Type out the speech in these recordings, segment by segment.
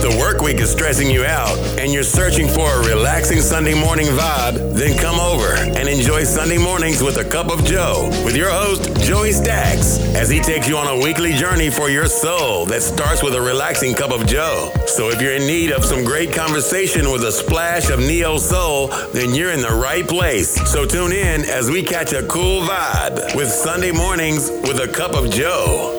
If the work week is stressing you out and you're searching for a relaxing Sunday morning vibe, then come over and enjoy Sunday mornings with a cup of Joe with your host, Joey Stacks, as he takes you on a weekly journey for your soul that starts with a relaxing cup of Joe. So if you're in need of some great conversation with a splash of neo soul, then you're in the right place. So tune in as we catch a cool vibe with Sunday mornings with a cup of Joe.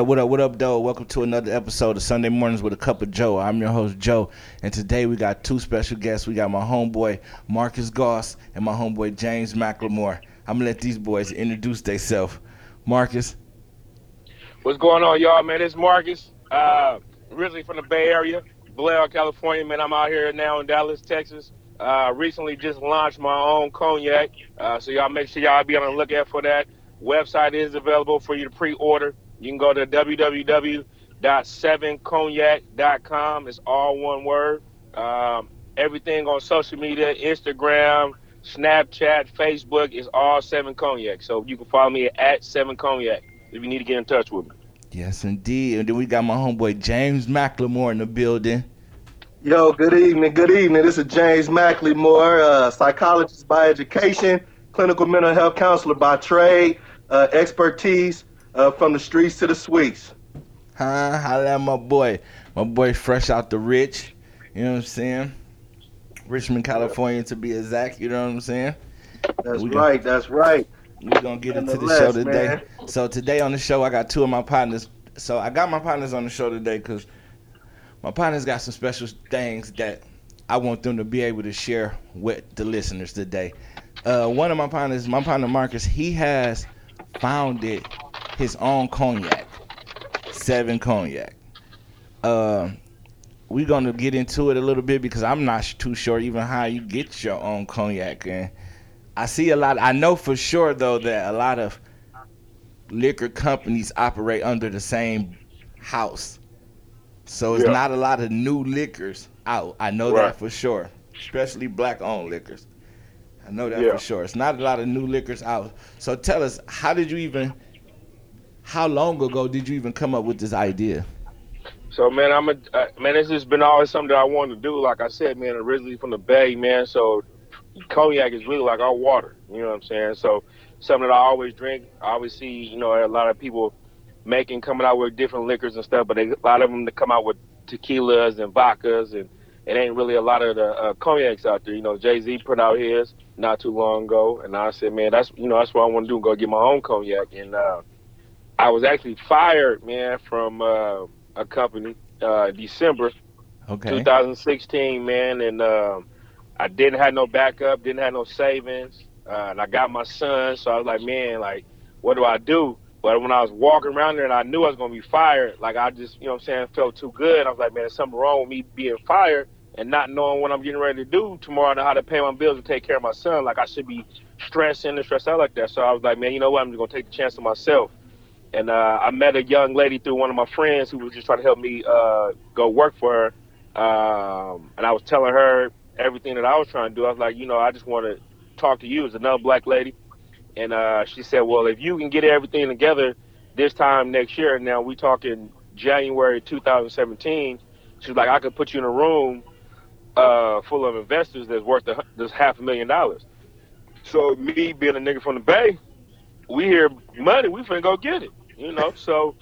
Up, what up, what up, though? Welcome to another episode of Sunday Mornings with a Cup of Joe. I'm your host, Joe, and today we got two special guests. We got my homeboy Marcus Goss and my homeboy James McLemore. I'm gonna let these boys introduce themselves. Marcus. What's going on, y'all, man? It's Marcus. Uh, originally from the Bay Area, Blair, California, man. I'm out here now in Dallas, Texas. Uh, recently just launched my own cognac, uh, so y'all make sure y'all be on the lookout for that. Website is available for you to pre-order. You can go to www.7cognac.com. It's all one word. Um, everything on social media, Instagram, Snapchat, Facebook is all Seven Cognac. So you can follow me at Seven Cognac if you need to get in touch with me. Yes, indeed. And then we got my homeboy James McLemore in the building. Yo, good evening. Good evening. This is James McLemore, uh, psychologist by education, clinical mental health counselor by trade, uh, expertise uh, from the streets to the suites. Huh? How that my boy. My boy fresh out the rich. You know what I'm saying? Richmond, California to be exact. You know what I'm saying? That's we right. Gonna, that's right. We're going to get into the show today. Man. So today on the show, I got two of my partners. So I got my partners on the show today because my partners got some special things that I want them to be able to share with the listeners today. Uh, one of my partners, my partner Marcus, he has founded his own cognac, seven cognac. Uh, we're gonna get into it a little bit because I'm not too sure even how you get your own cognac, and I see a lot. I know for sure though that a lot of liquor companies operate under the same house, so it's yeah. not a lot of new liquors out. I know right. that for sure, especially black-owned liquors. I know that yeah. for sure. It's not a lot of new liquors out. So tell us, how did you even how long ago did you even come up with this idea? So man, I'm a uh, man. This has been always something that I wanted to do. Like I said, man, originally from the Bay, man. So cognac is really like our water. You know what I'm saying? So something that I always drink. I always see, you know, a lot of people making coming out with different liquors and stuff, but they, a lot of them to come out with tequilas and vodkas, and it ain't really a lot of the uh, cognacs out there. You know, Jay Z put out his not too long ago, and I said, man, that's you know that's what I want to do. Go get my own cognac, and uh, I was actually fired, man, from uh, a company uh, December okay. 2016, man, and um, I didn't have no backup, didn't have no savings, uh, and I got my son, so I was like, man, like, what do I do? But when I was walking around there and I knew I was gonna be fired, like I just, you know, what I'm saying, felt too good. I was like, man, there's something wrong with me being fired and not knowing what I'm getting ready to do tomorrow and how to pay my bills and take care of my son. Like I should be stressing and stressed out like that. So I was like, man, you know what? I'm just gonna take the chance on myself and uh, I met a young lady through one of my friends who was just trying to help me uh, go work for her. Um, and I was telling her everything that I was trying to do. I was like, you know, I just want to talk to you as another black lady. And uh, she said, well, if you can get everything together this time next year, and now we talking January 2017. She's like, I could put you in a room uh, full of investors that's worth a, that's half a million dollars. So me being a nigga from the Bay, we hear money, we finna go get it you know. So.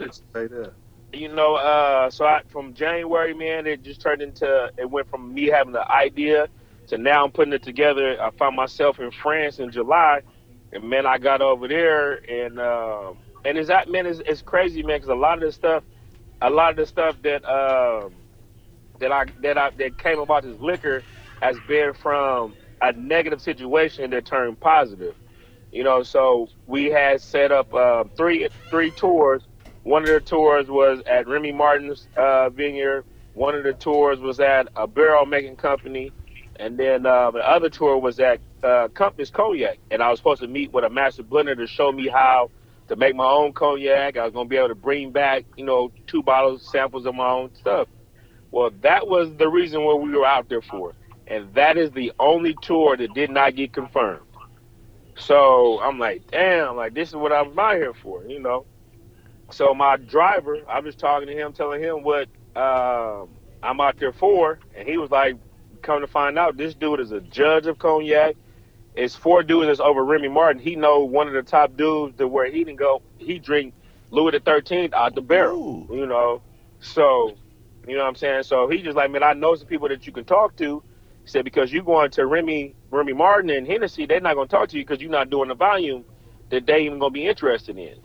You know, uh, so I, from January, man, it just turned into it went from me having the idea to now I'm putting it together. I found myself in France in July, and man, I got over there, and uh, and is that man, it's, it's crazy, man, because a lot of the stuff, a lot of the stuff that uh, that I that I that came about this liquor has been from a negative situation that turned positive. You know, so we had set up uh, three three tours. One of the tours was at Remy Martin's uh, vineyard. One of the tours was at a barrel making company, and then uh, the other tour was at uh, Compass Cognac, and I was supposed to meet with a master blender to show me how to make my own cognac. I was gonna be able to bring back, you know, two bottles samples of my own stuff. Well, that was the reason what we were out there for, and that is the only tour that did not get confirmed. So I'm like, damn, like this is what I'm out here for, you know. So my driver, I was talking to him, telling him what um, I'm out there for, and he was like, come to find out, this dude is a judge of cognac. It's four dudes that's over Remy Martin. He know one of the top dudes to where he didn't go. He drink Louis the Thirteenth out the barrel. Ooh. You know, so you know what I'm saying. So he just like, man, I know some people that you can talk to. He said because you're going to Remy Remy Martin and Hennessy, they're not gonna talk to you because you're not doing the volume that they even gonna be interested in.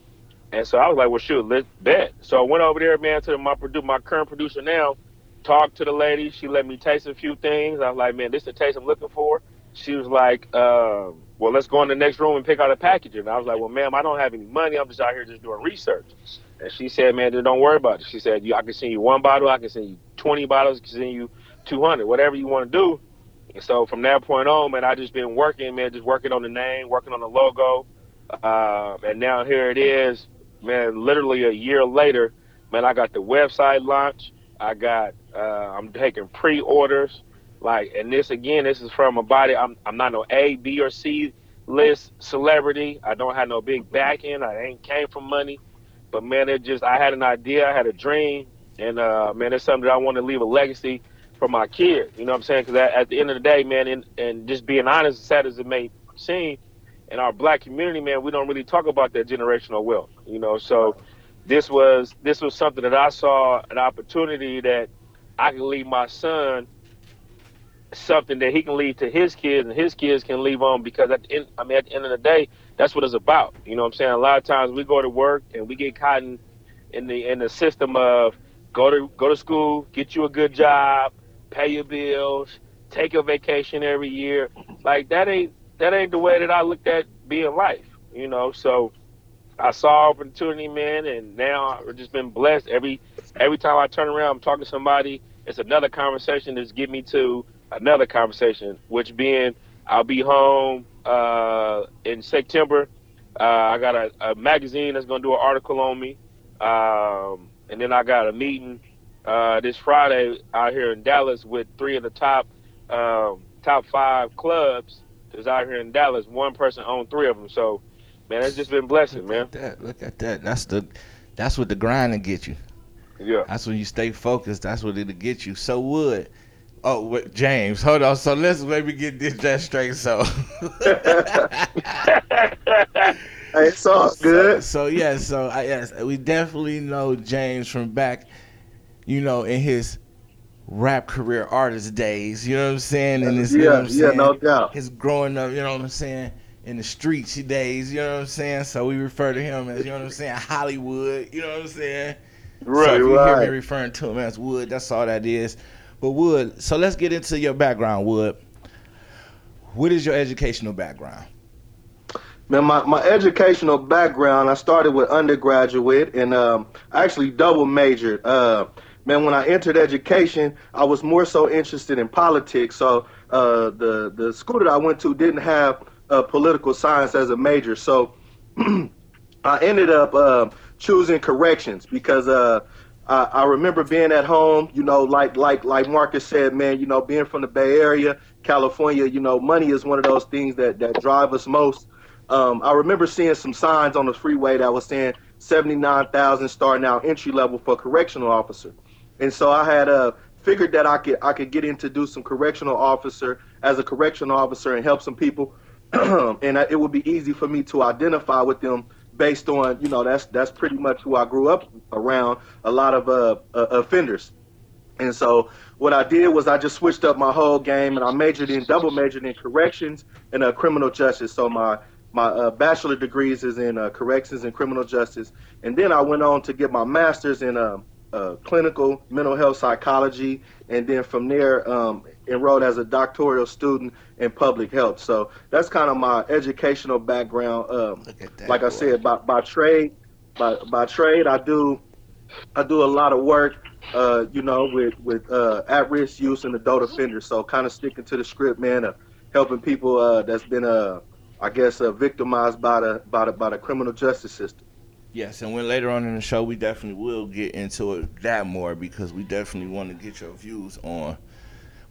And so I was like, well, shoot, let's bet. So I went over there, man, to my produ- my current producer now, talked to the lady. She let me taste a few things. I was like, man, this is the taste I'm looking for. She was like, uh, well, let's go in the next room and pick out a package. And I was like, well, ma'am, I don't have any money. I'm just out here just doing research. And she said, man, don't worry about it. She said, I can send you one bottle. I can send you 20 bottles. I can send you 200, whatever you want to do. And so from that point on, man, I just been working, man, just working on the name, working on the logo. Uh, and now here it is, man, literally a year later, man, I got the website launch. I got, uh, I'm taking pre-orders. Like, and this again, this is from a body. I'm, I'm not no A, B, or C list celebrity. I don't have no big backing. I ain't came from money, but man, it just, I had an idea. I had a dream, and uh, man, it's something that I want to leave a legacy for my kids. You know what I'm saying? Because at, at, the end of the day, man, and, and just being honest, sad as it may seem, in our black community, man, we don't really talk about that generational wealth. You know, so this was this was something that I saw an opportunity that I can leave my son something that he can leave to his kids and his kids can leave on because at the end I mean at the end of the day that's what it's about. You know what I'm saying? A lot of times we go to work and we get caught in, in the in the system of go to go to school, get you a good job, pay your bills, take a vacation every year. Like that ain't that ain't the way that I looked at being life, you know. So I saw opportunity, man, and now I've just been blessed. Every every time I turn around, I'm talking to somebody. It's another conversation that's get me to another conversation, which being I'll be home uh, in September. Uh, I got a, a, magazine that's gonna do an article on me, um, and then I got a meeting uh, this Friday out here in Dallas with three of the top um, top five clubs is out here in Dallas. One person owned three of them. So, man, it's just been blessing, look man. At that. Look at that. That's the that's what the grinding get you. Yeah. That's when you stay focused. That's what it'll get you. So would. Oh, wait, James, hold on. So let's maybe get this that straight. So. hey, it's all good. So, so yeah, so I yes, we definitely know James from back, you know, in his rap career artist days. You know what I'm saying? And his, yeah, you know yeah, no doubt. His growing up, you know what I'm saying? In the streets days, you know what I'm saying? So we refer to him as, you know what I'm saying, Hollywood. You know what I'm saying? Right, so if you right. hear me referring to him as Wood, that's all that is. But Wood, so let's get into your background, Wood. What is your educational background? Man, my, my educational background, I started with undergraduate and um, I actually double majored. Uh, man, when I entered education, I was more so interested in politics. So uh, the the school that I went to didn't have uh, political science as a major. So I ended up uh, choosing corrections because uh, I, I remember being at home. You know, like like like Marcus said, man. You know, being from the Bay Area, California. You know, money is one of those things that that drive us most. Um, I remember seeing some signs on the freeway that was saying 79,000 starting out entry level for correctional officer. And so I had uh, figured that I could I could get in to do some correctional officer as a correctional officer and help some people, and it would be easy for me to identify with them based on you know that's that's pretty much who I grew up around a lot of uh, uh, offenders. And so what I did was I just switched up my whole game and I majored in double majored in corrections and uh, criminal justice. So my my uh, bachelor degrees is in uh, corrections and criminal justice, and then I went on to get my master's in um, uh, clinical mental health psychology, and then from there um, enrolled as a doctoral student in public health. So that's kind of my educational background. Um, like boy. I said, by, by trade, by, by trade, I do I do a lot of work, uh, you know, with with uh, at-risk youth and adult offenders. So kind of sticking to the script, man. Uh, helping people uh, that's been uh, I guess uh, victimized by the by the by the criminal justice system. Yes, and when later on in the show, we definitely will get into it that more because we definitely want to get your views on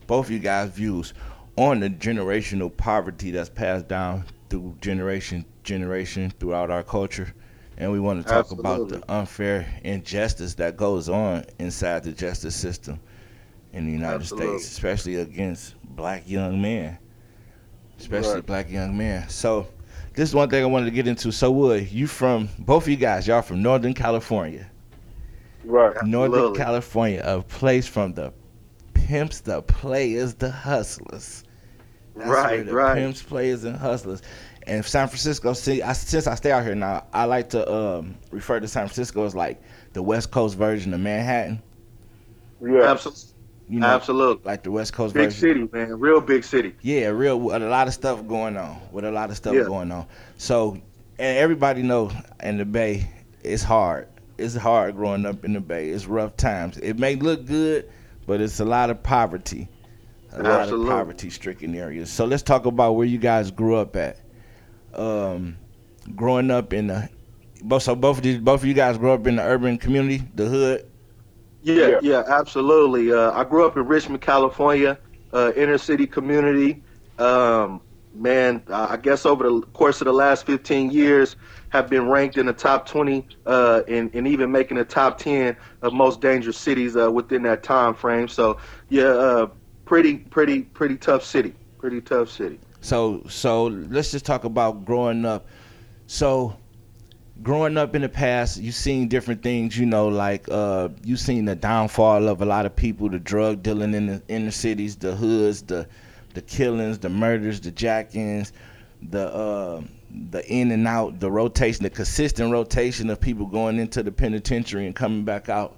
both of you guys' views on the generational poverty that's passed down through generation generation throughout our culture. And we want to talk Absolutely. about the unfair injustice that goes on inside the justice system in the United Absolutely. States, especially against black young men. Especially right. black young men. So this is one thing I wanted to get into. So Wood, you from both of you guys, y'all from Northern California. Right. Northern Absolutely. California, a place from the pimps, the players, the hustlers. That's right, the right. Pimps, players, and hustlers. And San Francisco, see, I, since I stay out here now, I like to um, refer to San Francisco as like the West Coast version of Manhattan. Yeah, absolutely. You know, Absolutely. Like the West Coast big version. city, man. Real big city. Yeah, real a lot of stuff going on. With a lot of stuff yeah. going on. So and everybody know in the Bay, it's hard. It's hard growing up in the Bay. It's rough times. It may look good, but it's a lot of poverty. A Absolutely. lot of poverty stricken areas. So let's talk about where you guys grew up at. Um, growing up in the both so both of you both of you guys grew up in the urban community, the hood. Yeah, yeah, yeah absolutely. Uh, I grew up in Richmond, California, uh, inner city community. Um, man, I guess over the course of the last 15 years, have been ranked in the top 20 uh, and, and even making the top 10 of most dangerous cities uh, within that time frame. So, yeah, uh, pretty, pretty, pretty tough city. Pretty tough city. So, so let's just talk about growing up. So, growing up in the past, you've seen different things, you know, like uh, you've seen the downfall of a lot of people, the drug dealing in the inner cities, the hoods, the the killings, the murders, the jackings, the uh, the in and out, the rotation, the consistent rotation of people going into the penitentiary and coming back out.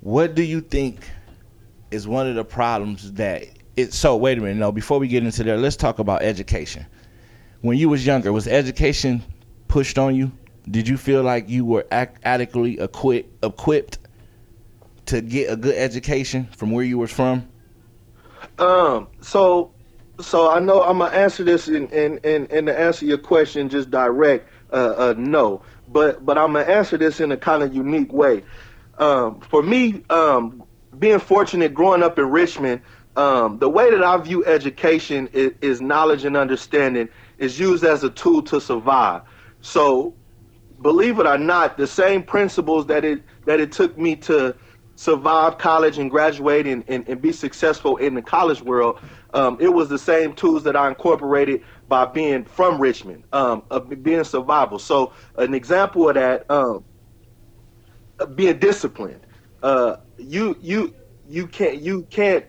What do you think is one of the problems that it? So wait a minute, no. Before we get into there, let's talk about education. When you was younger, was education pushed on you? Did you feel like you were adequately equipped equipped to get a good education from where you were from? Um. So, so I know I'm gonna answer this and and and and to answer your question just direct. Uh, uh, no, but but I'm gonna answer this in a kind of unique way. Um, for me, um, being fortunate growing up in Richmond, um, the way that I view education is, is knowledge and understanding is used as a tool to survive. So, believe it or not, the same principles that it that it took me to survive college and graduate and, and, and be successful in the college world, um, it was the same tools that I incorporated by being from Richmond, um, of being survival. So, an example of that, um, being disciplined. Uh, you you you can't you can't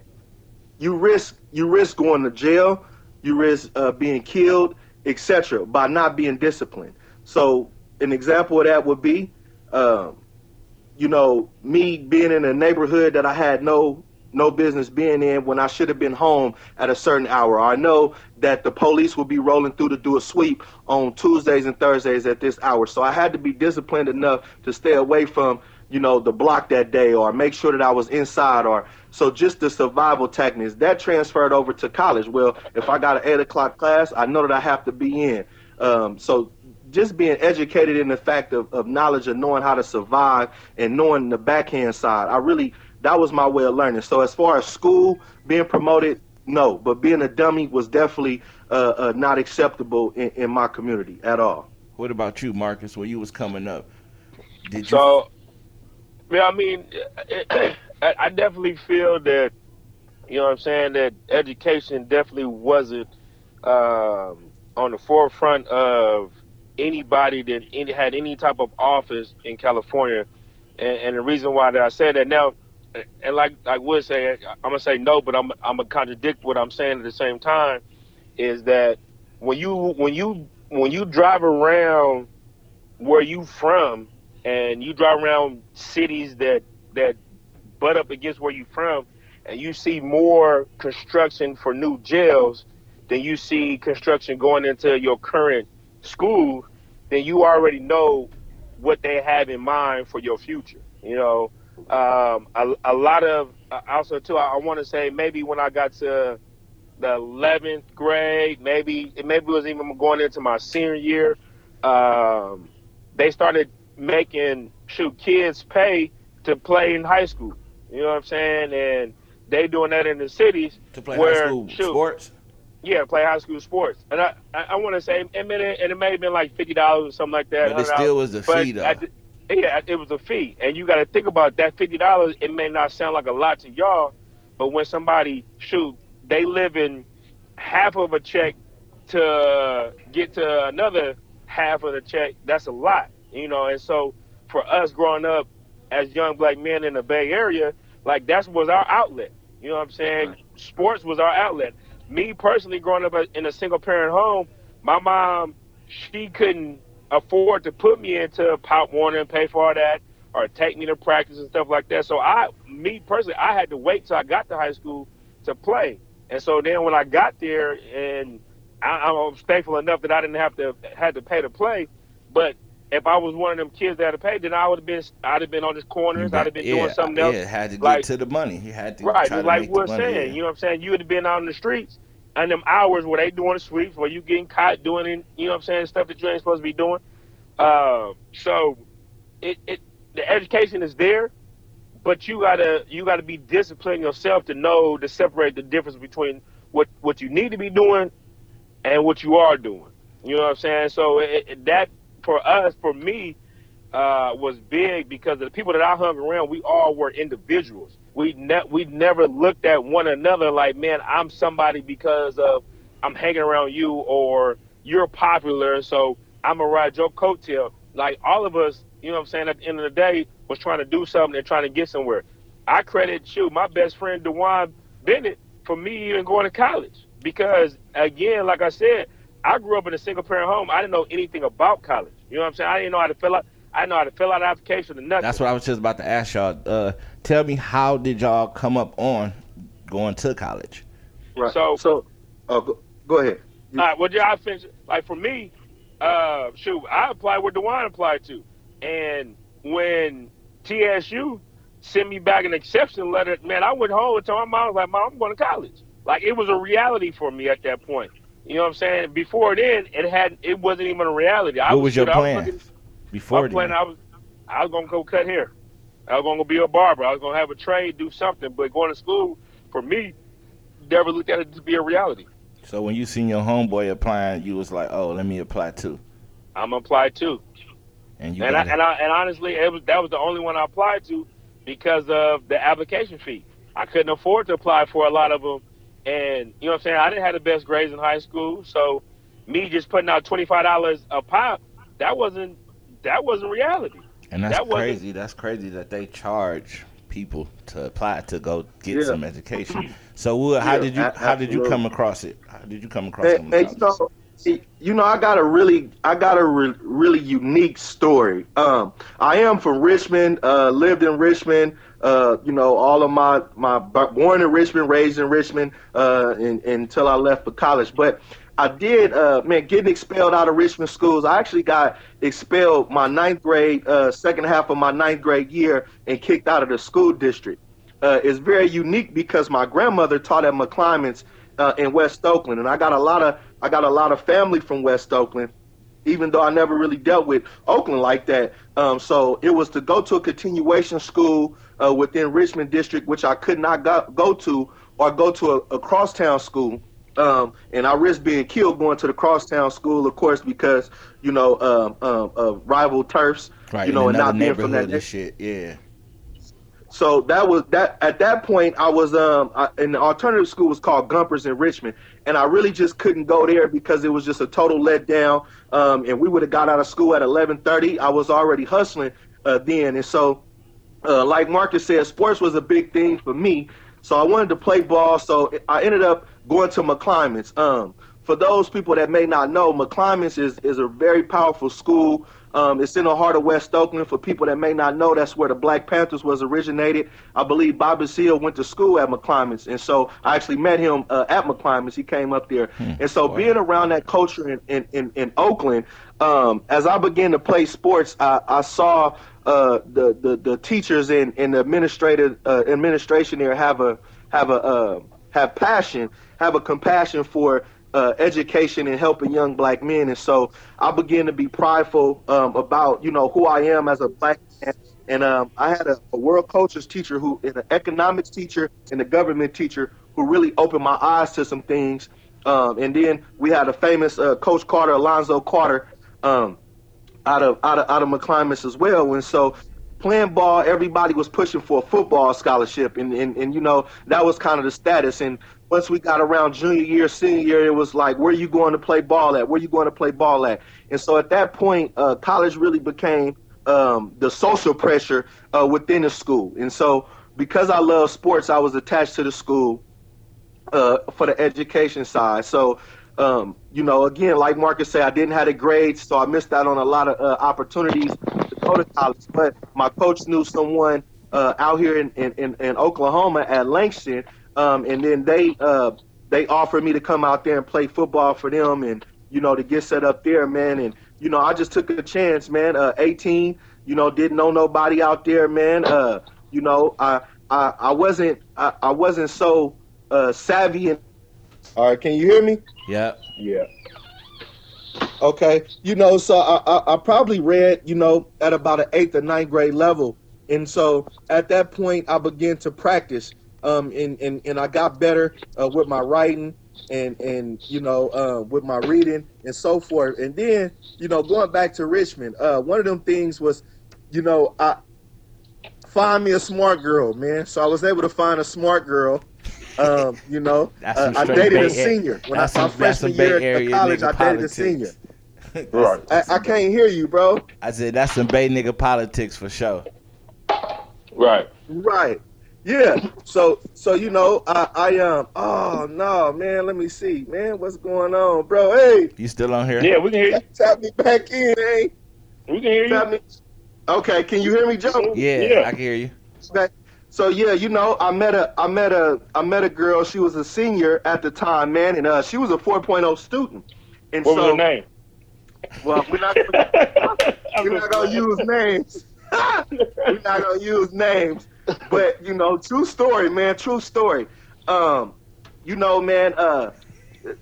you risk you risk going to jail, you risk uh, being killed, etc. by not being disciplined. So an example of that would be, um, you know, me being in a neighborhood that I had no no business being in when I should have been home at a certain hour. I know that the police will be rolling through to do a sweep on Tuesdays and Thursdays at this hour. So I had to be disciplined enough to stay away from, you know, the block that day or make sure that I was inside or so just the survival techniques that transferred over to college. Well, if I got an eight o'clock class, I know that I have to be in. Um, so just being educated in the fact of, of knowledge of knowing how to survive and knowing the backhand side. I really that was my way of learning. So as far as school being promoted, no, but being a dummy was definitely uh, uh, not acceptable in, in, my community at all. What about you, Marcus? When you was coming up, did you? so, you? Yeah, I mean, I definitely feel that you know what I'm saying that education definitely wasn't um, on the forefront of anybody that any, had any type of office in California. And, and the reason why that I say that now, and like I would say, I'm gonna say no, but I'm I'm gonna contradict what I'm saying at the same time, is that when you when you when you drive around where you from and you drive around cities that that butt up against where you from and you see more construction for new jails than you see construction going into your current school, then you already know what they have in mind for your future. You know, um, a, a lot of uh, also too. I, I want to say maybe when I got to the 11th grade, maybe it maybe it was even going into my senior year. Um, they started making shoot kids pay to play in high school. You know what I'm saying? And they doing that in the cities to play where, high school shoot, sports. Yeah, play high school sports. And I I, I want to say, and it, and it may have been like fifty dollars or something like that. But it still was a fee, though. The, yeah, it was a fee, and you got to think about that fifty dollars. It may not sound like a lot to y'all, but when somebody shoot, they live in half of a check to get to another half of the check. That's a lot, you know. And so for us growing up as young black men in the Bay Area, like that was our outlet. You know what I'm saying? Right. Sports was our outlet. Me personally, growing up in a single parent home, my mom she couldn't afford to put me into Pop Warner and pay for all that or take me to practice and stuff like that. So I, me personally, I had to wait till I got to high school to play. And so then when I got there, and I, I was thankful enough that I didn't have to had to pay to play. But if I was one of them kids that had to pay, then I would have been I'd have been on the corners. I'd have been yeah, doing something else. Yeah, had to get like, to the money. He had to right, try to like make we're money, saying. yeah. You know what I'm saying? You would have been out in the streets and them hours where they doing the sweeps, where you getting caught doing, you know what I'm saying, stuff that you ain't supposed to be doing. Uh, so it, it the education is there, but you gotta you gotta be disciplined yourself to know to separate the difference between what what you need to be doing and what you are doing. You know what I'm saying? So it, it, that for us, for me, uh, was big because the people that I hung around, we all were individuals. We ne- we never looked at one another like, man, I'm somebody because of I'm hanging around you or you're popular, so I'm gonna ride your coattail. Like all of us, you know what I'm saying, at the end of the day, was trying to do something and trying to get somewhere. I credit you, my best friend Dewan Bennett, for me even going to college. Because again, like I said, I grew up in a single parent home. I didn't know anything about college. You know what I'm saying? I didn't know how to fill out I didn't know how to fill out an application or nothing. That's what I was just about to ask y'all. Uh, tell me how did y'all come up on going to college? Right. So so oh, go, go ahead. All right, well, yeah, I finished. Like for me, uh, shoot, I applied where DeWine applied to, and when TSU sent me back an exception letter, man, I went home and told my mom, I was like, Mom, I'm going to college. Like it was a reality for me at that point. You know what I'm saying? Before then, it had it wasn't even a reality. I what was, your plan? Was looking, Before my plan, I was I was gonna go cut hair. I was gonna be a barber. I was gonna have a trade, do something. But going to school for me, never looked at it to be a reality. So when you seen your homeboy applying, you was like, "Oh, let me apply too." I'm applied too. And you and I, and, I, and honestly, it was that was the only one I applied to because of the application fee. I couldn't afford to apply for a lot of them, and you know what I'm saying. I didn't have the best grades in high school, so me just putting out twenty five dollars a pop, that wasn't that wasn't reality. And that's that crazy. That's crazy that they charge people to apply to go get yeah. some education. So, Wood, how yeah, did you how did you come across it? How did you come across it? Hey, so, you know, I got a really, I got a re- really unique story. Um, I am from Richmond, uh, lived in Richmond. Uh, you know, all of my my born in Richmond, raised in Richmond, uh, in, until I left for college. But I did, uh, man, getting expelled out of Richmond schools. I actually got expelled my ninth grade, uh, second half of my ninth grade year, and kicked out of the school district uh, is very unique because my grandmother taught at McClymonds uh, in West Oakland, and I got a lot of I got a lot of family from West Oakland, even though I never really dealt with Oakland like that. Um, so it was to go to a continuation school uh, within Richmond District, which I could not go, go to, or go to a, a crosstown school. Um, and I risked being killed going to the crosstown school, of course, because you know um, um, uh, rival turfs, right, you know, and not being from that shit, yeah. So that was that. At that point, I was um I, in the alternative school was called Gompers in Richmond, and I really just couldn't go there because it was just a total letdown. Um, and we would have got out of school at 11:30. I was already hustling uh, then, and so uh, like Marcus said, sports was a big thing for me. So I wanted to play ball. So I ended up going to McClymonds. Um, for those people that may not know, McClymonds is is a very powerful school. Um, it's in the heart of West Oakland. For people that may not know, that's where the Black Panthers was originated. I believe Bobby Seale went to school at McClymonds, and so I actually met him uh, at McClymonds. He came up there, hmm. and so being around that culture in in, in, in Oakland, um, as I began to play sports, I, I saw uh, the, the the teachers and, and the administrative uh, administration there have a have a uh, have passion have a compassion for uh, education and helping young black men. And so I began to be prideful um, about, you know, who I am as a black man. And um, I had a, a, world cultures teacher who, an economics teacher and a government teacher who really opened my eyes to some things. Um, and then we had a famous uh, Coach Carter, Alonzo Carter, um, out of out of out of McClymonds as well. And so playing ball, everybody was pushing for a football scholarship, and, and, and you know that was kind of the status. And once we got around junior year, senior year, it was like, where are you going to play ball at? Where are you going to play ball at? And so at that point, uh, college really became um, the social pressure uh, within the school. And so because I love sports, I was attached to the school uh, for the education side. So um, you know, again, like Marcus said, I didn't have the grades, so I missed out on a lot of uh, opportunities to go to college. But my coach knew someone uh, out here in, in, in, Oklahoma at Langston, um, and then they uh, they offered me to come out there and play football for them, and you know, to get set up there, man. And you know, I just took a chance, man. Uh, 18, you know, didn't know nobody out there, man. Uh, you know, I I, I wasn't I, I wasn't so uh, savvy and all right, can you hear me? Yeah. Yeah. Okay. You know, so I, I, I probably read, you know, at about an eighth or ninth grade level. And so at that point, I began to practice. Um, and, and, and I got better uh, with my writing and, and you know, uh, with my reading and so forth. And then, you know, going back to Richmond, uh, one of them things was, you know, I find me a smart girl, man. So I was able to find a smart girl um, you know, uh, I dated a senior when I my freshman year at college. I dated a senior. right. I, I, can't hear you, bro. I said that's some Bay nigga politics for sure. Right. Right. Yeah. So so you know I I um oh no man let me see man what's going on bro hey you still on here yeah we can hear you tap me back in hey we can hear you me. okay can you hear me Joe yeah, yeah I can hear you okay so yeah, you know, I met a I met a I met a girl. She was a senior at the time, man, and uh, she was a 4.0 student. And what so, was her name? Well, we're not gonna, we're not gonna use names. we're not gonna use names. But you know, true story, man. True story. Um, you know, man. Uh,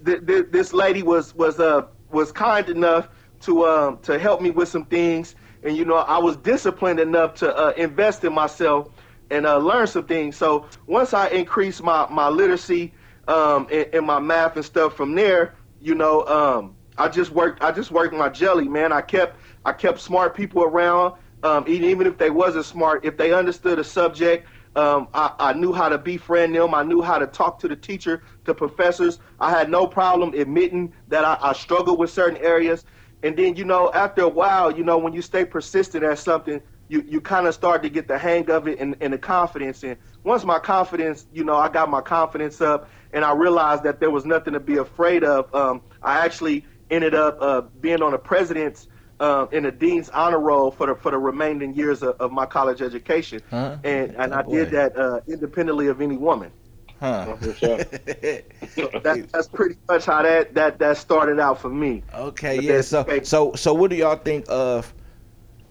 th- th- this lady was was uh was kind enough to um to help me with some things, and you know, I was disciplined enough to uh, invest in myself and uh, learn some things. So once I increased my my literacy um, and, and, my math and stuff from there, you know, um, I just worked. I just worked my jelly, man. I kept I kept smart people around, um, even if they wasn't smart. If they understood a subject, um, I, I, knew how to befriend them. I knew how to talk to the teacher, to professors. I had no problem admitting that I, I struggled with certain areas. And then, you know, after a while, you know, when you stay persistent at something, you you kind of start to get the hang of it and, and the confidence. And once my confidence, you know, I got my confidence up, and I realized that there was nothing to be afraid of. Um, I actually ended up uh, being on a president's uh, in the dean's honor roll for the for the remaining years of, of my college education, huh? and and oh, I boy. did that uh, independently of any woman. Huh. so that, that's pretty much how that, that that started out for me. Okay, but yeah. So so so what do y'all think of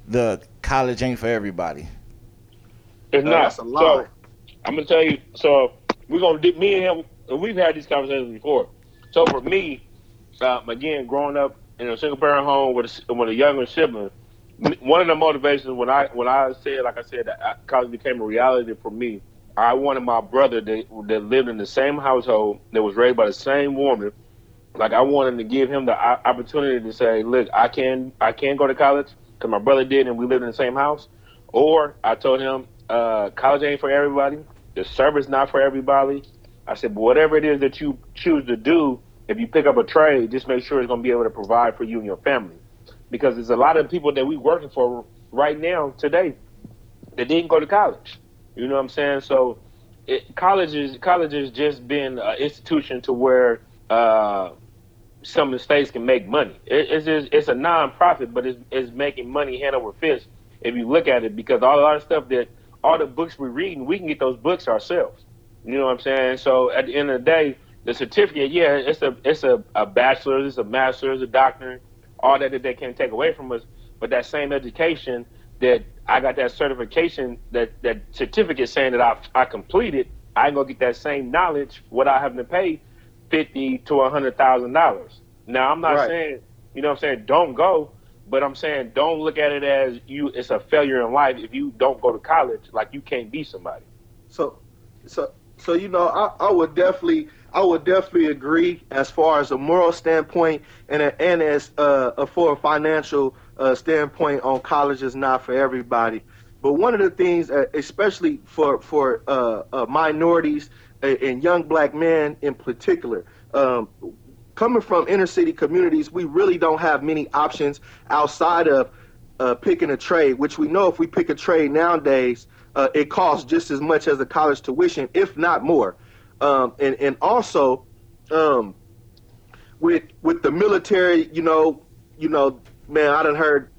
the college ain't for everybody. It's uh, not. So I'm gonna tell you. So we're gonna me and him. We've had these conversations before. So for me, um, again, growing up in a single parent home with a, with a younger sibling, one of the motivations when I when I said, like I said, that college became a reality for me. I wanted my brother that, that lived in the same household that was raised by the same woman. Like I wanted to give him the opportunity to say, look, I can I can go to college because my brother did and we lived in the same house. Or I told him, uh, college ain't for everybody. The service not for everybody. I said, but whatever it is that you choose to do, if you pick up a trade, just make sure it's going to be able to provide for you and your family. Because there's a lot of people that we working for right now today that didn't go to college. You know what I'm saying? So it, college is college has just been an institution to where uh, some of the states can make money. It, it's just, it's a non-profit, but it's, it's making money hand over fist if you look at it because all, all the stuff that all the books we're reading, we can get those books ourselves. You know what I'm saying? So at the end of the day, the certificate, yeah, it's a it's a, a bachelor's, it's a master's, a doctorate, all that that they can't take away from us. But that same education that I got that certification, that that certificate saying that I I completed, I ain't gonna get that same knowledge without having to pay fifty to a hundred thousand dollars. Now I'm not right. saying, you know, what I'm saying don't go, but I'm saying don't look at it as you. It's a failure in life if you don't go to college. Like you can't be somebody. So, so, so you know, I, I would definitely, I would definitely agree as far as a moral standpoint and a, and as uh, for a financial uh, standpoint on college is not for everybody. But one of the things, uh, especially for for uh, uh, minorities and young black men in particular, um, coming from inner city communities, we really don't have many options outside of uh, picking a trade. Which we know if we pick a trade nowadays, it costs just as much as the college tuition, if not more. Um, and and also um, with with the military, you know, you know, man, I done heard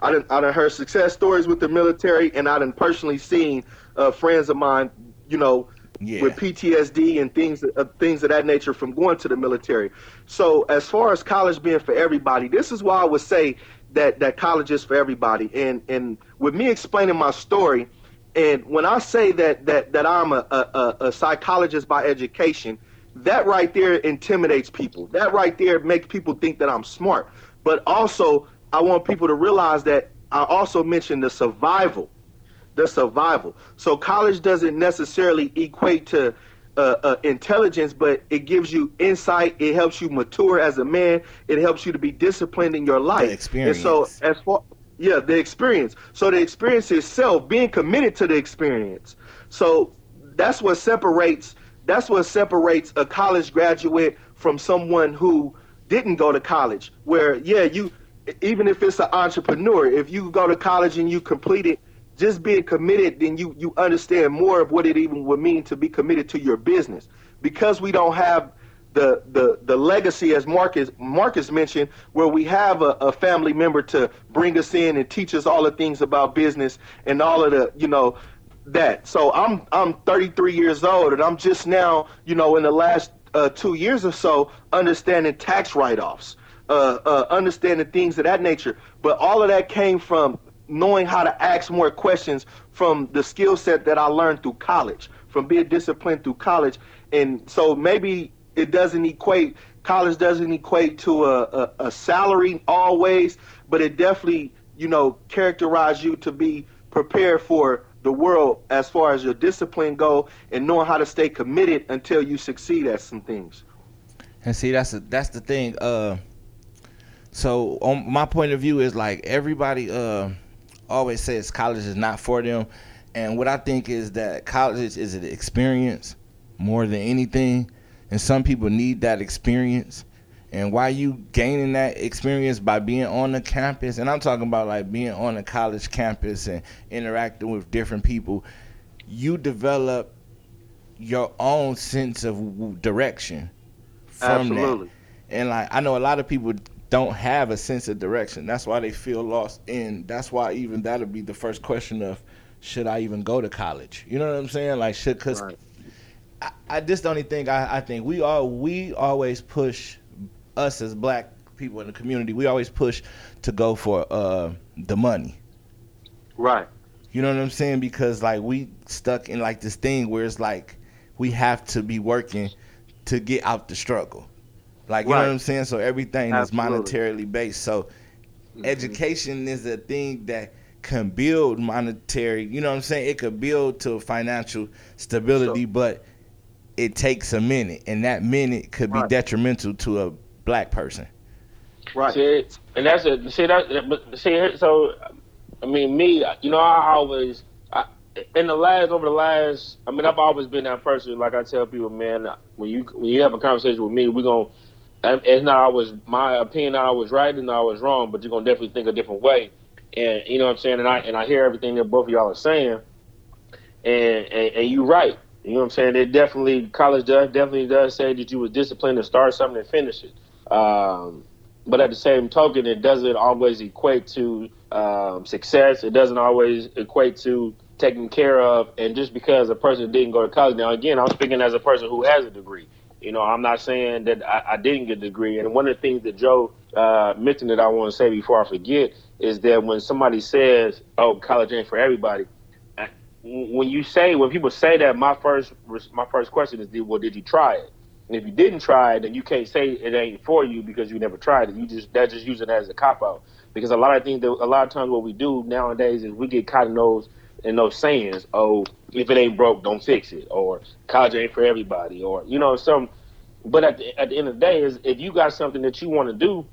I done, I done heard success stories with the military, and I done personally seen uh, friends of mine, you know, yeah. with PTSD and things uh, things of that nature from going to the military. So as far as college being for everybody, this is why I would say that that college is for everybody. And and with me explaining my story, and when I say that that that I'm a, a, a psychologist by education, that right there intimidates people. That right there makes people think that I'm smart. But also I want people to realize that I also mentioned the survival, the survival. So college doesn't necessarily equate to uh, uh, intelligence, but it gives you insight. It helps you mature as a man. It helps you to be disciplined in your life. The experience. And so as far yeah, the experience. So the experience itself, being committed to the experience. So that's what separates that's what separates a college graduate from someone who didn't go to college. Where yeah, you even if it's an entrepreneur, if you go to college and you complete it, just being committed, then you you understand more of what it even would mean to be committed to your business. Because we don't have the the the legacy, as Marcus Marcus mentioned, where we have a, a family member to bring us in and teach us all the things about business and all of the you know that. So I'm I'm 33 years old and I'm just now you know in the last uh, two years or so understanding tax write-offs uh, uh, understanding things of that nature. But all of that came from knowing how to ask more questions from the skill set that I learned through college, from being disciplined through college. And so maybe it doesn't equate, college doesn't equate to a, a, a salary always, but it definitely, you know, characterize you to be prepared for the world as far as your discipline go and knowing how to stay committed until you succeed at some things. And see, that's a, that's the thing. Uh, so on my point of view is like everybody uh, always says college is not for them, and what I think is that college is an experience more than anything, and some people need that experience. And why you gaining that experience by being on the campus, and I'm talking about like being on a college campus and interacting with different people, you develop your own sense of direction from Absolutely. that. And like I know a lot of people don't have a sense of direction. That's why they feel lost. And that's why even that'll be the first question of should I even go to college? You know what I'm saying? Like should because right. I, I just the only thing I, I think we all we always push us as black people in the community. We always push to go for uh, the money. Right. You know what I'm saying? Because like we stuck in like this thing where it's like we have to be working to get out the struggle. Like you right. know what I'm saying? So everything Absolutely. is monetarily based. So mm-hmm. education is a thing that can build monetary, you know what I'm saying? It could build to financial stability, so, but it takes a minute and that minute could be right. detrimental to a black person. Right. See, and that's it. See that but see so I mean me, you know, I always I, in the last over the last I mean I've always been that person like I tell people, man, when you when you have a conversation with me, we're going to it's not always my opinion. I was right and I was wrong, but you're gonna definitely think a different way. And you know what I'm saying. And I and I hear everything that both of y'all are saying, and and, and you're right. You know what I'm saying. It definitely college does definitely does say that you was disciplined to start something and finish it. Um, but at the same token, it doesn't always equate to um, success. It doesn't always equate to taken care of. And just because a person didn't go to college, now again, I'm speaking as a person who has a degree. You know, I'm not saying that I, I didn't get a degree. And one of the things that Joe uh, mentioned that I want to say before I forget is that when somebody says, "Oh, college ain't for everybody," when you say when people say that, my first my first question is, "Well, did you try it?" And if you didn't try it, then you can't say it ain't for you because you never tried it. You just that just use it as a cop out. Because a lot of things, that, a lot of times, what we do nowadays is we get caught in those in those sayings. Oh, if it ain't broke, don't fix it, or college ain't for everybody, or you know some. But at the, at the end of the day, is if you got something that you want to do,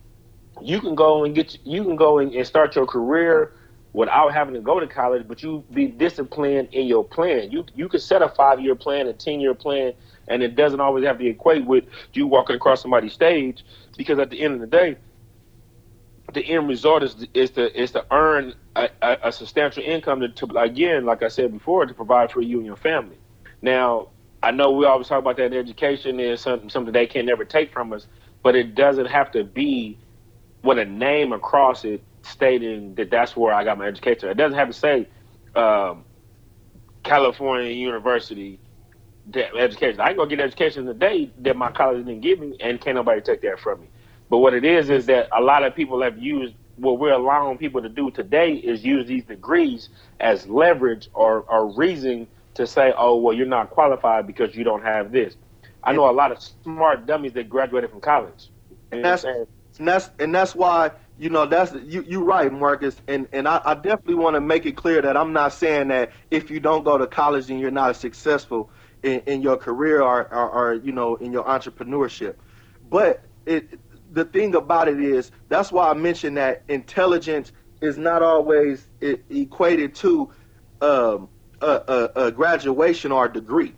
you can go and get you can go and, and start your career without having to go to college, but you be disciplined in your plan. You you could set a five year plan, a ten year plan, and it doesn't always have to equate with you walking across somebody's stage. Because at the end of the day, the end result is is to is to earn a, a, a substantial income to, to, again, like I said before, to provide for you and your family. Now, I know we always talk about that education is something something they can never take from us, but it doesn't have to be with a name across it stating that that's where I got my education. It doesn't have to say um, California University education. I can go get education today that my college didn't give me, and can't nobody take that from me. But what it is is that a lot of people have used what we're allowing people to do today is use these degrees as leverage or, or reason to say, oh, well, you're not qualified because you don't have this. I know a lot of smart dummies that graduated from college. And that's, and that's and that's why you know that's you you right, Marcus, and and I, I definitely want to make it clear that I'm not saying that if you don't go to college and you're not successful in, in your career or, or, or you know in your entrepreneurship, but it the thing about it is that's why I mentioned that intelligence is not always equated to um, a, a, a, graduation or a degree.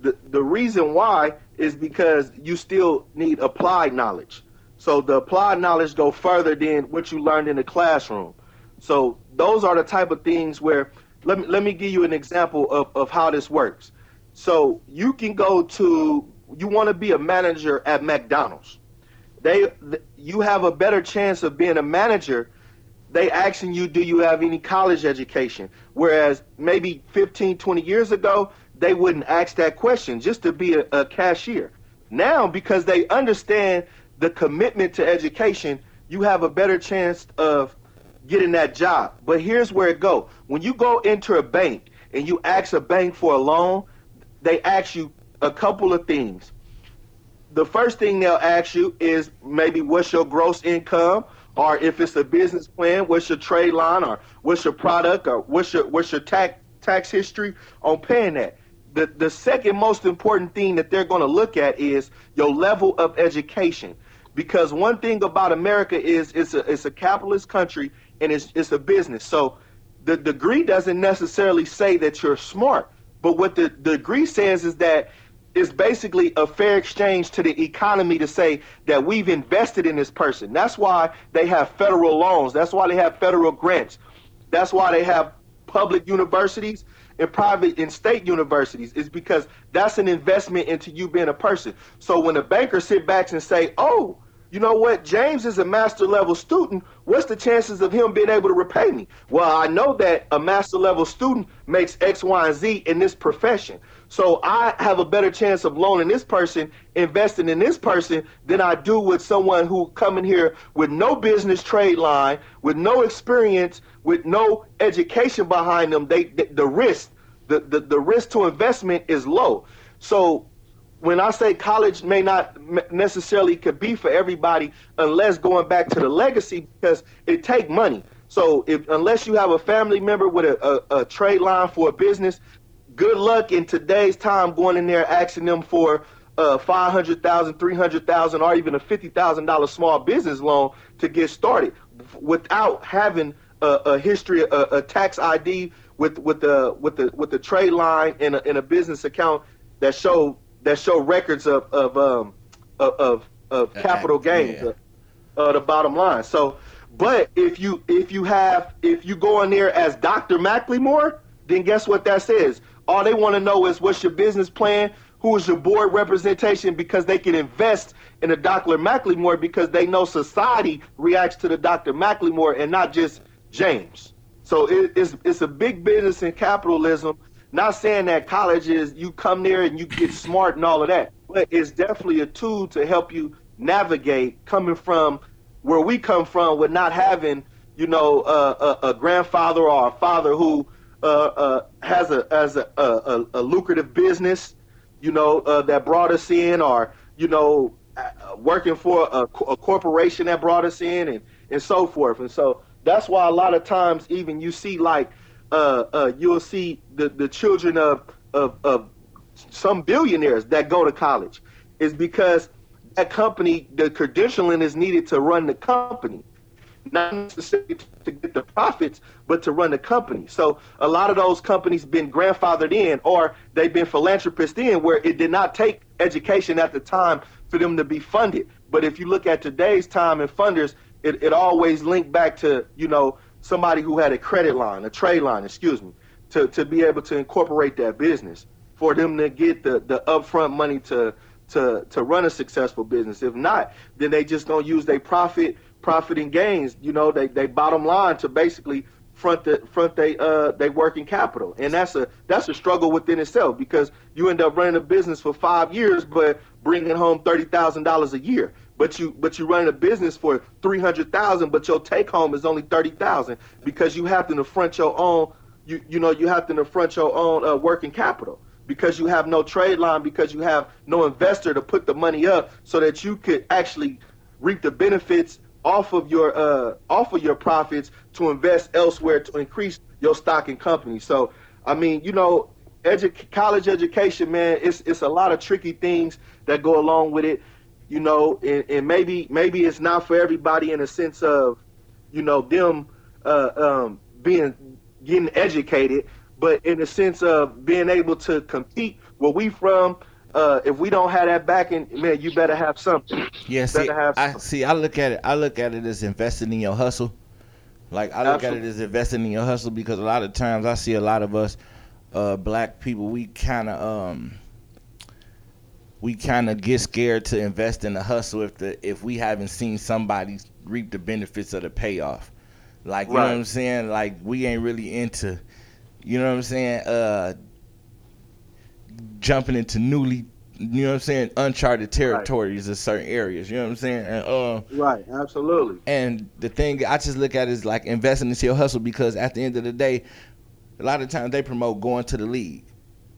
The the reason why is because you still need applied knowledge. So the applied knowledge go further than what you learned in the classroom. So those are the type of things where let me let me give you an example of, of how this works. So you can go to you want to be a manager at McDonald's they you have a better chance of being a manager they asking you do you have any college education whereas maybe 15 20 years ago they wouldn't ask that question just to be a, a cashier now because they understand the commitment to education you have a better chance of getting that job. But here's where it go. When you go into a bank and you ask a bank for a loan they ask you a couple of things. The first thing they'll ask you is maybe what's your gross income, or if it's a business plan, what's your trade line, or what's your product, or what's your what's your tax tax history on paying that. The the second most important thing that they're going to look at is your level of education, because one thing about America is it's a it's a capitalist country and it's it's a business. So the degree doesn't necessarily say that you're smart, but what the, the degree says is that it's basically a fair exchange to the economy to say that we've invested in this person. That's why they have federal loans. That's why they have federal grants. That's why they have public universities and private and state universities is because that's an investment into you being a person. So when a banker sit back and say, "Oh, you know what? James is a master level student. What's the chances of him being able to repay me? Well, I know that a master level student makes X, Y, and Z in this profession. So I have a better chance of loaning this person, investing in this person, than I do with someone who coming here with no business trade line, with no experience, with no education behind them. They, they the risk, the, the, the risk to investment is low. So when I say college may not necessarily could be for everybody unless going back to the legacy because it take money. So if unless you have a family member with a, a, a trade line for a business, good luck in today's time going in there asking them for uh, 500,000, 300,000 or even a $50,000 small business loan to get started without having a, a history, a, a, tax ID with with the with the with the trade line and a, and a business account that show that show records of of um of of, of capital gains, yeah. uh, the bottom line. So, but if you if you have if you go in there as Dr. Macklemore, then guess what that says? All they want to know is what's your business plan, who is your board representation, because they can invest in a Dr. Macklemore because they know society reacts to the Dr. Macklemore and not just James. So it, it's it's a big business in capitalism not saying that college is you come there and you get smart and all of that, but it's definitely a tool to help you navigate coming from where we come from with not having, you know, uh, a, a, grandfather or a father who uh, uh, has a as a, a, a, lucrative business, you know, uh, that brought us in, or you know, uh, working for a, a, corporation that brought us in and, and so forth. And so that's why a lot of times even you see like uh, uh, you'll see the, the children of, of, of some billionaires that go to college is because that company, the credentialing is needed to run the company not necessarily to get the profits, but to run the company. So a lot of those companies been grandfathered in, or they've been philanthropists in, where it did not take education at the time for them to be funded. But if you look at today's time and funders, it, it always linked back to you know somebody who had a credit line, a trade line, excuse me, to to be able to incorporate that business for them to get the the upfront money to to to run a successful business. If not, then they just don't use their profit profit and gains. You know, they they bottom line to basically front the front they uh they working capital, and that's a that's a struggle within itself because you end up running a business for five years, but bringing home thirty thousand dollars a year. But you but you're running a business for three hundred thousand, but your take home is only thirty thousand because you have to front your own you you know you have to front your own uh, working capital because you have no trade line because you have no investor to put the money up so that you could actually reap the benefits off of your uh, off of your profits to invest elsewhere to increase your stock in company. So, I mean, you know, edu- college education, man, it's it's a lot of tricky things that go along with it. You know, and, and maybe maybe it's not for everybody in a sense of, you know, them uh, um, being getting educated, but in the sense of being able to compete where we from uh, if we don't have that backing, man, you better have something. Yeah, see, I see. I look at it. I look at it as investing in your hustle. Like I look Absolutely. at it as investing in your hustle because a lot of times I see a lot of us, uh, black people, we kind of um, we kind of get scared to invest in the hustle if the if we haven't seen somebody reap the benefits of the payoff. Like you know what I'm saying? Like we ain't really into, you know what I'm saying? Uh, jumping into newly you know what I'm saying, uncharted territories right. in certain areas. You know what I'm saying? And, uh, right, absolutely. And the thing I just look at is like investing into your hustle because at the end of the day, a lot of times they promote going to the league.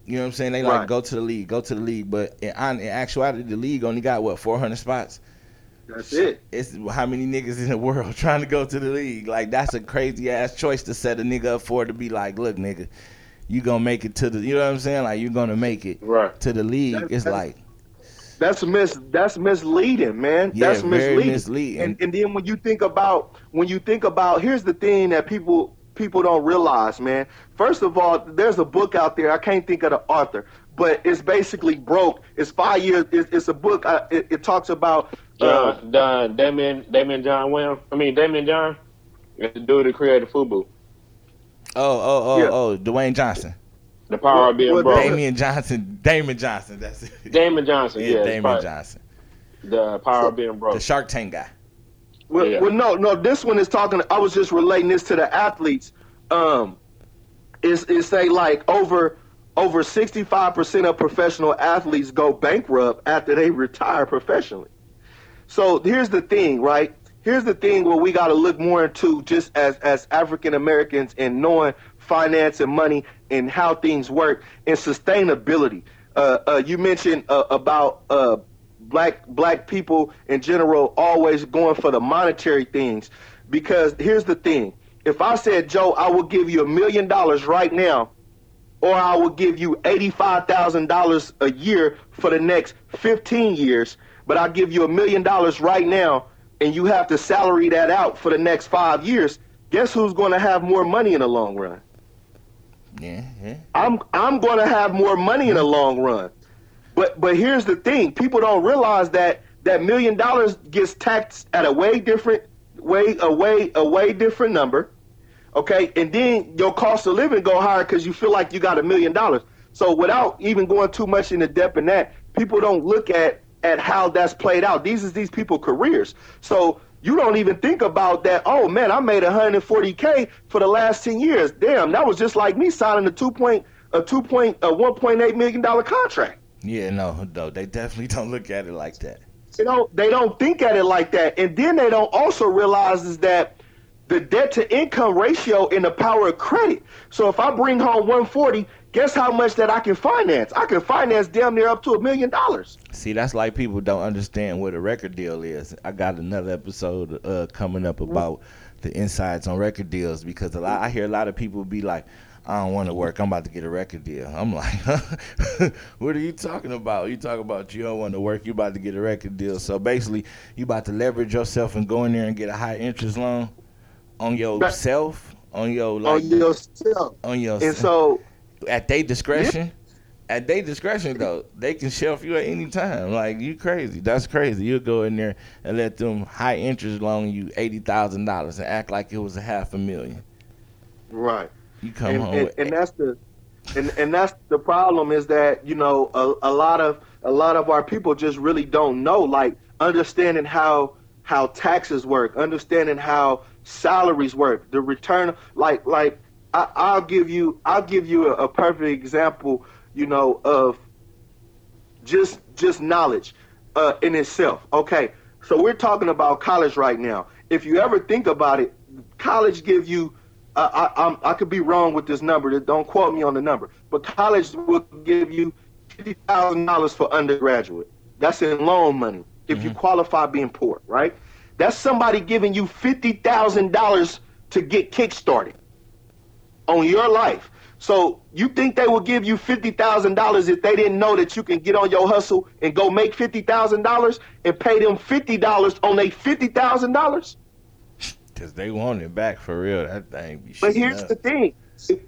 You know what I'm saying? They like right. go to the league, go to the league, but in, in actuality, the league only got what 400 spots. That's it. It's how many niggas in the world trying to go to the league? Like that's a crazy ass choice to set a nigga up for to be like, look, nigga, you gonna make it to the you know what I'm saying? Like you're gonna make it right. to the league. That's, it's that's, like that's mis that's misleading, man. Yeah, that's misleading. misleading. And, and then when you think about when you think about here's the thing that people people don't realize, man. First of all, there's a book out there. I can't think of the author, but it's basically broke. It's five years. It's, it's a book. Uh, it, it, talks about uh, John, Daymond Daymond John Williams. I mean Daymond John, the dude that created FUBU. Oh, oh, oh, yeah. oh, Dwayne Johnson. The power of being well, broke. Damian Johnson. Damon Johnson. That's it. Damon Johnson. Yeah, yeah Damon Johnson. The power so, of being broke. The Shark Tank guy. Well, yeah. well, no, no. This one is talking. I was just relating this to the athletes. Um, is is say like over over sixty five percent of professional athletes go bankrupt after they retire professionally. So here's the thing, right? here's the thing where we got to look more into just as as African Americans and knowing finance and money and how things work and sustainability. Uh, uh, you mentioned uh, about uh, black black people in general always going for the monetary things because here's the thing: if I said, Joe, I will give you a million dollars right now, or I will give you eighty-five thousand dollars a year for the next fifteen years, but I'll give you a million dollars right now and you have to salary that out for the next five years, guess who's going to have more money in the long run? Yeah, yeah. I'm I'm going to have more money in the mm-hmm. long run. But but here's the thing: people don't realize that that million dollars gets taxed at a way different way a way a way different number. Okay, and then your cost of living go higher because you feel like you got a million dollars. So without even going too much into depth in that, people don't look at at how that's played out. These is these people careers. So you don't even think about that. Oh man, I made 140k for the last 10 years. Damn, that was just like me signing a two point a two point a 1.8 million dollar contract. Yeah, no, no, they definitely don't look at it like that. You know, they don't think at it like that, and then they don't also realize is that the debt to income ratio and the power of credit. So if I bring home 140 Guess how much that I can finance? I can finance damn near up to a million dollars. See, that's like people don't understand what a record deal is. I got another episode uh, coming up about the insights on record deals because a lot I hear a lot of people be like, I don't want to work. I'm about to get a record deal. I'm like, what are you talking about? You talking about you don't want to work. You about to get a record deal. So basically, you about to leverage yourself and go in there and get a high interest loan on yourself, on your like, on yourself, on your. And so, at their discretion. Yeah. At their discretion, though, they can shelf you at any time. Like you crazy. That's crazy. You'll go in there and let them high interest loan you eighty thousand dollars and act like it was a half a million. Right. You come and, home, and, and that's the, and and that's the problem is that you know a, a lot of a lot of our people just really don't know like understanding how how taxes work, understanding how salaries worth. the return like like I, will give you I'll give you a, a perfect example, you know, of just just knowledge uh, in itself. Okay, so we're talking about college right now. If you ever think about it, college give you I, I, I could be wrong with this number. Don't quote me on the number. But college will give you fifty thousand dollars for undergraduate. That's in loan money if mm-hmm. you qualify being poor, right? That's somebody giving you fifty thousand dollars to get kickstarted on your life. So you think they will give you fifty thousand dollars if they didn't know that you can get on your hustle and go make fifty thousand dollars and pay them fifty dollars on a fifty thousand dollars? Cause they want it back for real. That thing be. But here's up. the thing: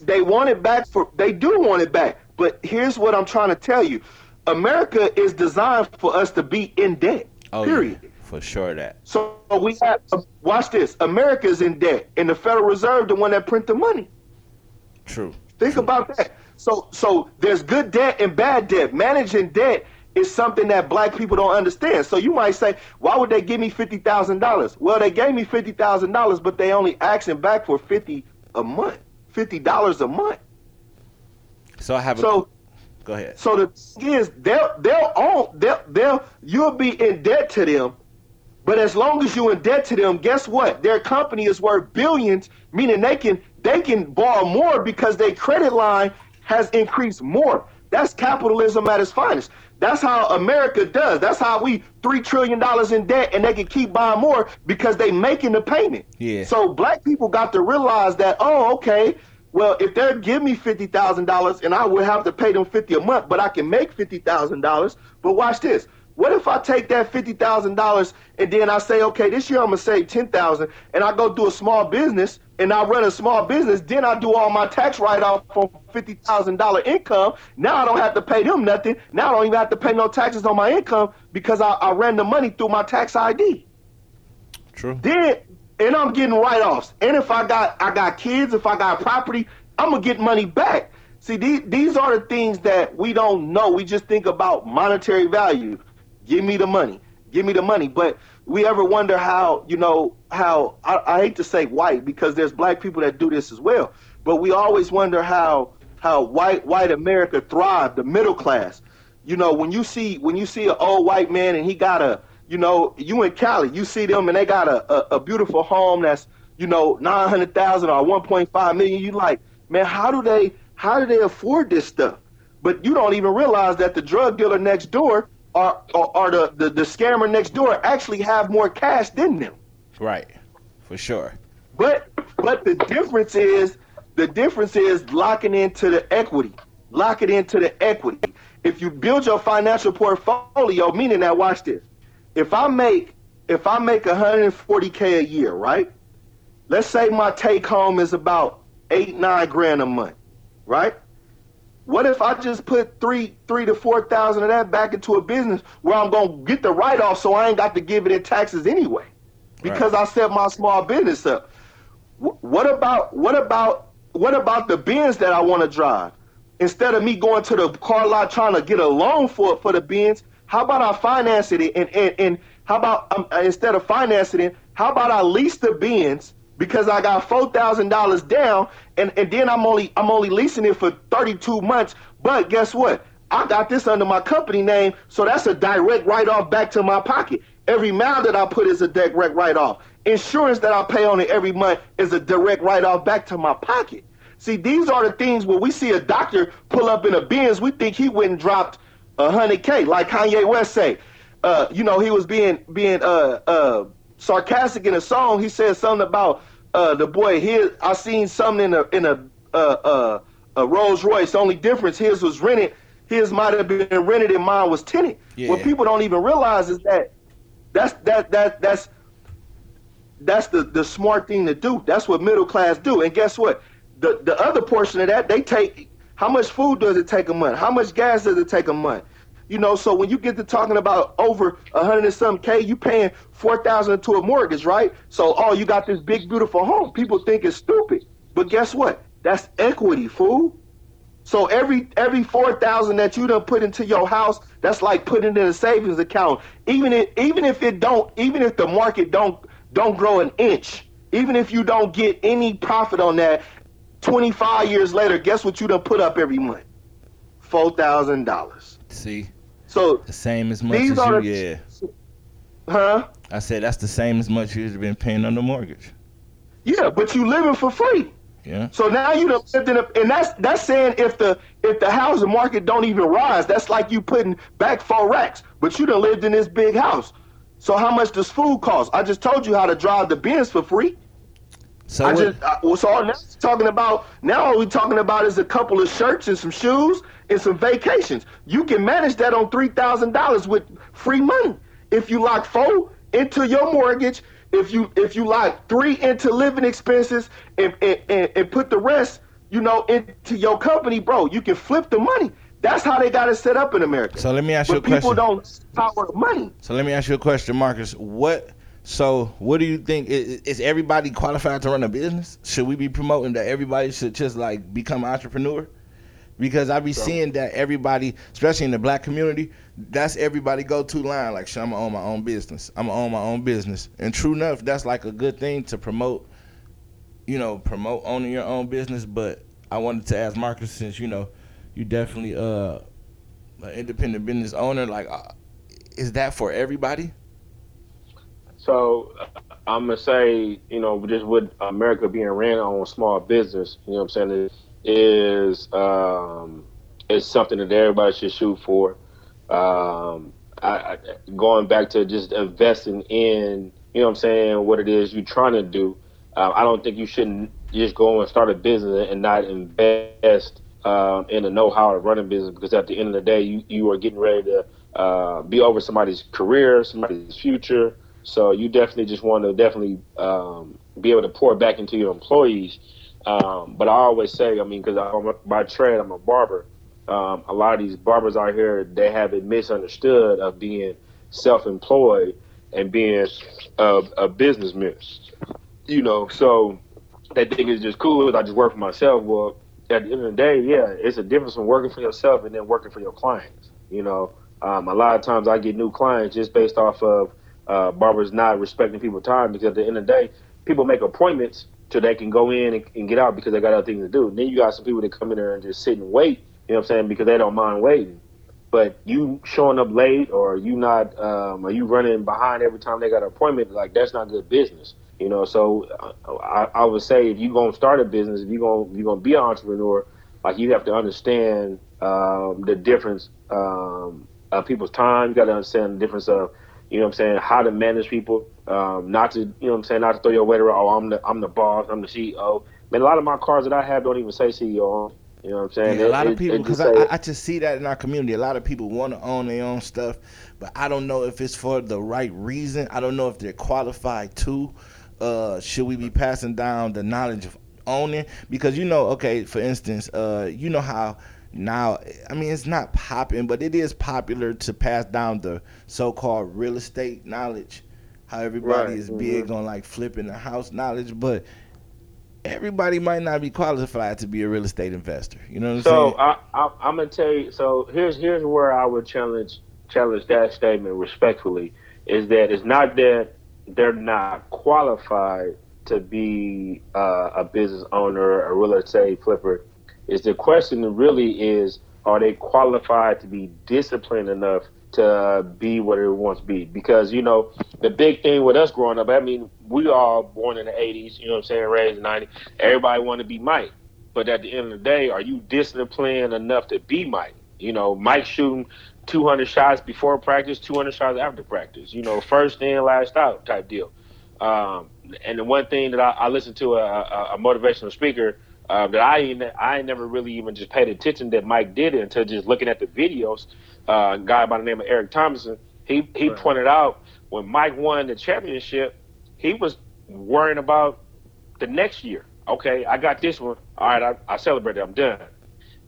they want it back for. They do want it back. But here's what I'm trying to tell you: America is designed for us to be in debt. Oh, period. Yeah, for sure that. So we have um, watch this. America is in debt, and the Federal Reserve the one that print the money. True. Think True. about that. So so there's good debt and bad debt. Managing debt is something that black people don't understand. So you might say, why would they give me fifty thousand dollars? Well, they gave me fifty thousand dollars, but they only asking back for fifty a month, fifty dollars a month. So I have so. A, go ahead. So the thing is, they'll they'll own they'll they'll you'll be in debt to them, but as long as you're in debt to them, guess what? Their company is worth billions, meaning they can they can borrow more because their credit line has increased more. That's capitalism at its finest. That's how America does. That's how we three trillion dollars in debt, and they can keep buying more because they making the payment. Yeah. So black people got to realize that. Oh, okay. Well, if they're give me fifty thousand dollars, and I would have to pay them fifty a month, but I can make fifty thousand dollars. But watch this. What if I take that fifty thousand dollars and then I say, okay, this year I'm gonna save ten thousand, and I go do a small business and I run a small business, then I do all my tax write off for fifty thousand dollar income. Now I don't have to pay them nothing. Now I don't even have to pay no taxes on my income because I, I ran the money through my tax ID. True. Then and I'm getting write offs. And if I got I got kids, if I got property, I'm gonna get money back. See, these, these are the things that we don't know. We just think about monetary value. Give me the money. Give me the money. But we ever wonder how, you know, how I, I hate to say white because there's black people that do this as well. But we always wonder how how white white America thrived, the middle class. You know, when you see when you see an old white man and he got a, you know, you in Cali, you see them and they got a, a, a beautiful home that's, you know, nine hundred thousand or one point five million. You like, man, how do they how do they afford this stuff? But you don't even realize that the drug dealer next door or, or, or the, the, the scammer next door actually have more cash than them. Right, for sure. But but the difference is the difference is locking into the equity. Lock it into the equity. If you build your financial portfolio, meaning that watch this. If I make if I make 140k a year, right? Let's say my take home is about eight nine grand a month, right? What if I just put three, three to four thousand of that back into a business where I'm gonna get the write off, so I ain't got to give it in taxes anyway, because right. I set my small business up. What about what about what about the Benz that I want to drive? Instead of me going to the car lot trying to get a loan for for the Benz, how about I finance it and and, and how about um, instead of financing it, how about I lease the Benz because I got four thousand dollars down, and and then I'm only I'm only leasing it for thirty two months. But guess what? I got this under my company name, so that's a direct write off back to my pocket. Every mile that I put is a direct write off. Insurance that I pay on it every month is a direct write off back to my pocket. See, these are the things where we see a doctor pull up in a Benz, we think he went and dropped a hundred K, like Kanye West say. Uh, you know, he was being being uh uh sarcastic in a song. He said something about uh the boy here. I seen something in a in a uh uh a Rolls Royce. The only difference his was rented. His might have been rented and mine was tenant. Yeah. What people don't even realize is that that's that that that's that's the the smart thing to do. That's what middle class do. And guess what? The the other portion of that they take. How much food does it take a month? How much gas does it take a month? You know, so when you get to talking about over a hundred and some K, you paying four thousand to a mortgage, right? So oh, you got this big beautiful home. People think it's stupid. But guess what? That's equity, fool. So every every four thousand that you done put into your house, that's like putting in a savings account. Even if even if it don't, even if the market don't don't grow an inch, even if you don't get any profit on that, twenty five years later, guess what you done put up every month? Four thousand dollars. See. So the same as much as you, yeah. Huh? I said that's the same as much you've been paying on the mortgage. Yeah, but you living for free. Yeah. So now you done lived in a, and that's that's saying if the if the housing market don't even rise, that's like you putting back four racks, but you done lived in this big house. So how much does food cost? I just told you how to drive the Benz for free. So I just I, well, so all now talking about now all we talking about is a couple of shirts and some shoes and some vacations. You can manage that on three thousand dollars with free money if you lock four into your mortgage if you if you like three into living expenses and, and, and, and put the rest, you know, into your company, bro, you can flip the money. That's how they got it set up in America. So let me ask but you a question. People don't power money. So let me ask you a question, Marcus. What? So what do you think? Is, is everybody qualified to run a business? Should we be promoting that everybody should just like become an entrepreneur? because I be so, seeing that everybody, especially in the black community, that's everybody go to line. Like, I'm gonna own my own business. I'm gonna own my own business. And true enough, that's like a good thing to promote. You know, promote owning your own business. But I wanted to ask Marcus, since you know, you definitely uh, an independent business owner. Like, uh, is that for everybody? So I'm gonna say, you know, just with America being ran on small business, you know what I'm saying? is um, is something that everybody should shoot for. Um, I, I, going back to just investing in, you know what I'm saying, what it is you're trying to do. Uh, I don't think you shouldn't just go and start a business and not invest um, in the know-how of running business because at the end of the day, you, you are getting ready to uh, be over somebody's career, somebody's future. So you definitely just want to definitely um, be able to pour back into your employees um, but I always say, I mean, because by trade I'm a barber. Um, a lot of these barbers out here they have it misunderstood of being self-employed and being a, a businessman. You know, so they think it's just cool. I just work for myself. Well, at the end of the day, yeah, it's a difference from working for yourself and then working for your clients. You know, um, a lot of times I get new clients just based off of uh, barbers not respecting people's time because at the end of the day, people make appointments so they can go in and, and, get out because they got other things to do. then you got some people that come in there and just sit and wait, you know what I'm saying, because they don't mind waiting. But you showing up late or you not, um, are you running behind every time they got an appointment, like that's not good business. You know, so uh, I, I would say if you're gonna start a business, if you're gonna you're gonna be an entrepreneur, like you have to understand um, the difference um, of people's time. You got to understand the difference of you know what I'm saying, how to manage people, um, not to, you know what I'm saying, not to throw your weight around, oh, I'm the, I'm the boss, I'm the CEO. Man, a lot of my cars that I have don't even say CEO. You know what I'm saying? Yeah, a lot it, of people, because I, I just see that in our community. A lot of people want to own their own stuff, but I don't know if it's for the right reason. I don't know if they're qualified to. Uh, should we be passing down the knowledge of owning? Because you know, okay, for instance, uh, you know how now i mean it's not popping but it is popular to pass down the so-called real estate knowledge how everybody right. is mm-hmm. big on like flipping the house knowledge but everybody might not be qualified to be a real estate investor you know what i'm so saying I, I, i'm gonna tell you so here's here's where i would challenge challenge that statement respectfully is that it's not that they're not qualified to be uh, a business owner a real estate flipper is the question really is are they qualified to be disciplined enough to be what it wants to be? Because you know the big thing with us growing up, I mean, we all born in the '80s, you know what I'm saying, raised in '90. Everybody want to be Mike. but at the end of the day, are you disciplined enough to be Mike? You know, Mike shooting 200 shots before practice, 200 shots after practice. You know, first in, last out type deal. Um, and the one thing that I, I listened to a, a, a motivational speaker uh, that I I never really even just paid attention that Mike did it until just looking at the videos. Uh, a guy by the name of Eric Thompson, he he right. pointed out when Mike won the championship, he was worrying about the next year. Okay, I got this one. All right, I, I celebrated. I'm done.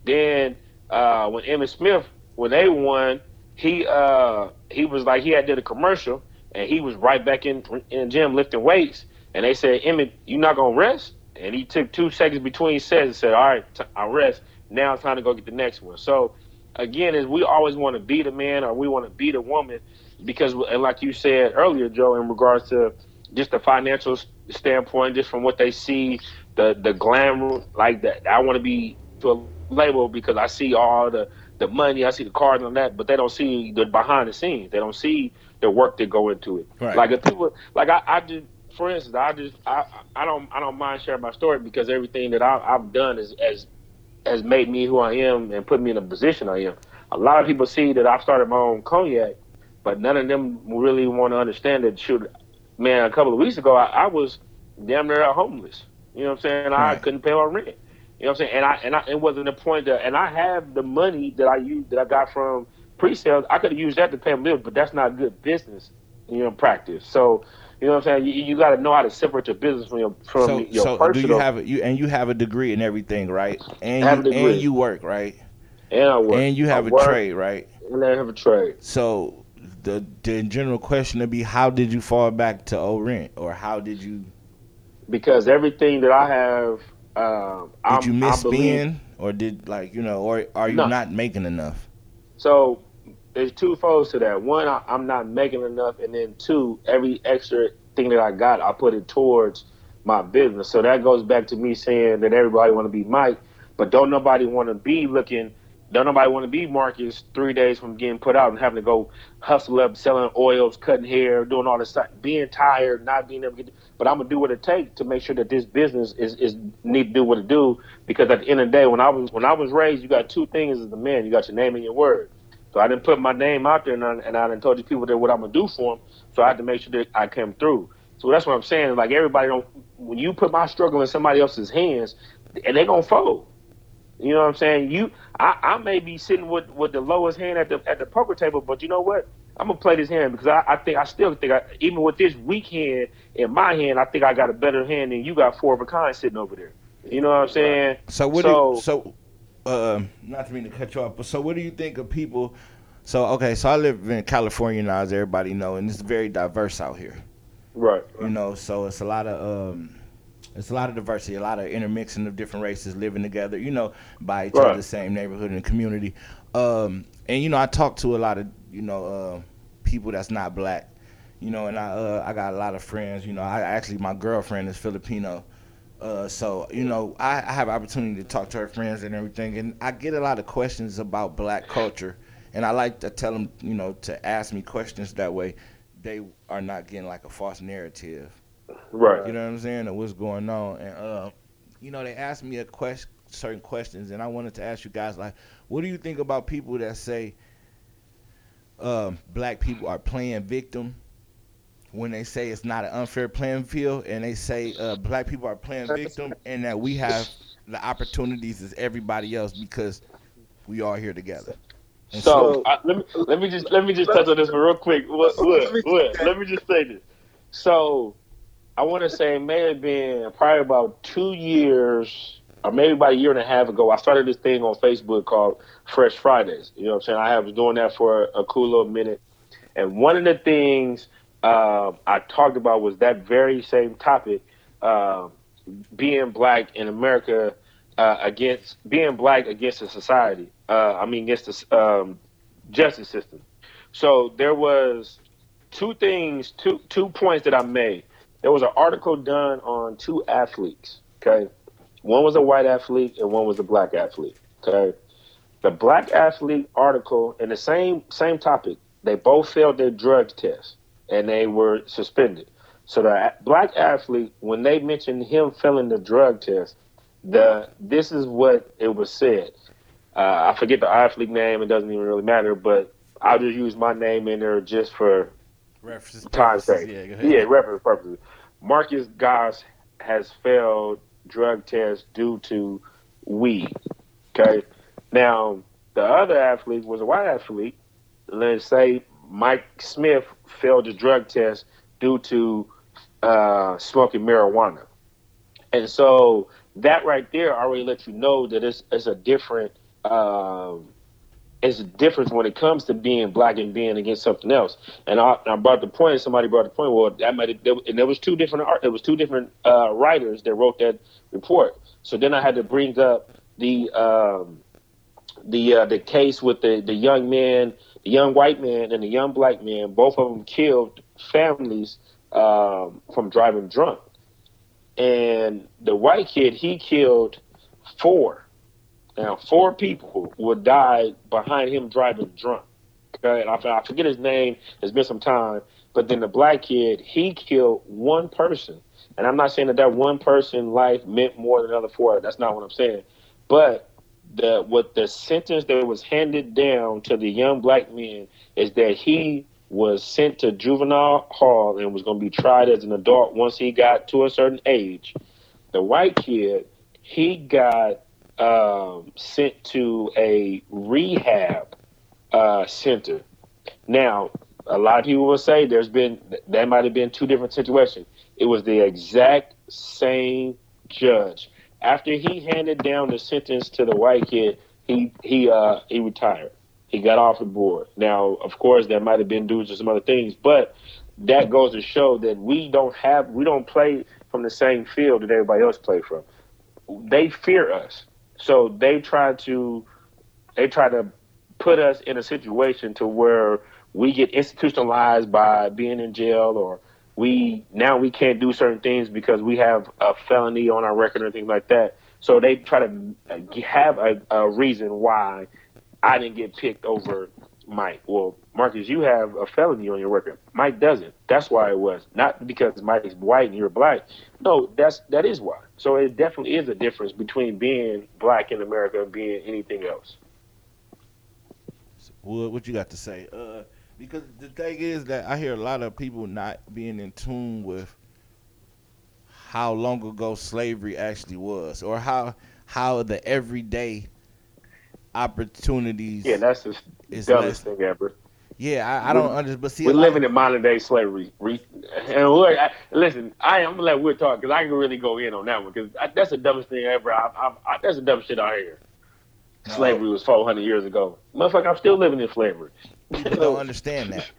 Then uh, when Emmitt Smith, when they won, he uh, he was like he had did a commercial and he was right back in in the gym lifting weights. And they said, Emmitt, you not gonna rest? And he took two seconds between sets and said, All right, I rest. Now it's time to go get the next one. So again, is we always want to beat a man or we want to beat a woman because, and like you said earlier, Joe, in regards to just the financial standpoint, just from what they see, the the glamour, like that. I want to be to a label because I see all the the money, I see the cars and that, but they don't see the behind the scenes. They don't see the work that go into it. Right. Like if people, like I, I just, for instance, I just, I, I don't, I don't mind sharing my story because everything that I, I've done is, has, has made me who I am and put me in a position I am. A lot of people see that I've started my own cognac, but none of them really want to understand that. Shoot, man, a couple of weeks ago, I, I was damn near homeless. You know what I'm saying? Right. I couldn't pay my rent. You know what I'm saying? And I and I it wasn't the point that and I have the money that I used that I got from pre-sales. I could have used that to pay them bills, but that's not good business, you know, practice. So you know what I'm saying? You, you got to know how to separate your business from your from so, your so personal. do you have you and you have a degree in everything, right? And you, and you work, right? And I work. And you have I a work, trade, right? And I have a trade. So the the general question to be, how did you fall back to O rent, or how did you? Because everything that I have, um, did I'm, you miss being, or did like you know, or are you no. not making enough? So there's two folds to that. One, I, am not making enough, and then two, every extra thing that I got, I put it towards my business. So that goes back to me saying that everybody want to be Mike, but don't nobody want to be looking. Don't nobody want to be Marcus three days from getting put out and having to go hustle up, selling oils, cutting hair, doing all this stuff, being tired, not being able to get. But I'm gonna do what it takes to make sure that this business is is need to do what it do. Because at the end of the day, when I was when I was raised, you got two things as a man: you got your name and your word. So I didn't put my name out there, and I, and I didn't told these people that what I'm gonna do for them. So I had to make sure that I came through. So that's what I'm saying. Like everybody don't. When you put my struggle in somebody else's hands, and they gonna fold. You know what I'm saying? You, I, I may be sitting with, with the lowest hand at the at the poker table, but you know what? I'm gonna play this hand because I, I think I still think I, even with this weak hand in my hand, I think I got a better hand than you got four of a kind sitting over there. You know what I'm saying? So what? So, do, so uh, not to mean to cut you off, but so what do you think of people? So okay, so I live in California now, as everybody know, and it's very diverse out here. Right. You know, so it's a lot of um, it's a lot of diversity, a lot of intermixing of different races living together. You know, by each right. other, the same neighborhood and community. Um, and you know, I talk to a lot of you know uh, people that's not black. You know, and I uh, I got a lot of friends. You know, I actually my girlfriend is Filipino. Uh, so you know, I, I have opportunity to talk to her friends and everything, and I get a lot of questions about black culture, and I like to tell them, you know, to ask me questions that way. They are not getting like a false narrative, right? You know what I'm saying, or what's going on, and uh, you know, they asked me a question, certain questions, and I wanted to ask you guys like, what do you think about people that say um, black people are playing victim when they say it's not an unfair playing field and they say uh, black people are playing victim and that we have the opportunities as everybody else because we are here together. so, so I, let me let me just let me just touch on this real quick. Look, look, look, let me just say this. So I want to say it may have been probably about two years or maybe about a year and a half ago. I started this thing on Facebook called Fresh Fridays. You know what I'm saying? I was doing that for a cool little minute. And one of the things uh, I talked about was that very same topic, uh, being black in America uh, against being black against the society. Uh, I mean, against the um, justice system. So there was two things, two two points that I made. There was an article done on two athletes. Okay, one was a white athlete and one was a black athlete. Okay, the black athlete article in the same same topic. They both failed their drug test and they were suspended. So the black athlete, when they mentioned him failing the drug test, the this is what it was said. Uh, I forget the athlete name. It doesn't even really matter, but I'll just use my name in there just for reference time's sake. Yeah, yeah, reference purposes. Marcus Goss has failed drug tests due to weed. Okay, now the other athlete was a white athlete. Let's say Mike Smith failed the drug test due to uh, smoking marijuana. And so that right there already lets you know that it's, it's a different um, it's a difference when it comes to being black and being against something else. And I, I brought the point. Somebody brought the point. Well, that might and there was two different art. There was two different uh, writers that wrote that report. So then I had to bring up the um, the uh, the case with the the young man, young white man, and the young black man. Both of them killed families um, from driving drunk. And the white kid, he killed four. Now, four people would die behind him driving drunk. Okay, and I, I forget his name. It's been some time. But then the black kid, he killed one person. And I'm not saying that that one person life meant more than the other four. That's not what I'm saying. But the what the sentence that was handed down to the young black man is that he was sent to juvenile hall and was going to be tried as an adult once he got to a certain age. The white kid, he got um, sent to a rehab uh, center. Now, a lot of people will say there's been that might have been two different situations. It was the exact same judge. After he handed down the sentence to the white kid, he he uh, he retired. He got off the board. Now, of course, there might have been dudes or some other things, but that goes to show that we don't have we don't play from the same field that everybody else play from. They fear us, so they try to they try to put us in a situation to where we get institutionalized by being in jail or we now we can't do certain things because we have a felony on our record or things like that. So they try to have a, a reason why I didn't get picked over Mike. Well, Marcus, you have a felony on your record. Mike doesn't. That's why it was not because Mike is white and you're black. No, that's that is why. So it definitely is a difference between being black in America and being anything else. What what you got to say? Uh, because the thing is that I hear a lot of people not being in tune with how long ago slavery actually was, or how how the everyday opportunities. Yeah, that's the dumbest thing ever. Yeah, I, I don't understand. But see, we're living in modern day slavery. And look, I, listen, I am gonna let Wood talk because I can really go in on that one because that's the dumbest thing ever. I, I, that's the dumbest shit I hear. Slavery was 400 years ago. Motherfucker, I'm still living in slavery. People don't understand that.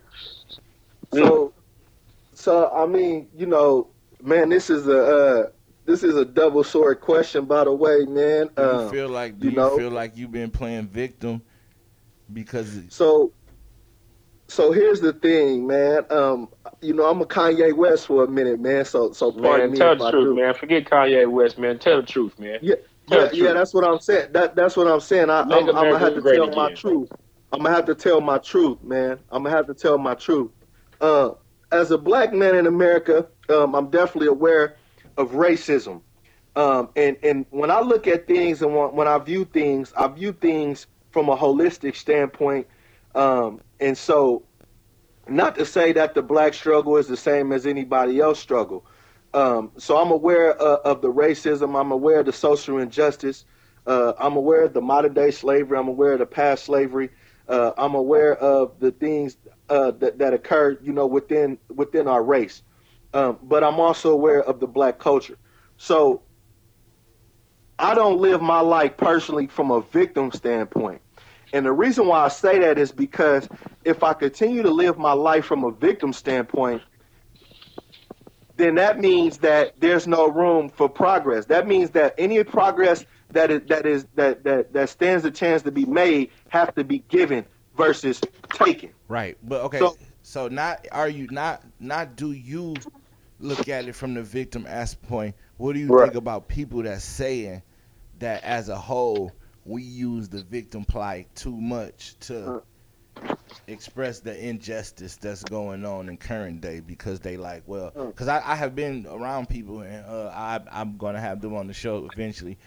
So, so I mean, you know, man, this is a uh, this is a double sword question, by the way, man. Do you um, feel like do you, you know, feel like you've been playing victim because so so here's the thing, man. Um, you know, I'm a Kanye West for a minute, man. So so pardon man, me tell the truth, man. Forget Kanye West, man. Tell the truth, man. Yeah, yeah, yeah. That's what I'm saying. That that's what I'm saying. I, am gonna have to tell again. my truth. I'm gonna have to tell my truth, man. I'm gonna have to tell my truth. Uh, as a black man in America, um, I'm definitely aware of racism. Um, and and when I look at things and when, I view things, I view things from a holistic standpoint. Um, and so, not to say that the black struggle is the same as anybody else struggle. Um, so I'm aware uh, of the racism. I'm aware of the social injustice. Uh, I'm aware of the modern day slavery. I'm aware of the past slavery. Uh, I'm aware of the things uh, that that occurred, you know, within within our race. Um, but I'm also aware of the black culture. So I don't live my life personally from a victim standpoint. And the reason why I say that is because if I continue to live my life from a victim standpoint, then that means that there's no room for progress. That means that any progress that is that is that that, that stands a chance to be made have to be given versus taken. Right. But okay. So, so not are you not not do you look at it from the victim aspect point, what do you right. think about people that saying that as a whole we use the victim plight too much to express the injustice that's going on in current day because they like well because mm. I, I have been around people and uh, I I'm gonna have them on the show eventually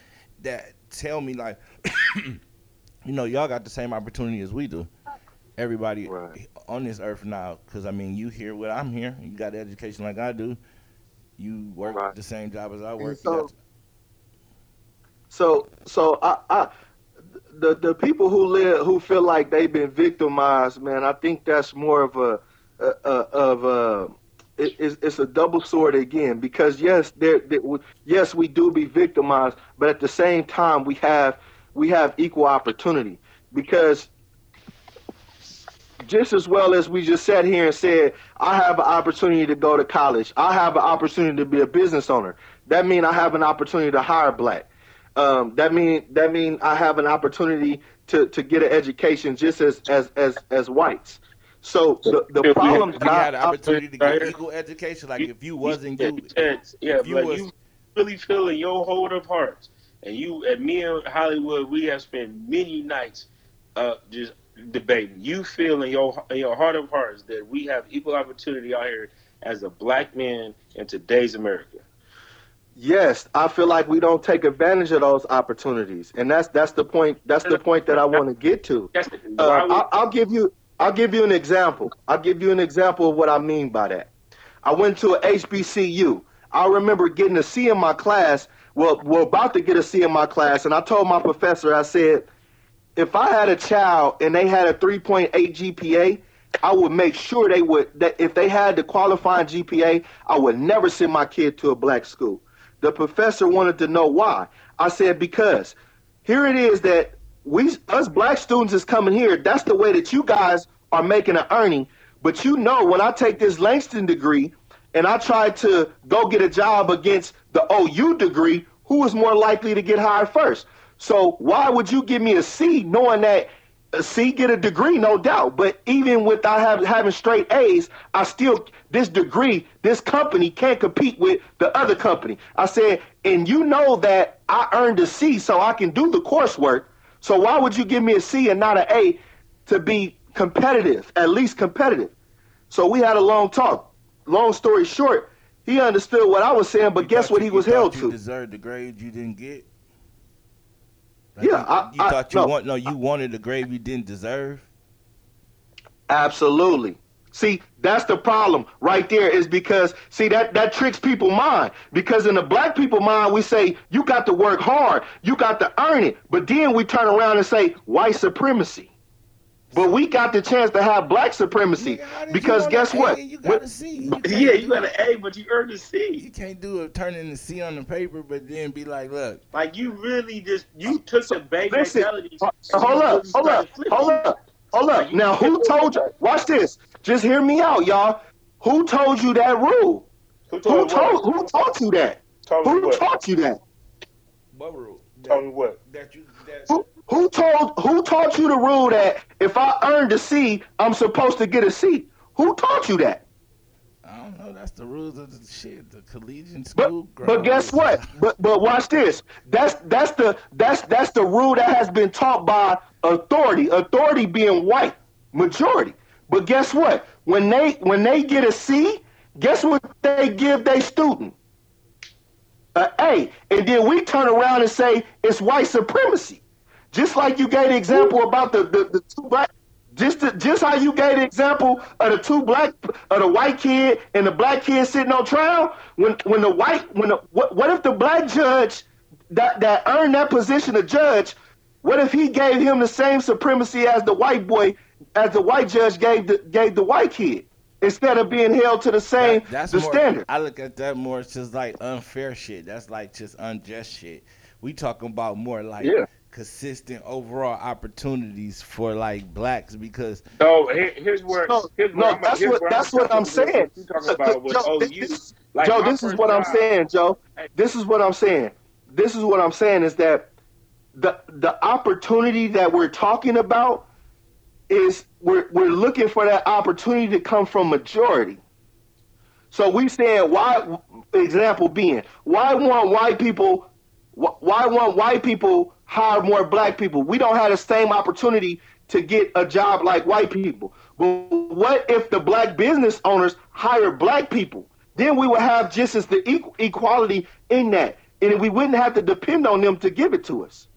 that tell me like you know y'all got the same opportunity as we do. Everybody right. on this earth now because I mean you hear what I'm here. You got education like I do. You work right. the same job as I work. so, so so I, I the the people who live who feel like they've been victimized, man, I think that's more of a, a, a of a it, it's, it's a double sword again because yes, there, there yes we do be victimized, but at the same time we have we have equal opportunity because just as well as we just sat here and said, I have an opportunity to go to college. I have an opportunity to be a business owner. That means I have an opportunity to hire black. Um, that mean that mean I have an opportunity to, to get an education just as as as, as whites. So the, the problem you had an opportunity to get equal education. Like if you wasn't you, yeah, you, was, you really feel in your heart of hearts, and you and me in Hollywood, we have spent many nights uh, just debating. You feel in your in your heart of hearts that we have equal opportunity out here as a black man in today's America. Yes, I feel like we don't take advantage of those opportunities, and that's that's the point. That's the point that I want to get to. Uh, I'll, I'll give you I'll give you an example. I'll give you an example of what I mean by that. I went to a HBCU. I remember getting a C in my class. Well, we're about to get a C in my class, and I told my professor, I said, if I had a child and they had a 3.8 GPA, I would make sure they would that if they had the qualifying GPA, I would never send my kid to a black school. The professor wanted to know why. I said, because here it is that we, us black students is coming here. That's the way that you guys are making an earning. But you know, when I take this Langston degree and I try to go get a job against the OU degree, who is more likely to get hired first? So why would you give me a C knowing that a C get a degree, no doubt. But even without have, having straight A's, I still this degree, this company can't compete with the other company. I said, and you know that I earned a C, so I can do the coursework. So why would you give me a C and not an A to be competitive, at least competitive? So we had a long talk. Long story short, he understood what I was saying, but you guess what you, he was held you to? Deserved the grade you didn't get. Like yeah, you, I, you thought you no, want no, you wanted the grade you didn't deserve. Absolutely. See, that's the problem right there is because see that that tricks people mind because in the black people mind we say you got to work hard, you got to earn it, but then we turn around and say white supremacy. But we got the chance to have black supremacy because guess what? You got a C. You yeah, you got an A, but you earned a C. You can't do a turn in the C on the paper, but then be like, look, like you really just you took so, the bait mentality. Uh, hold up, hold up, hold up, hold up. Now, who told you? Watch this. Just hear me out, y'all. Who told you that rule? Who told? Who told, who taught you that? Told who taught you that? What rule? Tell me what? That you. That, who, who told who taught you the rule that if I earned a C, I'm supposed to get a C? Who taught you that? I don't know. That's the rules of the shit, the collegiate school. But, but guess what? But but watch this. That's that's the that's that's the rule that has been taught by authority. Authority being white majority. But guess what? When they when they get a C, guess what they give their student? A A. And then we turn around and say it's white supremacy. Just like you gave the example about the, the, the two black just just how you gave the example of the two black of the white kid and the black kid sitting on trial when when the white when the what, what if the black judge that that earned that position of judge what if he gave him the same supremacy as the white boy as the white judge gave the gave the white kid instead of being held to the same that, that's the more, standard. I look at that more as just like unfair shit. That's like just unjust shit. We talking about more like yeah. consistent overall opportunities for like blacks because no here's where no, here's no where that's what that's what I'm saying. You talking about with Joe, this, like Joe, this is what I'm saying, Joe. This is what I'm saying. This is what I'm saying is that the the opportunity that we're talking about is we're we're looking for that opportunity to come from majority. So we saying why example being why want white people why want white people hire more black people? We don't have the same opportunity to get a job like white people. But what if the black business owners hire black people? Then we would have just as the equality in that, and we wouldn't have to depend on them to give it to us.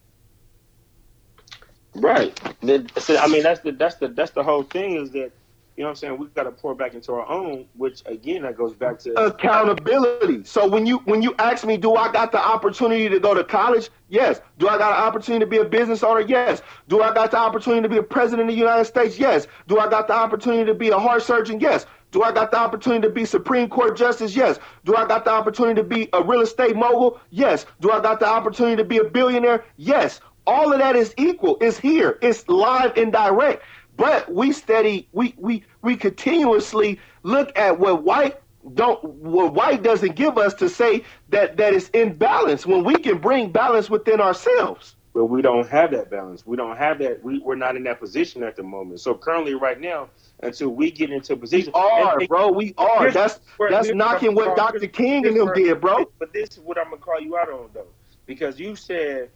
Right. I mean, that's the that's the that's the whole thing is that you know what I'm saying? We've got to pour back into our own, which again that goes back to accountability. So when you when you ask me, do I got the opportunity to go to college? Yes. Do I got an opportunity to be a business owner? Yes. Do I got the opportunity to be a president of the United States? Yes. Do I got the opportunity to be a heart surgeon? Yes. Do I got the opportunity to be Supreme Court justice? Yes. Do I got the opportunity to be a real estate mogul? Yes. Do I got the opportunity to be a billionaire? Yes. All of that is equal. It's here. It's live and direct. But we steady, we we we continuously look at what white don't what white doesn't give us to say that that is in balance when we can bring balance within ourselves. But we don't have that balance. We don't have that. We, we're not in that position at the moment. So currently, right now, until we get into a position, we are, and, bro. We are. That's that's knocking what Dr. King and them did, bro. But this is what I'm gonna call you out on, though, because you said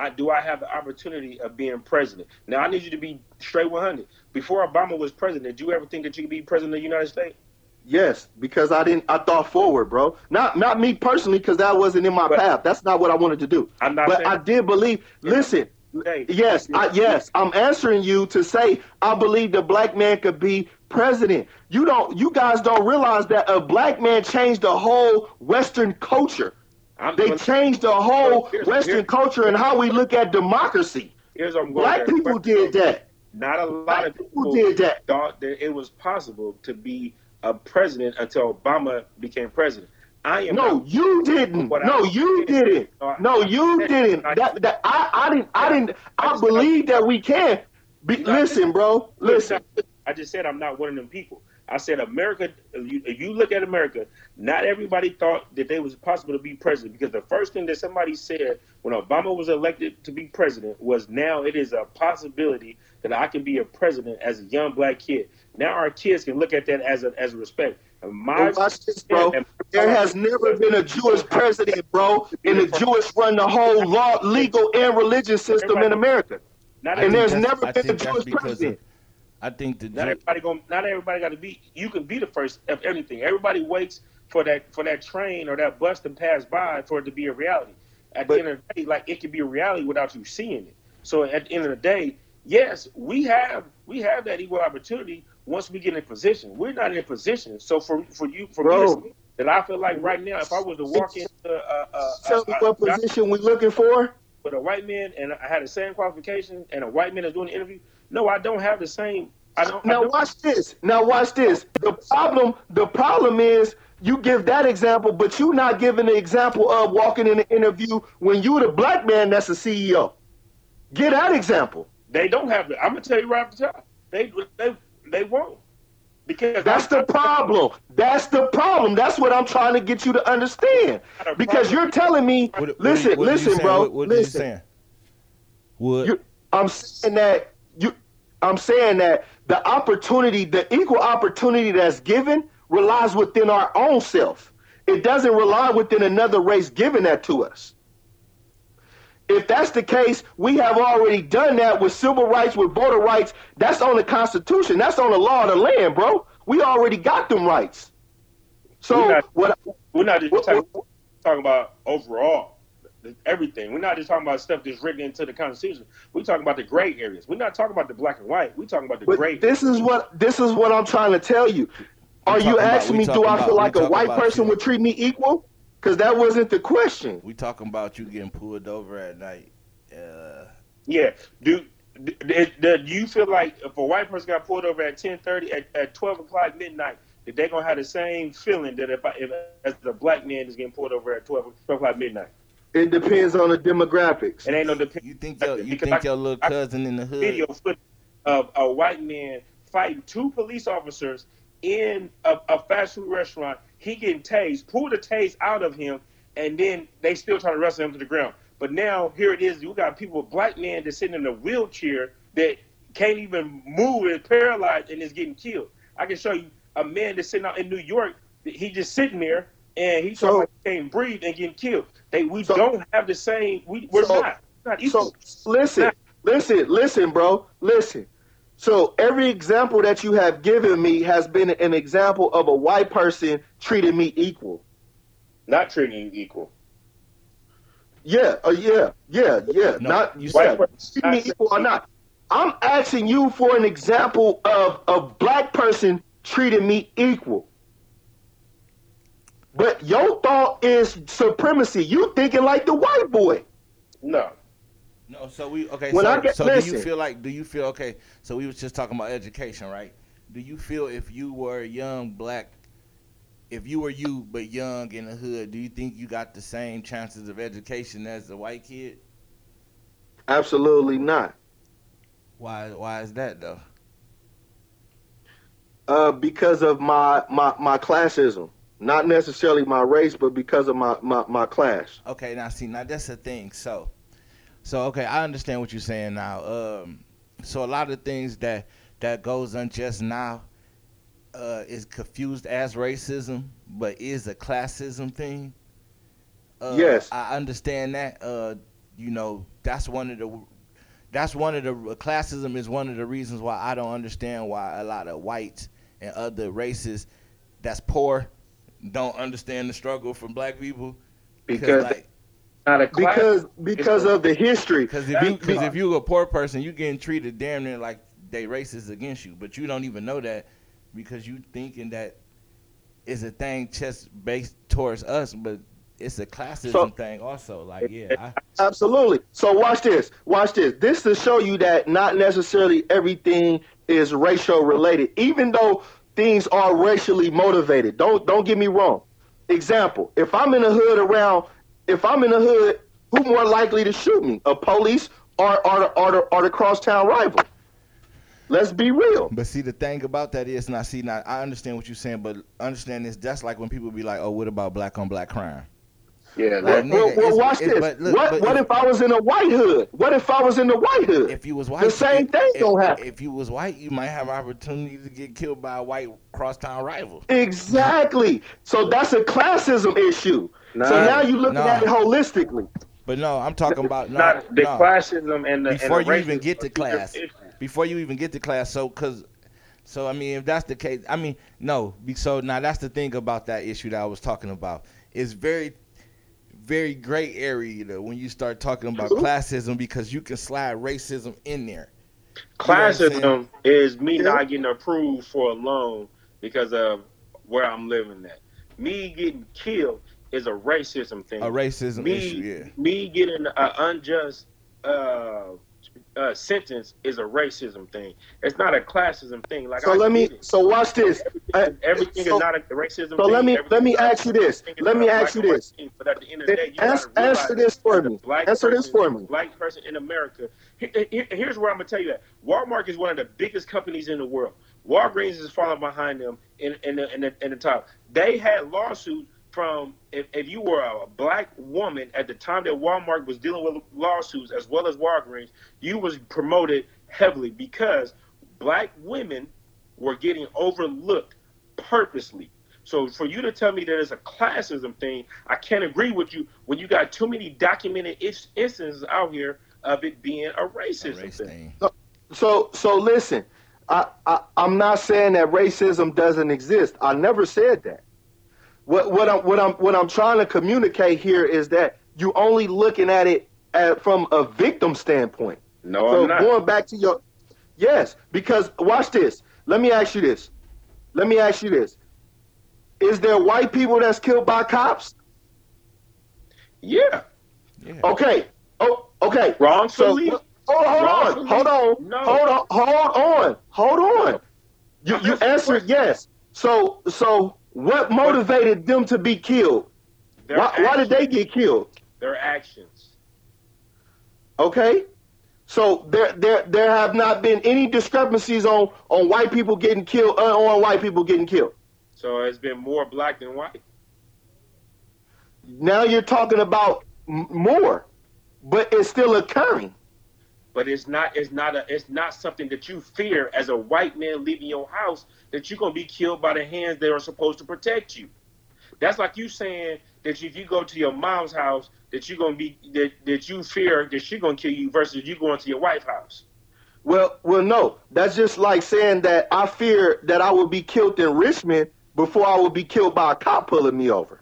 I, do I have the opportunity of being president? Now I need you to be straight 100. Before Obama was president, did you ever think that you could be president of the United States? Yes, because I didn't. I thought forward, bro. Not not me personally, because that wasn't in my but, path. That's not what I wanted to do. I'm not. But I did believe. Yeah. Listen. Hey, yes, I, yes. I'm answering you to say I believe the black man could be president. You don't. You guys don't realize that a black man changed the whole Western culture. I'm they changed the whole here's, Western here's, culture and how we look at democracy. Here's what I'm going Black people did that. Not a lot Black of people did that. Thought that it was possible to be a president until Obama became president. I am no, you didn't. No, you didn't. No, you didn't. That, that I, I didn't. I didn't. I believe that we can. Be, listen, bro. Listen. I just said I'm not one of them people. I said America. If you, if you, look at America, not everybody thought that they was possible to be president because the first thing that somebody said when Obama was elected to be president was, "Now it is a possibility that I can be a president as a young black kid." Now our kids can look at that as a as a respect. My watch this, bro. There has never been a Jewish president, bro, and the Jewish run the whole law, legal, and religious system in America. and there's never been a Jewish president. I think that not everybody going not everybody got to be. You can be the first of anything. Everybody waits for that for that train or that bus to pass by for it to be a reality. At but, the end of the day, like it can be a reality without you seeing it. So at the end of the day, yes, we have we have that equal opportunity once we get in position. We're not in position. So for for you for Bro. me that I feel like right now, if I was to walk into uh, uh, tell me what position we're looking for with a white man and I had the same qualification and a white man is doing the interview, no, I don't have the same. I don't. Now I don't. watch this. Now watch this. The problem. The problem is you give that example, but you're not giving the example of walking in an interview when you're the black man that's the CEO. Get that example. They don't have it. I'm gonna tell you right off the top. They they they won't. Because that's I'm, the problem. That's the problem. That's what I'm trying to get you to understand. Because you're telling me, what, listen, what, listen, bro. What, what listen. What? I'm saying that you I'm saying that the opportunity, the equal opportunity that's given relies within our own self. It doesn't rely within another race giving that to us. If that's the case, we have already done that with civil rights, with voter rights. That's on the Constitution. That's on the law of the land, bro. We already got them rights. So we're not, what? We're not just what, talking, talking about overall everything. We're not just talking about stuff that's written into the Constitution. We're talking about the gray areas. We're not talking about the black and white. We're talking about the but gray. This is what this is what I'm trying to tell you. Are you asking about, me, do I feel like a white person you. would treat me equal? Because that wasn't the question. We talking about you getting pulled over at night. Uh, yeah. Do, do, do, you feel like if a white person got pulled over at 10:30 at, at 12 o'clock midnight, that they're gonna have the same feeling that if, I, if as the black man is getting pulled over at 12, 12 o'clock midnight? It depends on the demographics. It ain't no depend. You think your you think I, your little cousin in the hood? Video footage of a white man fighting two police officers in a, a, fast food restaurant. He getting tased, pull the tase out of him, and then they still try to wrestle him to the ground. But now here it is. You got people, black man that's sitting in a wheelchair that can't even move and paralyzed and is getting killed. I can show you a man that's sitting out in New York. He just sitting there and he's so, like he can't breathe and getting killed. They we so, don't have the same. We we're so, not. not equal. So listen, listen, listen, bro, listen. So every example that you have given me has been an example of a white person treating me equal. Not treating you equal. Yeah, uh, yeah, yeah, yeah. No, not you said treating me equal or not. I'm asking you for an example of a black person treating me equal. But your thought is supremacy. You thinking like the white boy. No. No, so we okay. When so, I get, so listen, do you feel like? Do you feel okay? So we was just talking about education, right? Do you feel if you were a young black, if you were you but young in the hood, do you think you got the same chances of education as the white kid? Absolutely not. Why? Why is that though? Uh, because of my my my classism, not necessarily my race, but because of my my my class. Okay, now see, now that's the thing. So so okay, I understand what you're saying now. Um, so a lot of things that that goes unjust now uh, is confused as racism, but is a classism thing. Uh, yes, I understand that. Uh, you know, that's one of the that's one of the classism is one of the reasons why I don't understand why a lot of whites and other races that's poor don't understand the struggle from black people because, because like, not a class. Because because of the history. Because if you because if you're a poor person, you getting treated damn near like they racist against you, but you don't even know that because you thinking that is a thing just based towards us, but it's a classism so, thing also. Like, yeah, I, absolutely. So watch this. Watch this. This to show you that not necessarily everything is racial related, even though things are racially motivated. Don't don't get me wrong. Example: If I'm in a hood around if I'm in the hood, who more likely to shoot me? A police or or or the, or the crosstown rival? Let's be real. But see, the thing about that is, now see, now I understand what you're saying, but understand this. That's like when people be like, "Oh, what about black on black crime?" Yeah, like, well, well, watch this. But look, what but what if, if, I was in a white hood? What if I was in the white hood? If you was white, the same if, thing don't happen. If you was white, you might have opportunity to get killed by a white crosstown rival. Exactly. So that's a classism issue. Nah, so now you look nah. at it holistically. But no, I'm talking about no, not the no. classism and the before and the you even get to class. Before you even get to class, so because so I mean, if that's the case, I mean, no. So now that's the thing about that issue that I was talking about. It's very very gray area when you start talking about classism because you can slide racism in there. Classism is me not getting approved for a loan because of where I'm living at. Me getting killed is a racism thing. A racism me, issue, yeah. Me getting an unjust uh, uh, sentence is a racism thing. It's not a classism thing. Like so, I let me. It. So watch this. Everything, everything so, is not a racism. So thing. let me let me ask you this. Let me ask you this. But at the end of the day, you answer, answer this for me. Answer this for me. Black person in America. Here's where I'm gonna tell you that Walmart is one of the biggest companies in the world. Walgreens is falling behind them in in the, in the, in the top. They had lawsuits from if, if you were a black woman at the time that Walmart was dealing with lawsuits as well as Walgreens, you was promoted heavily because black women were getting overlooked purposely. So for you to tell me that it's a classism thing, I can't agree with you when you got too many documented instances out here of it being a racism a thing. thing. So so listen, I, I I'm not saying that racism doesn't exist. I never said that. What what I'm what I'm what I'm trying to communicate here is that you're only looking at it at, from a victim standpoint. No, so I'm not. going back to your yes, because watch this. Let me ask you this. Let me ask you this. Is there white people that's killed by cops? Yeah. yeah. Okay. Oh, okay. Wrongfully. So, hold, hold on. Hold on. No. Hold on. Hold on. Hold on. No. You you answered yes. So so what motivated them to be killed? Why, why, did they get killed? Their actions. Okay. So there, there, there have not been any discrepancies on on white people getting killed, uh, on white people getting killed. So it's been more black than white. Now you're talking about more, but it's still occurring but it's not it's not a it's not something that you fear as a white man leaving your house that you're gonna be killed by the hands that are supposed to protect you. That's like you saying that if you go to your mom's house, that you're gonna be that, that you fear that she's gonna kill you versus you going to your wife's house. Well, well, no. That's just like saying that I fear that I will be killed in Richmond before I will be killed by a cop pulling me over.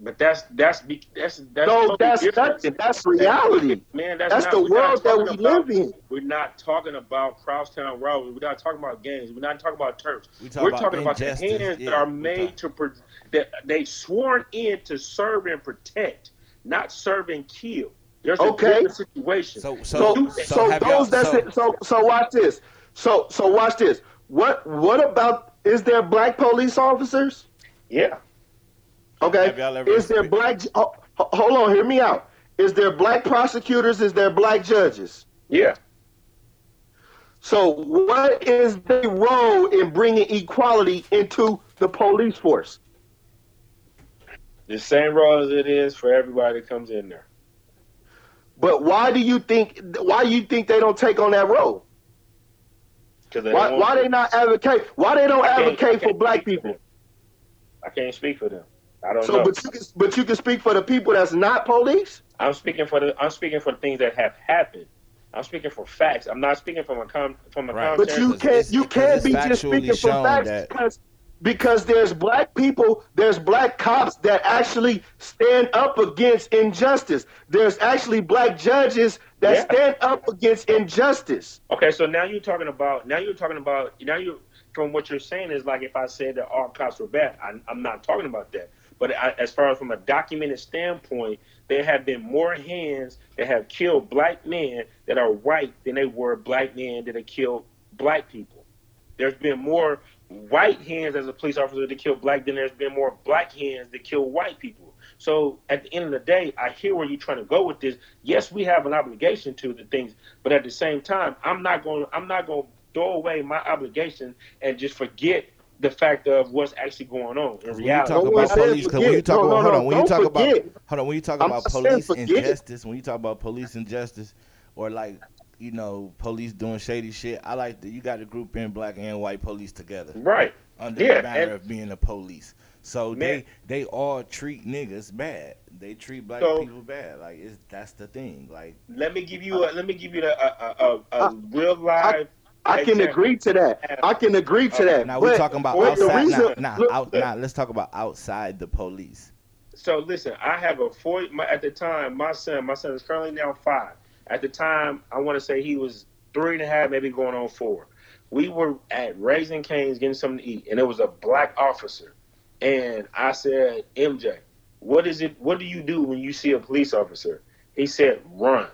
That, but that's that's that's that's no, that's nothing. That's reality, man. That's, that's not, the world that we about, live in. We're not talking about crosstown robbery. We're not talking about gangs. We're not talking about turfs. We talk we're about talking about the hands yeah, that are made to that they sworn in to serve and protect, not serve and kill. There's okay. a situation. So, so, so, so, so those that's so, it. So, so watch this. So, so watch this. What, what about? Is there black police officers? Yeah. Okay. Is there black? Oh, hold on. Hear me out. Is there black prosecutors? Is there black judges? Yeah. So, what is the role in bringing equality into the police force? The same role as it is for everybody that comes in there. But why do you think? Why do you think they don't take on that role? Because Why, why they not advocate? Why they don't advocate for black people? I can't speak for them. I don't so, know. but you can, but you can speak for the people that's not police. I'm speaking for the. I'm speaking for things that have happened. I'm speaking for facts. I'm not speaking from a com, from a right. But you can't you can't be just speaking for facts that... because because there's black people, there's black cops that actually stand up against injustice. There's actually black judges that yeah. stand up against injustice. Okay, so now you're talking about now you're talking about now you from what you're saying is like if I said that all cops were bad. I, am not talking about that. But as far as from a documented standpoint, there have been more hands that have killed black men that are white than they were black men that have killed black people. There's been more white hands as a police officer to kill black than there's been more black hands that kill white people. So at the end of the day, I hear where you're trying to go with this. Yes, we have an obligation to the things, but at the same time, I'm not going. I'm not going to throw away my obligation and just forget the fact of what's actually going on in reality. When you talk about police, when you talk no, about, no, hold on, when you talk forget. about, hold on, when you talk I'm about police injustice, when you talk about police injustice, or like you know, police doing shady shit. I like that you got to group in black and white police together. Right. Under yeah, the banner and, of being a police. So man, they they all treat niggas bad. They treat black so, people bad. Like it's that's the thing. Like let me give you a let me give you a a, a, a real live. I, can agree to that. I can agree to that. Now we're talking about outside. Reason, now, now, out, now let's talk about outside the police. So listen, I have a four. My, at the time, my son, my son is currently now five. At the time, I want to say he was three and a half, maybe going on four. We were at Raising Cane's getting something to eat, and it was a black officer. And I said, MJ, what is it? What do you do when you see a police officer? He said, run.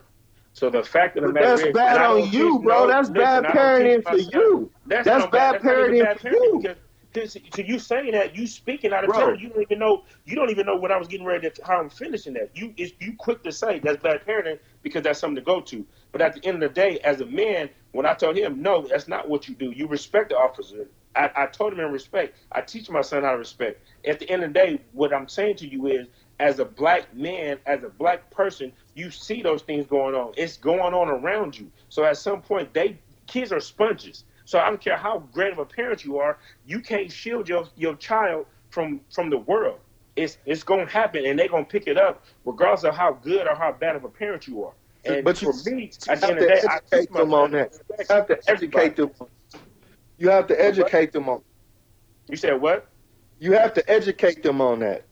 So the fact of the matter that's is, bad on you, bro. that's listen, bad parenting for you. That's, that's bad, bad parenting for you Because to you saying that, you speaking out of turn. You don't even know. You don't even know what I was getting ready to how I'm finishing that. You is you quick to say that's bad parenting because that's something to go to. But at the end of the day, as a man, when I told him no, that's not what you do. You respect the officer. I, I told him in respect. I teach my son how to respect. At the end of the day, what I'm saying to you is, as a black man, as a black person, you see those things going on. It's going on around you. So at some point, they kids are sponges so I don't care how great of a parent you are, you can't shield your your child from from the world. It's it's gonna happen, and they're gonna pick it up regardless of how good or how bad of a parent you are. And but for you, me, at the end of the day, I teach them on that. You have to educate them. You have to educate them on. You said what? You have to educate them on that.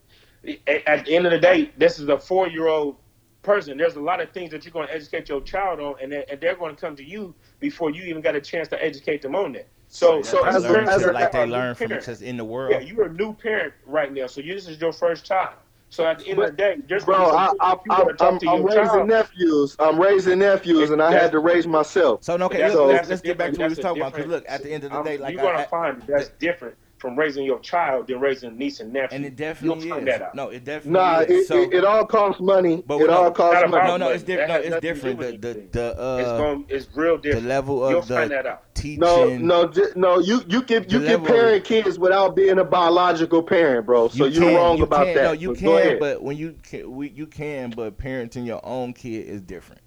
At the end of the day, this is a four-year-old person. There's a lot of things that you're going to educate your child on, and they're, and they're going to come to you before you even got a chance to educate them on that. So, so, so as, a, as a, like they learn from just in the world. Yeah, you're a new parent right now, so you, this is your first child. So at the end but, of the day, just bro, I, I, I, I'm, I'm raising child. nephews. I'm raising nephews, and I had to raise myself. So okay, so, let's, let's get back to what we were talking about. Because look, at the end of the day, like you're gonna find that's different from raising your child than raising a niece and nephew. And it definitely You'll is. No, it definitely nah, is. It, so, it, it, all costs money. But it no, all costs money. No, no, it's different. No, it's different. The the the uh, it's, going, it's real different. The level of You'll the find that out. teaching. No, no, no. You you can you can parent kids without being a biological parent, bro. So you are wrong you about can, that. No, you can, but when you can, we, you can, but parenting your own kid is different.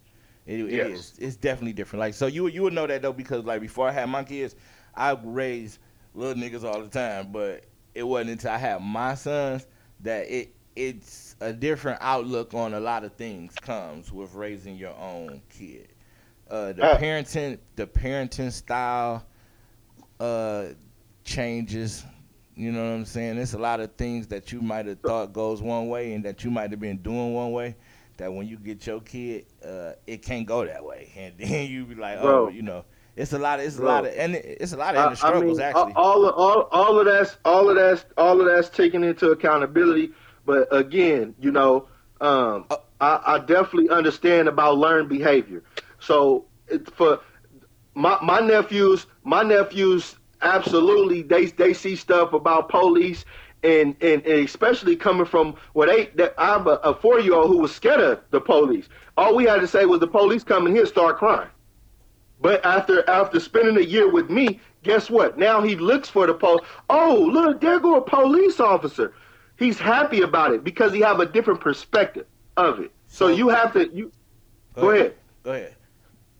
It, it yes. is. It's definitely different. Like so, you you would know that though because like before I had my kids, I raised little niggas all the time, but it wasn't until I had my sons that it it's a different outlook on a lot of things comes with raising your own kid. Uh, the uh, parenting the parenting style uh, changes. You know what I'm saying? It's a lot of things that you might have thought goes one way and that you might have been doing one way. That when you get your kid, uh, it can't go that way, and then you be like, oh, you know, it's a lot. Of, it's Bro. a lot of, and it's a lot of inner struggles I mean, actually. All of, all all of that's all of that's all of that's taken into accountability. But again, you know, um, uh, I, I definitely understand about learned behavior. So for my my nephews, my nephews absolutely they they see stuff about police and and, and especially coming from what well, they I'm a, a four year old who was scared of the police. All we had to say was the police coming here start crying. But after after spending a year with me, guess what? Now he looks for the police. Oh, look, there go a police officer. He's happy about it because he have a different perspective of it. So, so you have to you go, go ahead. ahead. Go ahead.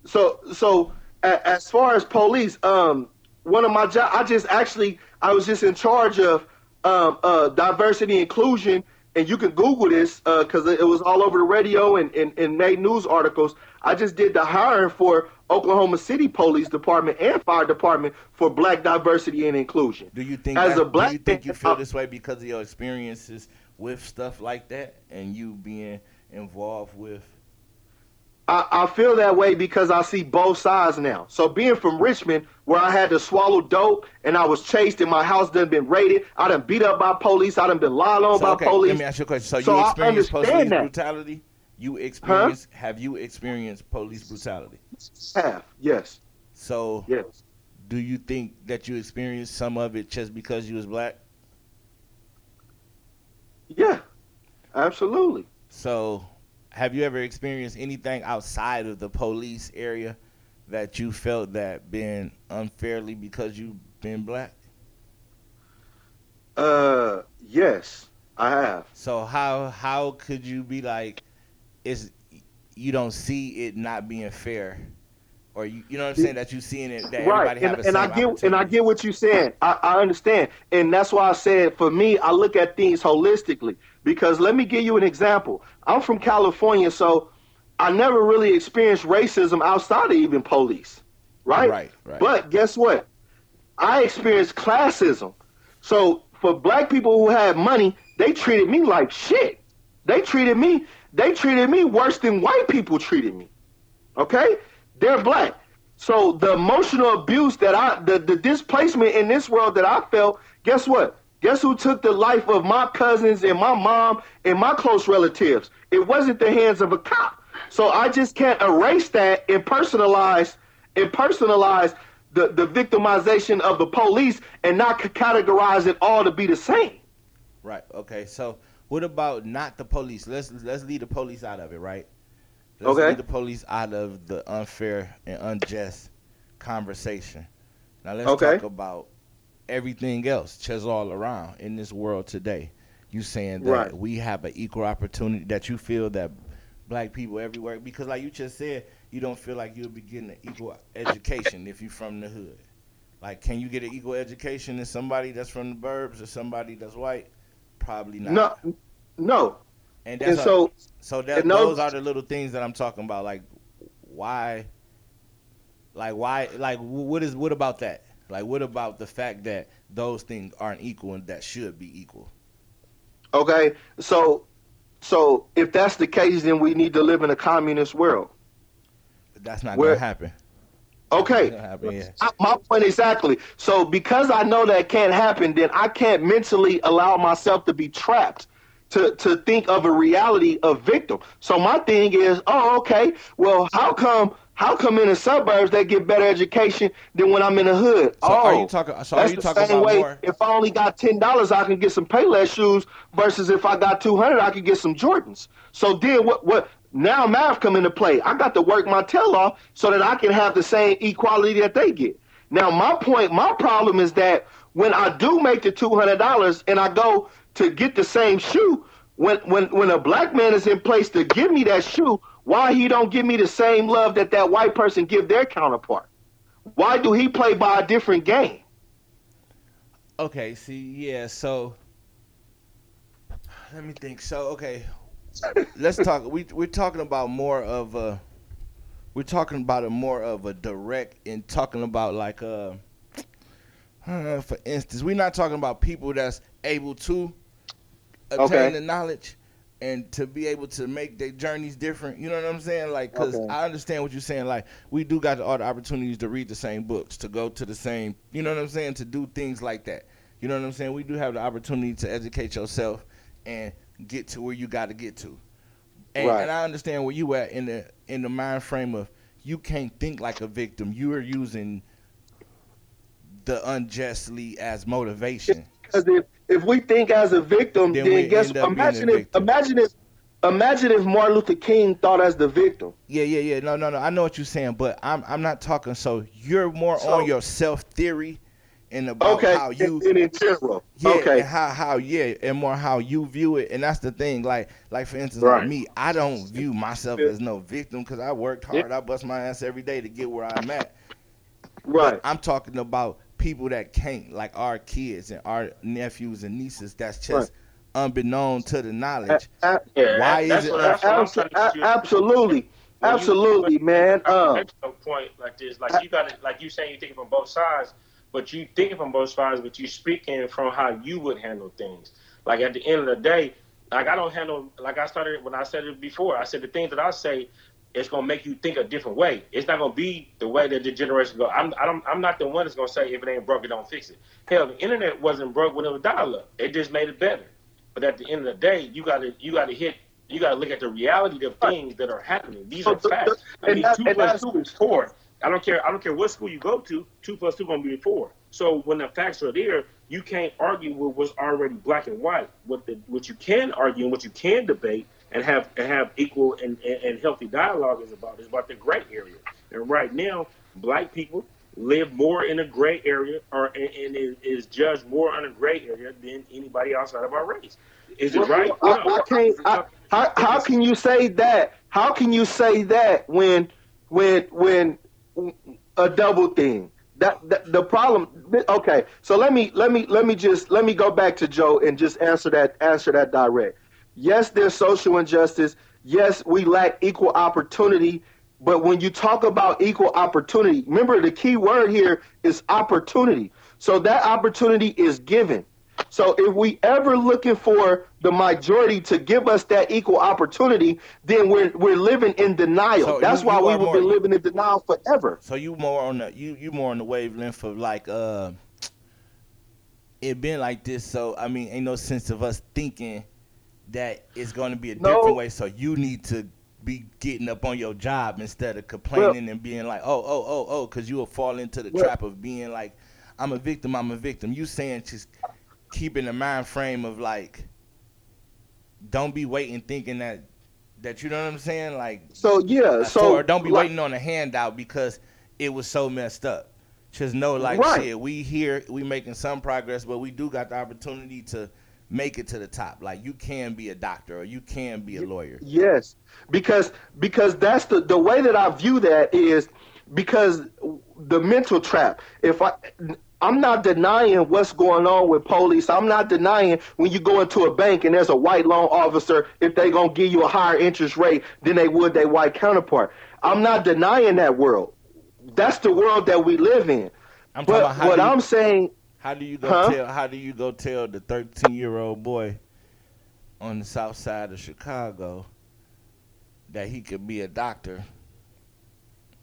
So so as far as police, um, one of my job, I just actually, I was just in charge of um, uh, diversity inclusion, and you can Google this because uh, it was all over the radio and, and, and made news articles. I just did the hiring for Oklahoma City Police Department and Fire Department for Black diversity and inclusion. Do you think as that, a black do you think you feel uh, this way because of your experiences with stuff like that and you being involved with I, I, feel that way because I see both sides now. So being from Richmond, where I had to swallow dope and I was chased and my house done been raided, I done beat up by police, I done been lied on so, by okay, police. Let me ask you a question. So, so you experienced police brutality? You experience huh? have you experienced police brutality? Have, yes. So yes. do you think that you experienced some of it just because you was black? Yeah. Absolutely. So have you ever experienced anything outside of the police area that you felt that been unfairly because you've been black? Uh, yes, I have. So how how could you be like, is you don't see it not being fair, or you you know what I'm saying that you seeing it that right. everybody have and, and I get and I get what you're saying. I, I understand, and that's why I said for me, I look at things holistically. Because let me give you an example. I'm from California, so I never really experienced racism outside of even police, right? Right, right. But guess what? I experienced classism. So for black people who had money, they treated me like shit. They treated me, they treated me worse than white people treated me. Okay? They're black. So the emotional abuse that I the, the displacement in this world that I felt, guess what? Guess who took the life of my cousins and my mom and my close relatives? It wasn't the hands of a cop. So I just can't erase that and personalize and personalize the, the victimization of the police and not categorize it all to be the same. Right. Okay. So what about not the police? Let's let's leave the police out of it, right? Let's okay. leave the police out of the unfair and unjust conversation. Now let's okay. talk about everything else just all around in this world today. You saying that right. we have an equal opportunity that you feel that black people everywhere because like you just said, you don't feel like you'll be getting an equal education if you're from the hood. Like, can you get an equal education in somebody that's from the burbs or somebody that's white? Probably not. No, no. And, and so, so that those are the little things that I'm talking about. Like, why? Like, why? Like, what is what about that? Like, what about the fact that those things aren't equal and that should be equal? Okay, so so if that's the case, then we need to live in a communist world. But that's not going to happen. Okay, happen, yeah. my point exactly. So because I know that can't happen, then I can't mentally allow myself to be trapped to, to think of a reality of victim. So my thing is, oh, okay, well, how come how come in the suburbs they get better education than when I'm in the hood? So oh, are you oh, talking? So that's are you the talking same about way. More? If I only got ten dollars, I can get some Payless shoes. Versus if I got two hundred, I can get some Jordans. So then what? What? Now math come into play. I got to work my tail off so that I can have the same equality that they get. Now my point, my problem is that when I do make the two hundred dollars and I go to get the same shoe, when when when a black man is in place to give me that shoe, why he don't give me the same love that that white person give their counterpart? Why do he play by a different game? Okay, see, yeah, so Let me think. So okay, let's talk. We we're talking about more of a. We're talking about a more of a direct and talking about like uh, uh for instance, we're not talking about people that's able to obtain okay. the knowledge and to be able to make their journeys different. You know what I'm saying? Like, because okay. I understand what you're saying. Like, we do got all the opportunities to read the same books, to go to the same. You know what I'm saying? To do things like that. You know what I'm saying? We do have the opportunity to educate yourself and get to where you got to get to. And, right. and I understand where you at in the in the mind frame of you can't think like a victim. You are using the unjustly as motivation. Because if, if we think as a victim, then, then guess imagine if imagine if imagine if Martin Luther King thought as the victim. Yeah, yeah, yeah. No, no, no. I know what you're saying, but I'm I'm not talking. So you're more so, on your self theory and about okay, how you in, in general. Yeah, okay. And how how yeah, and more how you view it. And that's the thing. Like like for instance, right. like me, I don't view myself as no victim because I worked hard. I bust my ass every day to get where I'm at. Right. But I'm talking about people that can't, like our kids and our nephews and nieces. That's just right. unbeknown to the knowledge. Uh, uh, Why is it? absolutely. Absolutely, man. Um, a point like this, like you got it, like you saying, you think from both sides, but you thinking from both sides, but you speaking from how you would handle things. Like at the end of the day, like I don't handle, like I started when I said it before. I said the things that I say, it's gonna make you think a different way. It's not gonna be the way that the generation go. I'm I don't, I'm not the one that's gonna say if it ain't broke, it don't fix it. Hell, the internet wasn't broke when it was dial up. It just made it better. But at the end of the day, you gotta you gotta hit you gotta look at the reality of things that are happening. These are facts. I mean, two plus two is four. I don't care. I don't care what school you go to. Two plus two gonna be four. So when the facts are there, you can't argue with what's already black and white. What the what you can argue and what you can debate and have and have equal and, and, and healthy dialogue is about is about the gray area. And right now, black people live more in a gray area or and, and is, is judged more in a gray area than anybody outside of our race. Is it right? I, I can't. I, how, how can you say that? How can you say that when when when a double thing? That, that, the problem okay so let me let me let me just let me go back to joe and just answer that answer that direct Yes, there's social injustice. Yes, we lack equal opportunity. But when you talk about equal opportunity, remember the key word here is opportunity. So that opportunity is given. So if we ever looking for the majority to give us that equal opportunity, then we're we're living in denial. So That's you, why you we will be living in denial forever. So you more on the you you more on the wavelength of like uh it been like this. So I mean, ain't no sense of us thinking that it's going to be a no. different way. So you need to be getting up on your job instead of complaining well, and being like, oh, oh, oh, oh, because you will fall into the well, trap of being like, I'm a victim, I'm a victim. You saying just keeping the mind frame of like, don't be waiting thinking that that you know what I'm saying, like. So yeah, uh, so or don't be like, waiting on a handout because it was so messed up. Just know, like, right. shit, we here, we making some progress, but we do got the opportunity to make it to the top. Like you can be a doctor or you can be a lawyer. Yes, because because that's the the way that I view that is because the mental trap. If I I'm not denying what's going on with police. I'm not denying when you go into a bank and there's a white loan officer, if they're gonna give you a higher interest rate than they would their white counterpart. I'm not denying that world. That's the world that we live in. I'm but what you, I'm saying how do you go huh? tell? How do you go tell the 13 year old boy on the south side of Chicago that he could be a doctor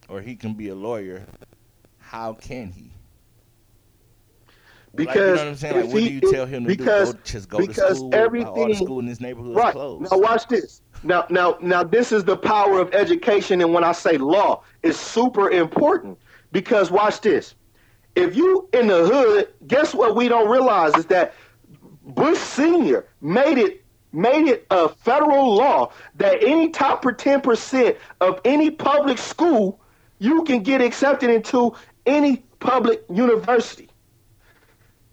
or he can be a lawyer? How can he? Because like, you know what I'm saying? Like, what do you tell him to because, do? Go, just go to school. Everything, all the school in this neighborhood right. is closed. Now watch this. Now, now, now, this is the power of education, and when I say law, it's super important because watch this if you in the hood, guess what we don't realize is that Bush Senior made it made it a federal law that any top 10% of any public school you can get accepted into any public university.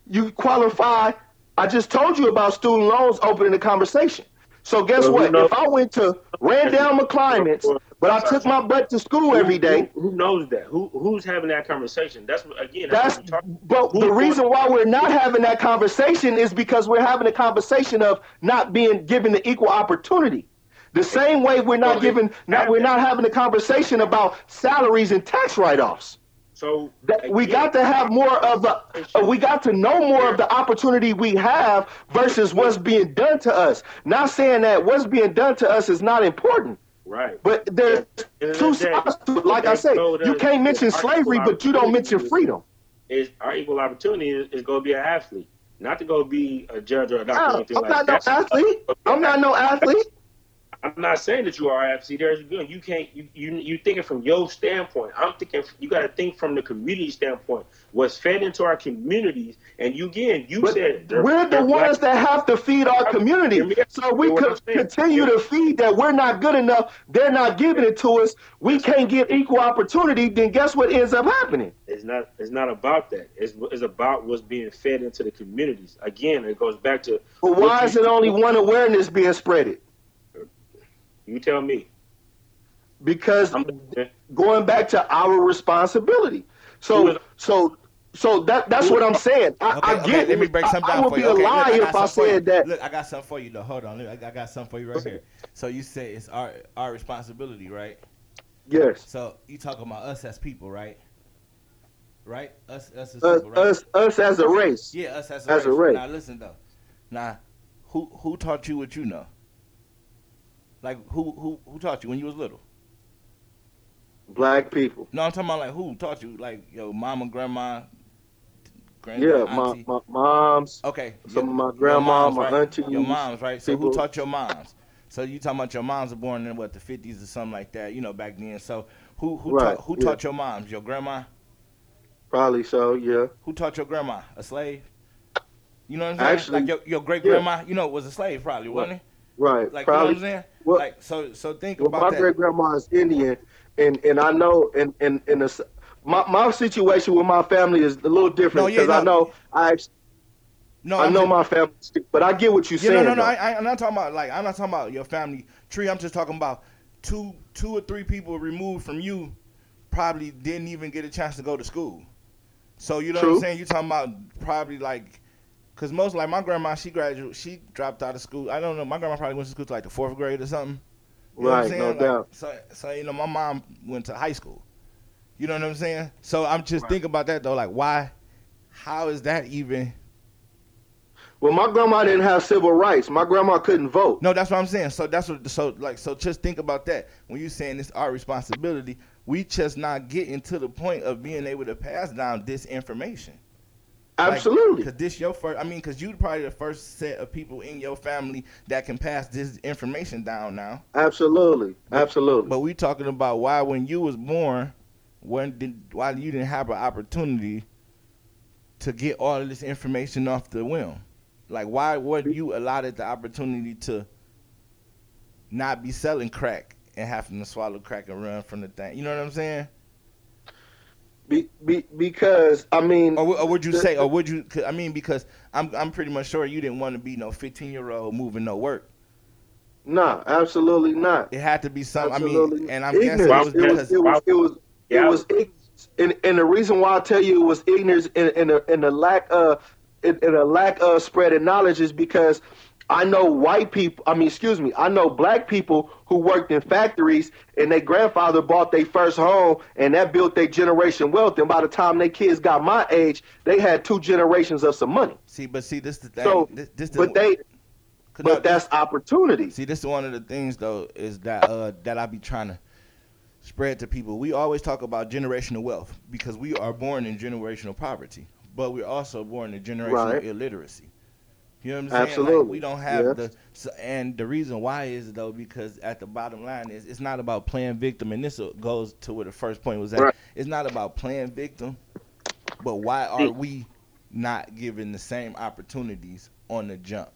You qualify. I just told you about student loans opening the conversation. So guess well, what? If I went to Randall McClymonds, But I took my butt to school every day. Who, who, knows that? Who who's having that conversation? That's again. That's, that's but the reason why we're not having that conversation is because we're having a conversation of not being given the equal opportunity. The same way we're not giving, not we're not having a conversation about salaries and tax write-offs. So that we got to have more of uh, we got to know more of the opportunity we have versus what's being done to us. Not saying that what's being done to us is not important. Right. But there's two sides to it. Like I say, you can't mention slavery, but you don't mention freedom. Is our equal opportunity is, is going to be an athlete, not to go be a judge or a doctor. Or anything I'm like not that. no athlete. I'm not no athlete. I'm not saying that you are FC. There's good. You can't. You you you thinking from your standpoint. I'm thinking. You got to think from the community standpoint. What's fed into our communities, and you again, you But said we're the ones that have to feed our community. So we continue to feed that we're not good enough. They're not giving it to us. We can't get equal opportunity. Then guess what ends up happening? It's not. It's not about that. It's, it's about what's being fed into the communities. Again, it goes back to. But why is it only one awareness being spreaded? You tell me. Because I'm, going back to our responsibility. So so so that that's what I'm saying. I, Okay, I okay, get. let me break I- something I, down would for be you. a Okay, look, I got if I for you. said that. Look, I got something for you though. Hold on, look, I I got something for you right here. So you say it's our our responsibility, right? Yes. So you talking about us as people, right? Right? Us us as Us, people, right? us us as a race. Yeah, us as a, as a race. race. Now listen though. Now, who who taught you what you know? Like who who who taught you when you was little? Black people. No, I'm talking about like who taught you? Like your mama, grandma, Yeah, my, my moms. Okay. Some of my your grandma, my right? aunties, Your moms, right? So people- who taught your moms? So you talking about your moms were born in what the fifties or something like that, you know, back then. So who who Right, taught who yeah. taught your moms? Your grandma? Probably so. Yeah. Who taught your grandma? A slave? You know what I'm saying? Actually, like your, your great grandma, you know, was a slave probably, wasn't he? Right. Like Probably. you know what I'm saying? Well- like so so think Well, about my that. great grandma is Indian, and and I know, and and and the, my my situation with my family is a little different No, yeah, because I know I no, I know just- my family, but I get what you're Yeah, saying. no, no, no. though. I, I, I'm not talking about like I'm not talking about your family tree. I'm just talking about two, two or three people removed from you, probably didn't even get a chance to go to school. So you know what I'm saying? You're talking about probably like, cause most like my grandma, she graduated, she dropped out of school. I don't know. My grandma probably went to school to like the fourth grade or something. You know what I'm Right, no saying? Like, doubt. So, so you know, my mom went to high school. You know what I'm saying? So I'm just thinking about that though. Like, why? How is that even? Well, my grandma didn't have civil rights. My grandma couldn't vote. No, that's what I'm saying. So that's what. So like, so just think about that when you saying it's our responsibility. We just not getting to the point of being able to pass down this information. Absolutely. Because this your first. I mean, because you're probably the first set of people in your family that can pass this information down now. Absolutely. Absolutely. But we talking about why when you was born, when did why you didn't have an opportunity to get all of this information off the whim? Like why weren't you allotted the opportunity to not be selling crack and having to swallow crack and run from the thing? You know what I'm saying? Be, be, because I mean, Or, or would you The- say, or would you? 'cause, I mean, because I'm I'm pretty much sure you didn't want to be no 15 year old moving no work. nah, absolutely not. It had to be some. I mean, and I'm guessing ignorance. it was it was, it was, it was, Yeah. it was. And, and the reason why I tell you it was ignorance and, and, a, and a lack of and, and a lack of spreading knowledge is because I know white people. I mean, excuse me. I know black people who worked in factories and their grandfather bought their first home and that built their generation wealth. And by the time their kids got my age, they had two generations of some money. see, but see, this the thing. So, this, this the, but they, no, but that's opportunity. See, this is one of the things though is that uh, that I be trying to spread to people. We always talk about generational wealth because we are born in generational poverty, but we're also born in generational Right. illiteracy. You know what I'm saying? Like, Absolutely. we don't have Yes. the so, and the reason why is though because at the bottom line is it's not about playing victim, and this goes to where the first point was at. Right. It's not about playing victim, but why are we not given the same opportunities on the jump?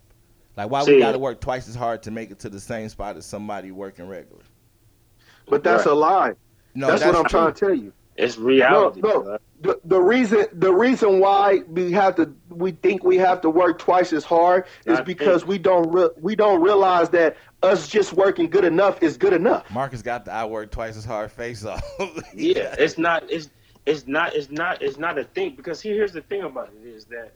Like why we got to work twice as hard to make it to the same spot as somebody working regular? But that's Right. a lie. No, that's, what I'm true. trying to tell you. It's reality. No, no. The, the reason the reason why we have to we think we have to work twice as hard is I because think. we don't re- we don't realize that us just working good enough is good enough. Marcus got the I work twice as hard face off. yeah, it's not it's it's not it's not it's not a thing because here, here's the thing about it is that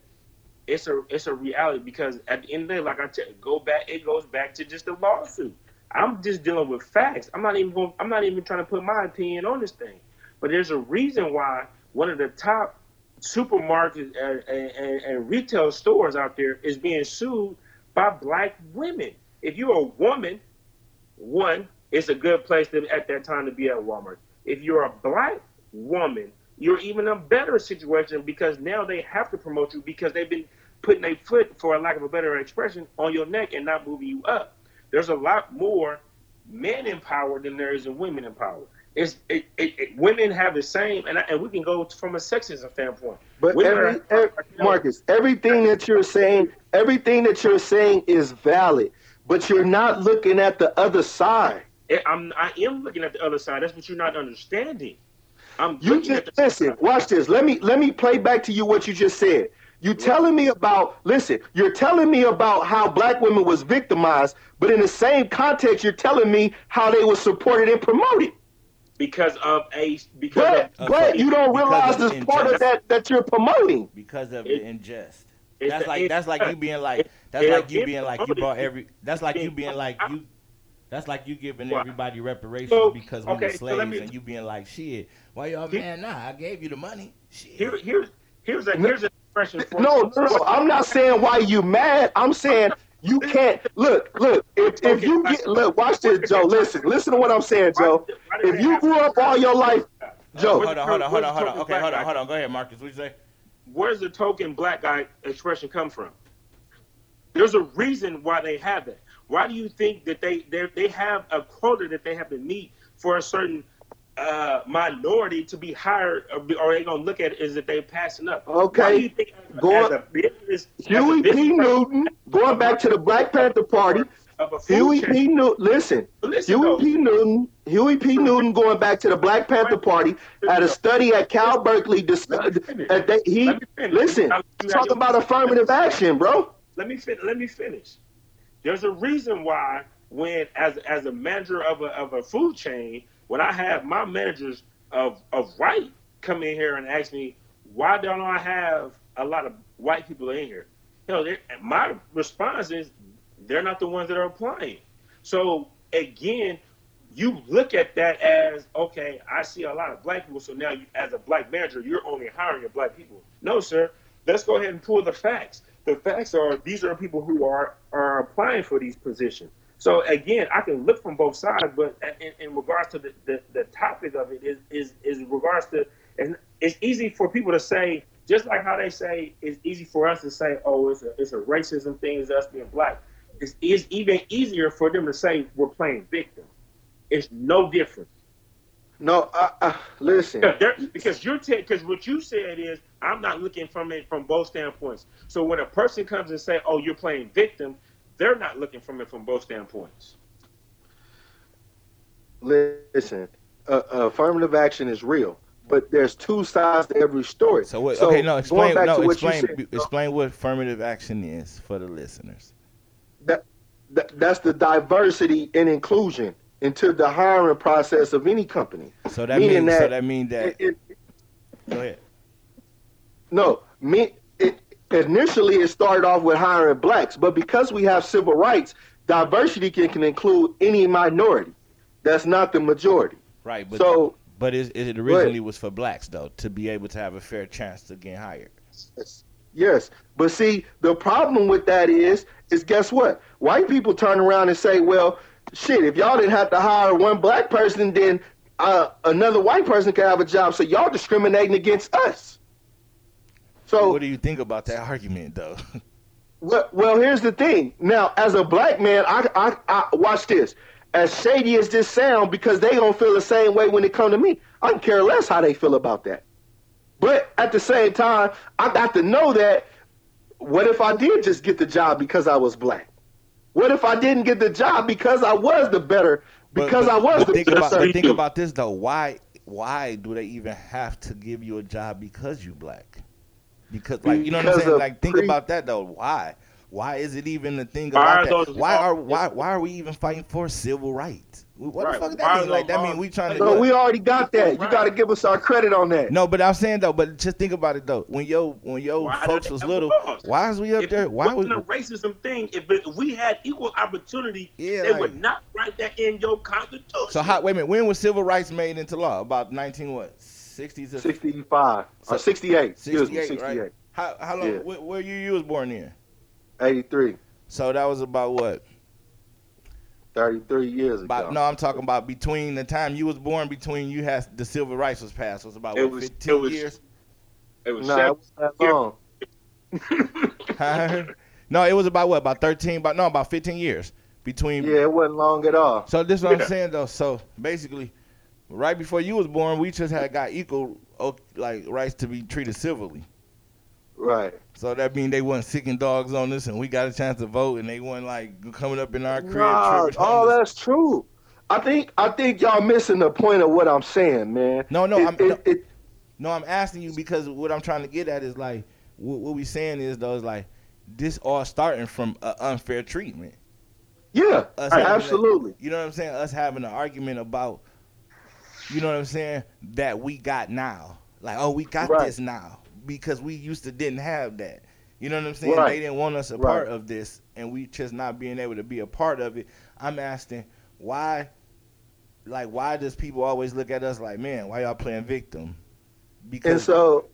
it's a it's a reality because at the end of the day, like I tell go back it goes back to just a lawsuit. I'm just dealing with facts. I'm not even going, I'm not even trying to put my opinion on this thing. But there's a reason why one of the top supermarkets and, and, and retail stores out there is being sued by black women. If you're a woman, one, it's a good place to, at that time to be at Walmart. If you're a black woman, you're even a better situation because now they have to promote you because they've been putting a foot, for a lack of a better expression, on your neck and not moving you up. There's a lot more men in power than there is in women in power. It's it, it, it, women have the same, and and we can go from a sexism standpoint. But every, every, Marcus, everything that you're saying, everything that you're saying is valid, but you're not looking at the other side. Eh, I'm I am looking at the other side. That's what you're not understanding. I'm you just listen. Watch this. Let me let me play back to you what you just said. You're telling me about listen, you're telling me about how black women was victimized, but in the same context, you're telling me how they were supported and promoted. Because of a because but, of, but you don't realize this part of that that you're promoting. Because of it, the ingest. That's like that's like you being like that's like you being like you brought every that's like you being like you that's like you giving everybody reparations so, because we okay, were slaves so me, and you being like shit. Why y'all man? Nah, I gave you the money. Shit. Here, here's here's a here's a expression. No, no, no. I'm not saying why you mad. I'm saying you can't look, look. If if you get look, watch this, Joe. Listen, listen to what I'm saying, Joe. If you grew up all your life, Joe. Hold on, hold on, hold on, hold on. Okay, hold on, hold on. Go ahead, Marcus. What you say? Where's the token black guy expression come from? There's a reason why they have it. Why do you think that they they have a quota that they have to meet for a certain uh, minority to be hired, or, or they gonna look at it as if they're passing up. Okay, going business, Huey P. Newton, going back to the Black Panther Party. Huey P. Newton, listen, listen Huey though. P. Newton, Huey P. Newton, going back to the Black Panther Party, at a study at Cal Berkeley. Uh, they, he listen, talk about affirmative action, bro. Let me fin- let me finish. There's a reason why when as as a manager of a of a food chain when I have my managers of of white come in here and ask me why don't I have a lot of white people in here, know, my response is they're not the ones that are applying. So again, you look at that as okay. I see a lot of black people, so now you, as a black manager, you're only hiring black people. No, sir. Let's go ahead and pull the facts. The facts are these are people who are are applying for these positions. So again, I can look from both sides, but in, in regards to the, the, the, topic of it is, is is regards to and it's easy for people to say, just like how they say it's easy for us to say, oh, it's a it's a racism thing, is us being black. It's, it's even easier for them to say we're playing victim. It's no different. No, uh, uh, listen. Because you're because t- what you said is I'm not looking from it from both standpoints. So when a person comes and say, "Oh, you're playing victim," they're not looking from it from both standpoints. Listen, uh, affirmative action is real, but there's two sides to every story. So, what, so okay, no, explain, no, explain, said, explain what affirmative action is for the listeners. That, that that's the diversity and inclusion into the hiring process of any company. So that means that, so that means that. It, it, go ahead. No, me initially it started off with hiring blacks, but because we have civil rights, diversity can, can include any minority. That's not the majority. Right. But so, but it, it originally but, was for blacks though to be able to have a fair chance to get hired. Yes. Yes, but see, the problem with that is, is guess what? White people turn around and say, well, shit, if y'all didn't have to hire one black person, then uh, another white person could have a job. So y'all discriminating against us. So what do you think about that argument, though? Well, well, here's the thing. Now, as a black man, I, I, I watch this. As shady as this sound, because they don't feel the same way when it come to me. I can care less how they feel about that. But at the same time, I got to know that. What if I did just get the job because I was black? What if I didn't get the job because I was the better? Because but, but, I was the think better. About, think about this though. Why why do they even have to give you a job because you black? Because like you know what I'm saying? Like think pre- about that though. Why? Why is it even a thing about that? Why are why why are we even fighting for civil rights? What right. the fuck does that mean? Like that mean we trying to? No, we already got that. You got to give us our credit on that. No, but I'm saying though, but just think about it though. When yo when yo why folks was little, why is we up if there? Why was a racism thing? If, if we had equal opportunity, yeah, they like, would not write that in your constitution. So how, wait a minute, when was civil rights made into law? About 19 what? 60s or 65 uh, so, or 68. 68, me, 68. Right? How how long? Yeah. Where, where you you was born in? 83. So that was about what? 33 years ago. About, no, I'm talking about between the time you was born, between you had the civil rights was passed, was about what, was, 15 it was, years. It was no, it was that long. no, it was about what? About 13? About no, about 15 years between. Yeah, it wasn't long at all. So this is what yeah. I'm saying though. So basically, right before you was born, we just had got equal like rights to be treated civilly. Right. So that mean they weren't sicking dogs on us, and we got a chance to vote, and they weren't like coming up in our crib. Nah, oh, that's true. I think I think y'all missing the point of what I'm saying, man. No, no, it, I'm it, no, it, no, I'm asking you because what I'm trying to get at is like what, what we saying is though is like this all starting from unfair treatment. Yeah, absolutely. you know what I'm saying? Us having an argument about, you know what I'm saying, that we got now. Like, oh, we got right. this now because we used to didn't have that. You know what I'm saying? Right. They didn't want us a right. part of this, and we just not being able to be a part of it. I'm asking why, like, why does people always look at us like, man, why y'all playing victim? Because and so,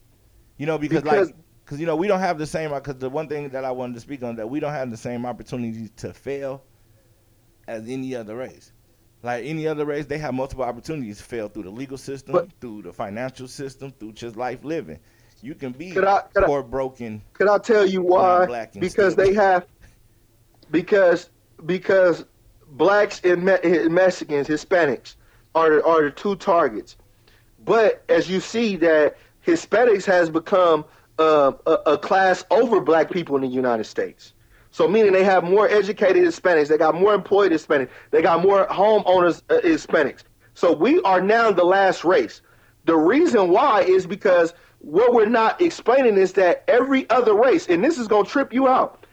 you know, because, because like, because you know, we don't have the same. Because the one thing that I wanted to speak on that we don't have the same opportunities to fail as any other race. Like any other race, they have multiple opportunities to fail through the legal system, but, through the financial system, through just life living. You can be could I, could poor, I, broken. Could I tell you why? Because they have, because because blacks and Me- Mexicans, Hispanics are are the two targets. But as you see that Hispanics has become uh, a, a class over black people in the United States. So meaning they have more educated Hispanics, they got more employed Hispanics, they got more homeowners uh, Hispanics. So we are now the last race. The reason why is because what we're not explaining is that every other race, and this is going to trip you out,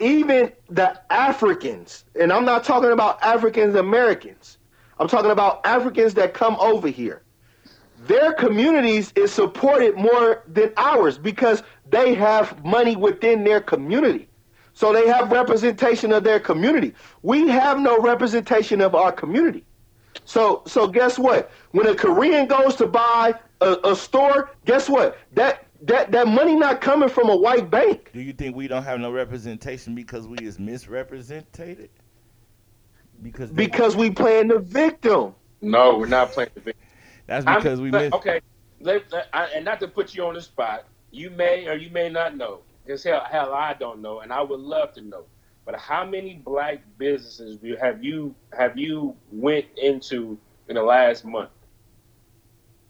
even the Africans, and I'm not talking about Africans Americans, I'm talking about Africans that come over here. Their communities is supported more than ours because they have money within their community. So they have representation of their community. We have no representation of our community. So so guess what? When a Korean goes to buy a, a store, guess what? That that that money not coming from a white bank. Do you think we don't have no representation because we is misrepresented? Because because we playing the victim. No, we're not playing the victim. That's because I'm, we miss. Okay, let, let, I, and not to put you on the spot, you may or you may not know. Because hell, hell, I don't know, and I would love to know. But how many black businesses have you have you went into in the last month?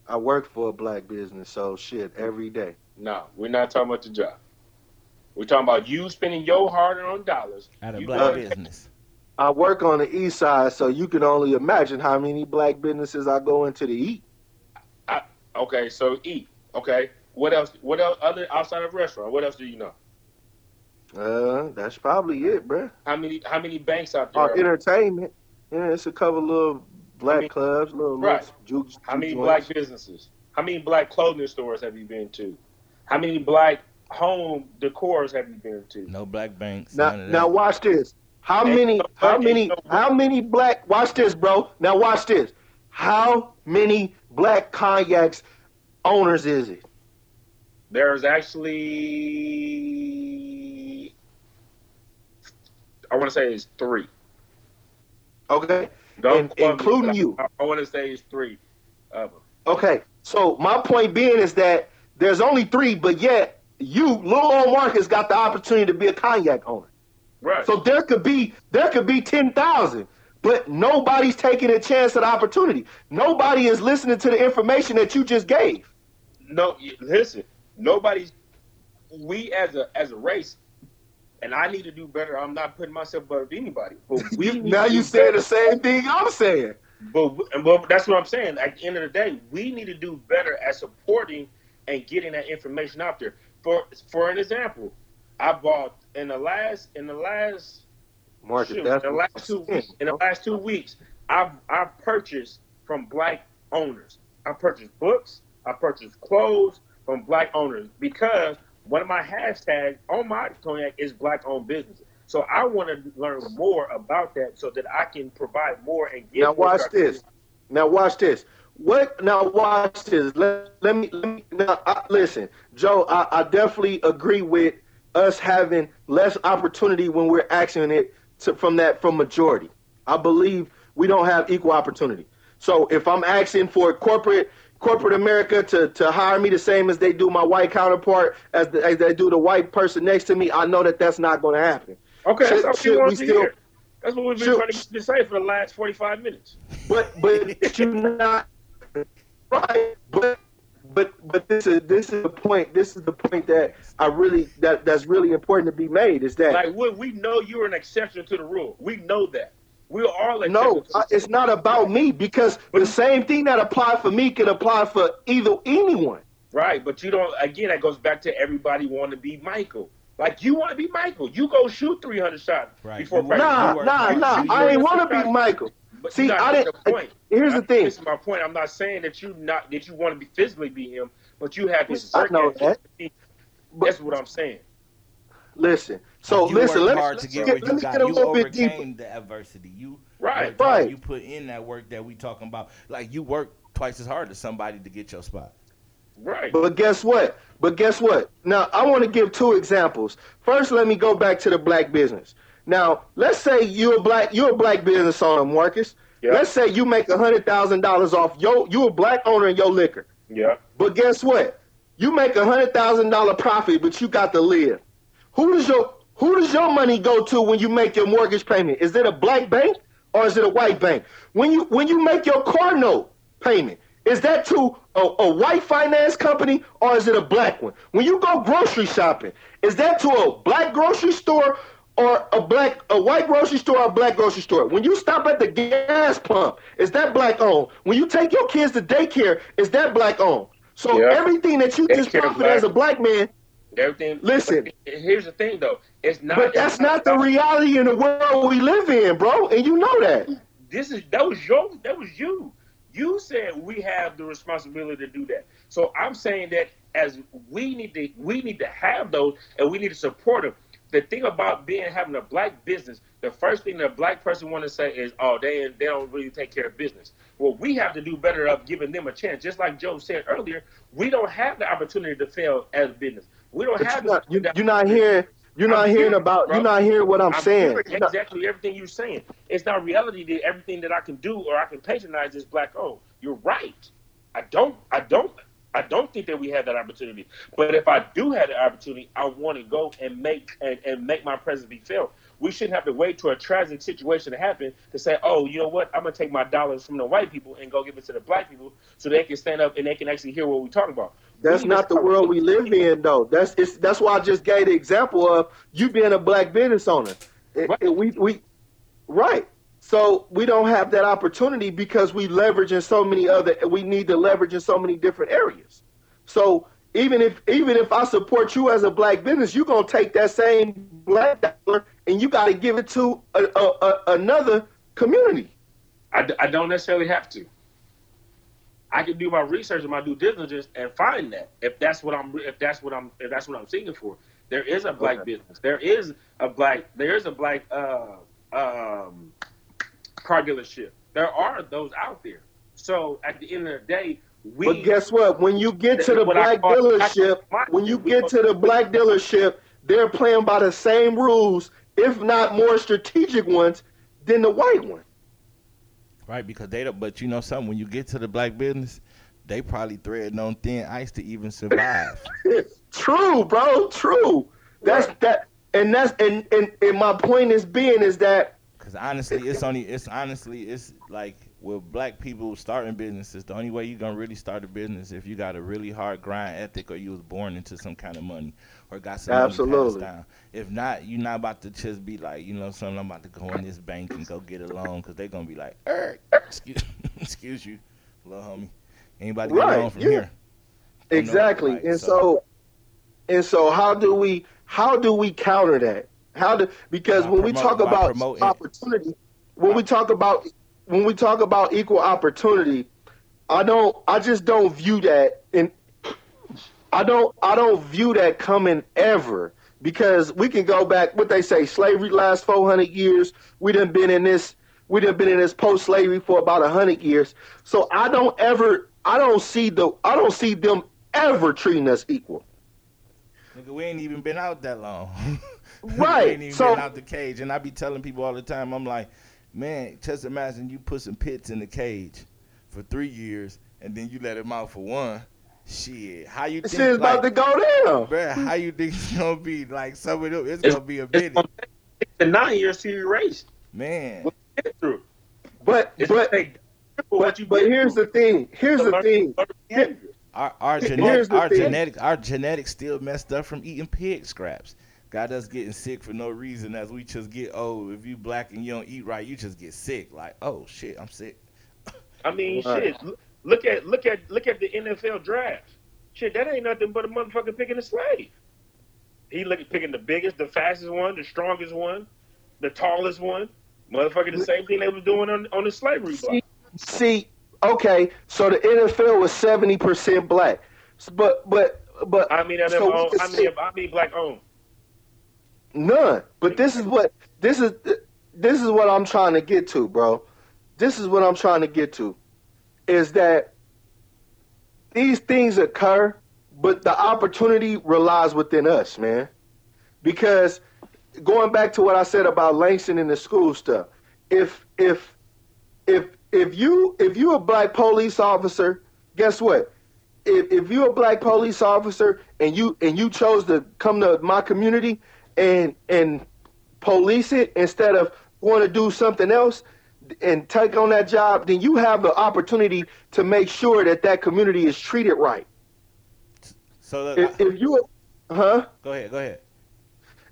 I work for a black business, so shit every day. No, we're not talking about the job. We're talking about you spending your hard-earned dollars at a black business. I work on the east side, so you can only imagine how many black businesses I go into to eat. I, okay, so eat. Okay, what else? What else? Other outside of restaurant? What else do you know? Uh, that's probably it, bro. How many how many banks out there? Or entertainment. Yeah, it's a couple little black many, clubs, little, right. little juke, How many joints. black businesses? How many black clothing stores have you been to? How many black home decors have you been to? No black banks. Now, now watch this. How many? How many? How many black? Watch this, bro. Now watch this. How many black cognacs owners is it? There's actually I want to say it's three. Okay. In, including me, you. I, I want to say it's three of them. Okay. So my point being is that there's only three, but yet you, little old Marcus, got the opportunity to be a cognac owner. Right. So there could be there could be ten thousand, but nobody's taking a chance at opportunity. Nobody is listening to the information that you just gave. No, listen. Nobody's. We as a as a race and I need to do better. I'm not putting myself above anybody. But we now you saying the same thing I'm saying. But, but that's what I'm saying. At the end of the day, we need to do better at supporting and getting that information out there. For for an example, I bought in the last in the last Market, shoot, in the last two weeks in the last two weeks, I've I've purchased from black owners. I purchased books. I purchased clothes from black owners because one of my hashtags on my cognac is black owned businesses. So I want to learn more about that so that I can provide more and get. Now watch this. Now watch this. What? Now watch this. Let, let me let me now I, listen, Joe. I, I definitely agree with us having less opportunity when we're actioning it to, from that from majority. I believe we don't have equal opportunity. So if I'm asking for a corporate corporate America to, to hire me the same as they do my white counterpart, as, the, as they do the white person next to me, I know that that's not going to happen. Okay, should, that's what we want to still, hear. That's what we've been should, trying to say for the last forty five minutes. But but you not right. But but but this is this is the point. This is the point that I really that that's really important to be made. Is that like we, we know you're an exception to the rule. We know that. We are all no. It's not about me because but, the same thing that applied for me can apply for either anyone. Right, but you don't. Again, that goes back to everybody wanting to be Michael. Like you want to be Michael, you go shoot 300 shots right. before practice. Nah, nah, nah. I ain't want to be Michael. But See, I didn't. The point. Here's the thing. This is my point. I'm not saying that you not that you want to be physically be him, but you have this. I know that. That's what I'm saying. Listen. So you listen. Let me, hard to get, let me get a you little bit deeper. the adversity. You right, right. You put in that work that we talking about. Like you work twice as hard as somebody to get your spot. Right. But guess what? But guess what? Now I want to give two examples. First, let me go back to the black business. Now, let's say you're a black you're a black business owner, Marcus. Yeah. Let's say you make a hundred thousand dollars off yo you a black owner in your liquor. Yeah. But guess what? You make a hundred thousand dollar profit, but you got to live. Who does your who does your money go to when you make your mortgage payment? Is it a black bank or is it a white bank? When you when you make your car note payment, is that to a, a, white finance company or is it a black one? When you go grocery shopping, is that to a black grocery store or a black a white grocery store or a black grocery store? When you stop at the gas pump, is that black owned? When you take your kids to daycare, is that black owned? So yeah. everything that you just profit as a black man Everything. Listen. Here's the thing, though. It's not. But that's not, not the reality in the world we live in, bro. And you know that. This is that was your that was you. You said we have the responsibility to do that. So I'm saying that as we need to we need to have those and we need to support them. The thing about being having a black business, the first thing that a black person want to say is, "Oh, they they don't really take care of business." Well, we have to do better of giving them a chance. Just like Joe said earlier, we don't have the opportunity to fail as business. We don't but have. You're not, you, you're not hearing. You're not hearing, about. Bro. You're not hearing what I'm, I'm saying. exactly everything you're saying. It's not reality that everything that I can do or I can patronize is black owned. You're right. I don't. I don't. I don't think that we have that opportunity. But if I do have the opportunity, I want to go and make and, and make my presence be felt. We shouldn't have to wait to a tragic situation to happen to say, oh, you know what? I'm gonna take my dollars from the white people and go give it to the black people so they can stand up and they can actually hear what we're talking about. That's not the world we live in, though. That's it's, that's why I just gave the example of you being a black business owner. It, right. It, we we right. So we don't have that opportunity because we leverage in so many other. We need to leverage in so many different areas. So even if even if I support you as a black business, you're gonna take that same black dollar and you got to give it to a, a, a, another community. I, I don't necessarily have to. I can do my research and my due diligence and find that if that's what I'm if that's what I'm if that's what I'm seeking for. There is a black okay. business. There is a black there is a black uh, um, car dealership. There are those out there. So at the end of the day, we. But guess what? When you get to the black dealership, when you get to the black dealership, they're playing by the same rules, if not more strategic ones, than the white one. Right, because they don't. But you know something. When you get to the black business, they probably threading on thin ice to even survive. true, bro. True. That's right. that, and that's and, and and my point is being is that Cause honestly, it's only it's honestly it's like with black people starting businesses, the only way you're gonna really start a business if you got a really hard grind ethic or you was born into some kind of money or got some Absolutely. down. If not, you're not about to just be like, you know, something I'm about to go in this bank and go get a loan because they're gonna be like, er, excuse, excuse you, little homie, anybody right. get a loan from yeah. here? Exactly, and so, so and so how do we how do we counter that? How do because when we talk about opportunity, when we talk about when we talk about equal opportunity, I don't I just don't view that in I don't I don't view that coming ever because we can go back what they say slavery lasts 400 years we done been in this we done been in this post slavery for about 100 years so I don't ever I don't see the I don't see them ever treating us equal Nigga, we ain't even been out that long. right. we ain't even so, been out the cage. And I be telling people all the time, I'm like, man, just imagine you put some pits in the cage for three years and then you let him out for one. Shit, how you think? Shit's like, about to go down, bro. How you think it's gonna be? Like some of them, it's, it's gonna be a minute. It's a nine years to race, man. But but but, but, but here's the thing. Here's the thing. Our, our, genetic, our genetics, our genetics still messed up from eating pig scraps. Got us getting sick for no reason as we just get old. If you black and you don't eat right, you just get sick. Like, oh shit, I'm sick. I mean, right. shit. Look at look at look at the NFL draft. Shit, that ain't nothing but a motherfucker picking a slave. He look picking the biggest, the fastest one, the strongest one, the tallest one. Motherfucker, the same thing they was doing on on the slavery block. See, okay, so the NFL was seventy percent black, but but but I mean, so own, I mean, I mean black owned. None. But this is what this is this is what I'm trying to get to, bro. This is what I'm trying to get to, is that these things occur, but the opportunity relies within us, man. Because going back to what I said about Langston and the school stuff, if if if if you if you a black police officer, guess what? If if you're a black police officer and you and you chose to come to my community and and police it instead of want to do something else and take on that job, then you have the opportunity to make sure that that community is treated right. So if, if you, huh? Go ahead. Go ahead.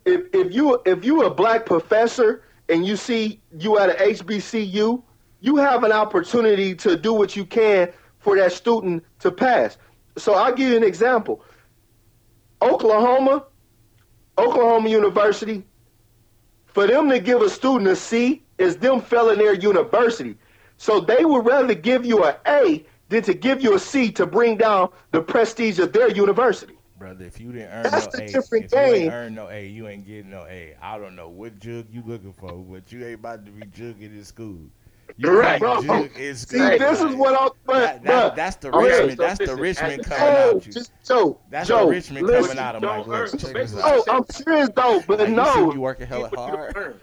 If if you if you a black professor and you see you at a HBCU you have an opportunity to do what you can for that student to pass. So I'll give you an example. Oklahoma, Oklahoma University, for them to give a student a C is them failing their university. So they would rather give you an A than to give you a C to bring down the prestige of their university. Brother, if you didn't earn That's no A, if game. you ain't earn no A, you ain't getting no A. I don't know what jug you looking for, but you ain't about to be jugging in school. You right, bro. Is See, this is what I'm. But, that, that, that's the okay, Richmond. that's the Richmond coming out. You. Just Joe. That's Joe, the Richmond listen, coming out. I'm like, look, check this out. Oh, I'm serious though, but like, no. You, you working hella hard.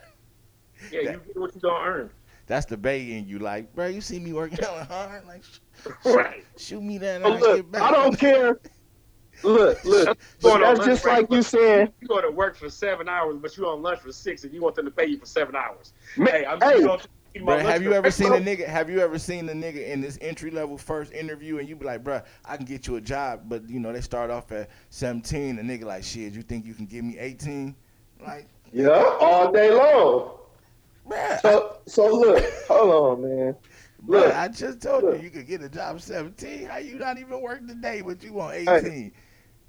Yeah, you get what you don't earn. That's the bay in you, like, bro. You see me working hella hard, like, right. shoot me that. Oh, look, I don't care. Look, look. That's, that's just like you said. You go to work for seven hours, but you on lunch for six, and you want them to pay you for seven hours. Man, hey, I'm hey, Bro, have you ever seen a nigga? Have you ever seen a nigga in this entry level first interview and you be like, bro, I can get you a job, but you know they start off at 17. A nigga like, shit, you think you can give me 18? Like, yeah, all day long. Bruh, so, so look, hold on, man. Look, I just told look. you you could get a job 17. How you not even work today, but you want 18? Hey,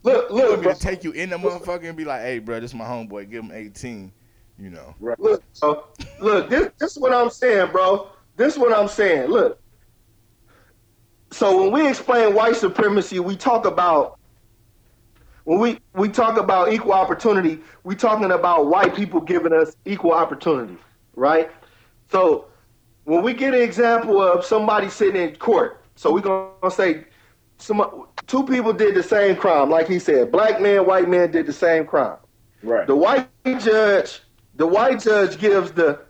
look, look, you want me bro. to take you in the motherfucker and be like, hey, bro, this is my homeboy, give him 18 you know. Right. Look, so, look, this, this is what I'm saying, bro. This is what I'm saying. Look. So when we explain white supremacy, we talk about when we, we talk about equal opportunity, we talking about white people giving us equal opportunity, right? So when we get an example of somebody sitting in court, so we're gonna say some two people did the same crime, like he said, black man, white man did the same crime. Right. The white judge the white judge gives the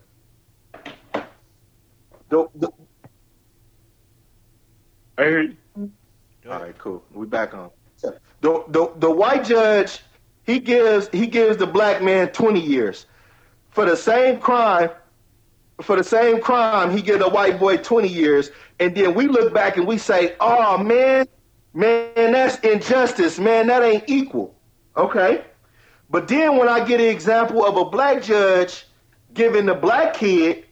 the, the I hear you. All right, cool. We back on. The, the the white judge he gives he gives the black man 20 years for the same crime. for the same crime, he get a white boy 20 years, and then we look back and we say, "Oh man, man, that's injustice, man, that ain't equal." Okay, but then when I get an example of a black judge giving the black kid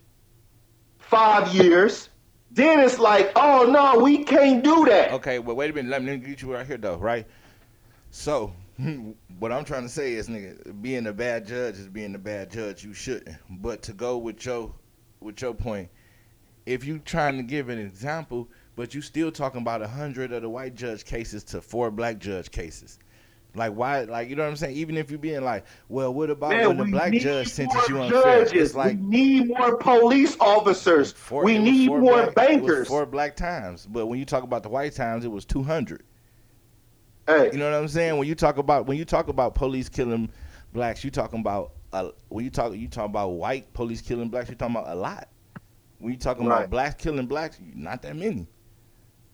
five years, then it's like, "Oh no, we can't do that." Okay, well wait a minute, let me get you right here though, right? So what I'm trying to say is, nigga, being a bad judge is being a bad judge. You shouldn't. But to go with your with your point, if you trying to give an example, but you still talking about a hundred of the white judge cases to four black judge cases. Like why? Like you know what I'm saying? Even if you're being like, well, what about Man, when the black judge sentenced you unfair? Judges. It's like we need more police officers. Four, we need more black, bankers. four black times, but when you talk about the white times, it was 200. Hey. You know what I'm saying? When you talk about when you talk about police killing blacks, you talking about uh, when you talk you talk about white police killing blacks, you talking about a lot. When you talking right. about blacks killing blacks, not that many.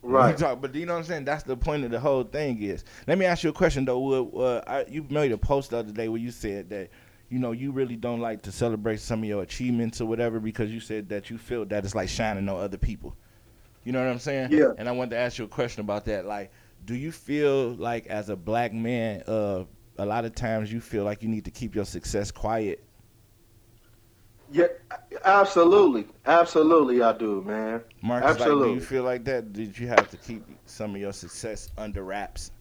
Right. Talk, but do you know what I'm saying? That's the point of the whole thing is. Let me ask you a question though. Uh, I, you made a post the other day where you said that you know you really don't like to celebrate some of your achievements or whatever because you said that you feel that it's like shining on other people. You know what I'm saying? Yeah. And I wanted to ask you a question about that. Like, do you feel like as a black man, uh, a lot of times you feel like you need to keep your success quiet? Yeah, absolutely, absolutely, I do, man. Marcus, absolutely. Like, do you feel like that? Did you have to keep some of your success under wraps?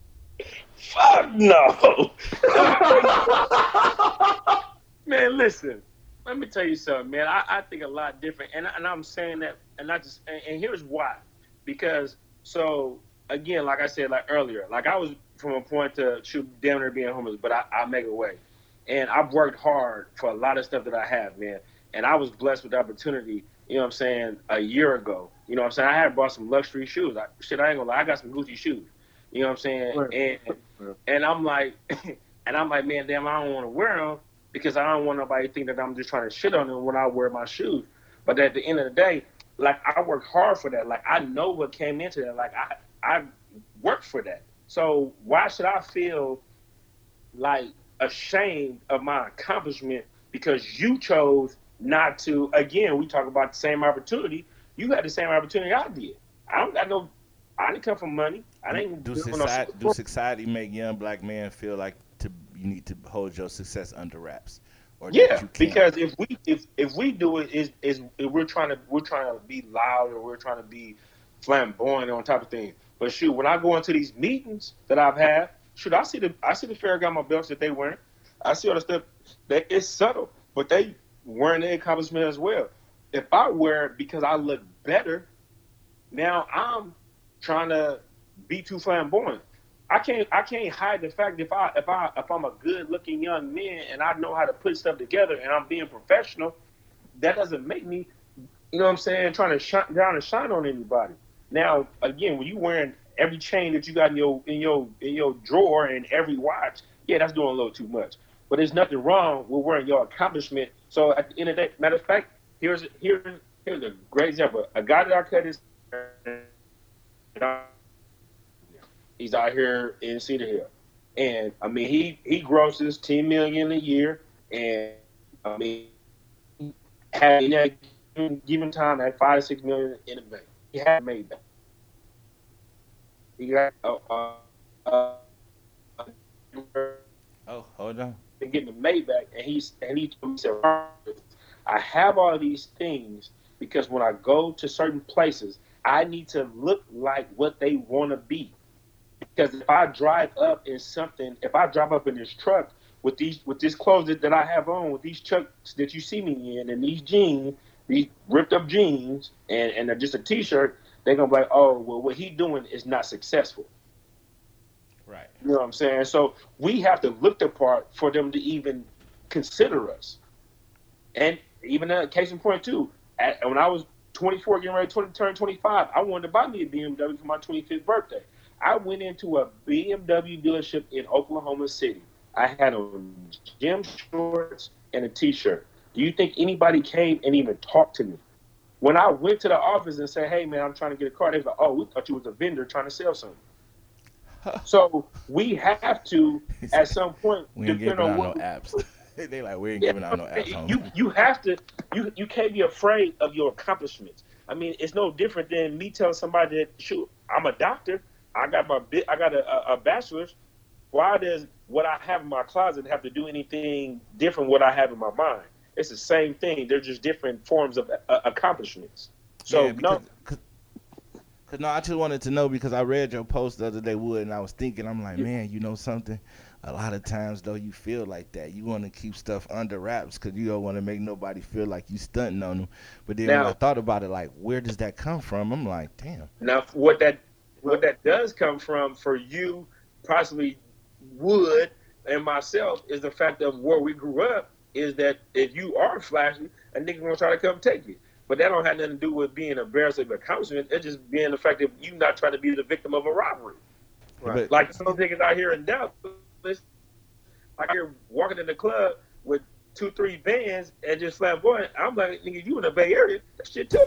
Fuck no. man, listen. Let me tell you something, man. I, I think a lot different, and and I'm saying that, and I just and, and here's why, because so again, like I said like earlier, like I was from a point to shoot damn near being homeless, but I, I make a way. And I've worked hard for a lot of stuff that I have, man. And I was blessed with the opportunity, you know what I'm saying, a year ago. You know what I'm saying? I had bought some luxury shoes. I, shit, I ain't gonna lie, I got some Gucci shoes. You know what I'm saying? Right. And and I'm like, and I'm like, man, damn, I don't want to wear them because I don't want nobody to think that I'm just trying to shit on them when I wear my shoes. But at the end of the day, like I worked hard for that. Like I know what came into that. Like I I worked for that. So why should I feel like ashamed of my accomplishment because you chose not to? Again, we talk about the same opportunity. You had the same opportunity I did. I don't got no. I didn't come from money. I didn't. Do society, no do society make young black men feel like to you need to hold your success under wraps? Or yeah, because if we if if we do it is is we're trying to we're trying to be loud or we're trying to be flamboyant on top of things. But shoot, when I go into these meetings that I've had, shoot, I see the I see the Ferragamo belts that they wearing. I see all the stuff that it's subtle, but they wearing the accomplishment as well. If I wear it because I look better, now I'm trying to be too flamboyant. I can't I can't hide the fact if I if I if I'm a good looking young man and I know how to put stuff together and I'm being professional, that doesn't make me, you know what I'm saying, trying to shine down and shine on anybody. Now, again, when you wearing every chain that you got in your in your in your drawer and every watch, yeah, that's doing a little too much. But there's nothing wrong with wearing your accomplishment. So at the end of the day, matter of fact, here's here's here's a great example. A guy that I cut his he's out here in Cedar Hill. And I mean he he grosses ten million a year and I mean had in that given time at five to six million in the bank he had made that. He got uh, uh, uh, oh, hold on. And getting the Maybach, and he's and he said, "I have all these things because when I go to certain places, I need to look like what they want to be. Because if I drive up in something, if I drive up in this truck with these with this clothes that, that I have on, with these chucks that you see me in, and these jeans, these ripped up jeans and, and just a t-shirt, they're gonna be like, oh, well, what he doing is not successful. Right. You know what I'm saying? So we have to look the part for them to even consider us. And even a case in point too, at, when I was 24, getting ready to turn 25, I wanted to buy me a BMW for my 25th birthday. I went into a BMW dealership in Oklahoma City. I had on gym shorts and a t-shirt. Do you think anybody came and even talked to me? When I went to the office and said, "Hey, man, I'm trying to get a car," they was like, "Oh, we thought you was a vendor trying to sell something." so we have to, at some point, we depend on what. No apps. they like we ain't yeah, giving out no apps. You you have to you you can't be afraid of your accomplishments. I mean, it's no different than me telling somebody that shoot, I'm a doctor. I got my bit. I got a, a bachelor's. Why does what I have in my closet have to do anything different? What I have in my mind? It's the same thing. They're just different forms of uh, accomplishments. So yeah, because, no. Cause, cause no, I just wanted to know because I read your post the other day, Wood, and I was thinking, I'm like, man, you know something? A lot of times though, you feel like that. You want to keep stuff under wraps because you don't want to make nobody feel like you stunting on them. But then now, when I thought about it, like, where does that come from? I'm like, damn. Now, what that what that does come from for you, possibly Wood and myself, is the fact of where we grew up is that if you are flashy, a nigga gonna try to come take you. But that don't have nothing to do with being embarrassed of accomplishment. It's just being the fact that you not trying to be the victim of a robbery. Right. Like some niggas out here in Dallas, like you're walking in the club with two, three bands and just flamboyant. I'm like, nigga, you in the Bay Area? That shit too.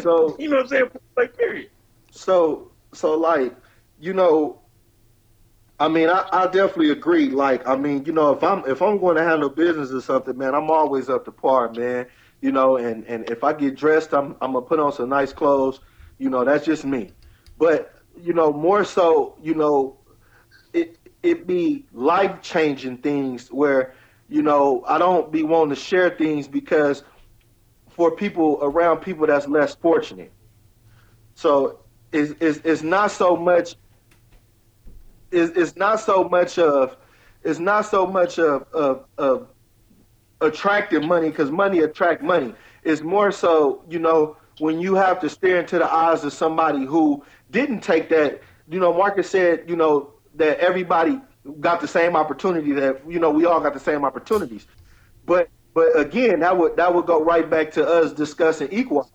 So you know what I'm saying? Like period. So so like, you know, I mean, I, I definitely agree. Like, I mean, you know, if I'm if I'm going to handle business or something, man, I'm always up to par, man. You know, and and if I get dressed, I'm I'm gonna put on some nice clothes. You know, that's just me. But you know, more so, you know, it it be life changing things where you know I don't be wanting to share things because for people around people that's less fortunate. So it's, it's, it's not so much it's, it's not so much of it's not so much of of, of attracting money because money attract money. It's more so, you know, when you have to stare into the eyes of somebody who didn't take that. You know, Marcus said, you know, that everybody got the same opportunity. That you know, we all got the same opportunities. But but again, that would that would go right back to us discussing equal.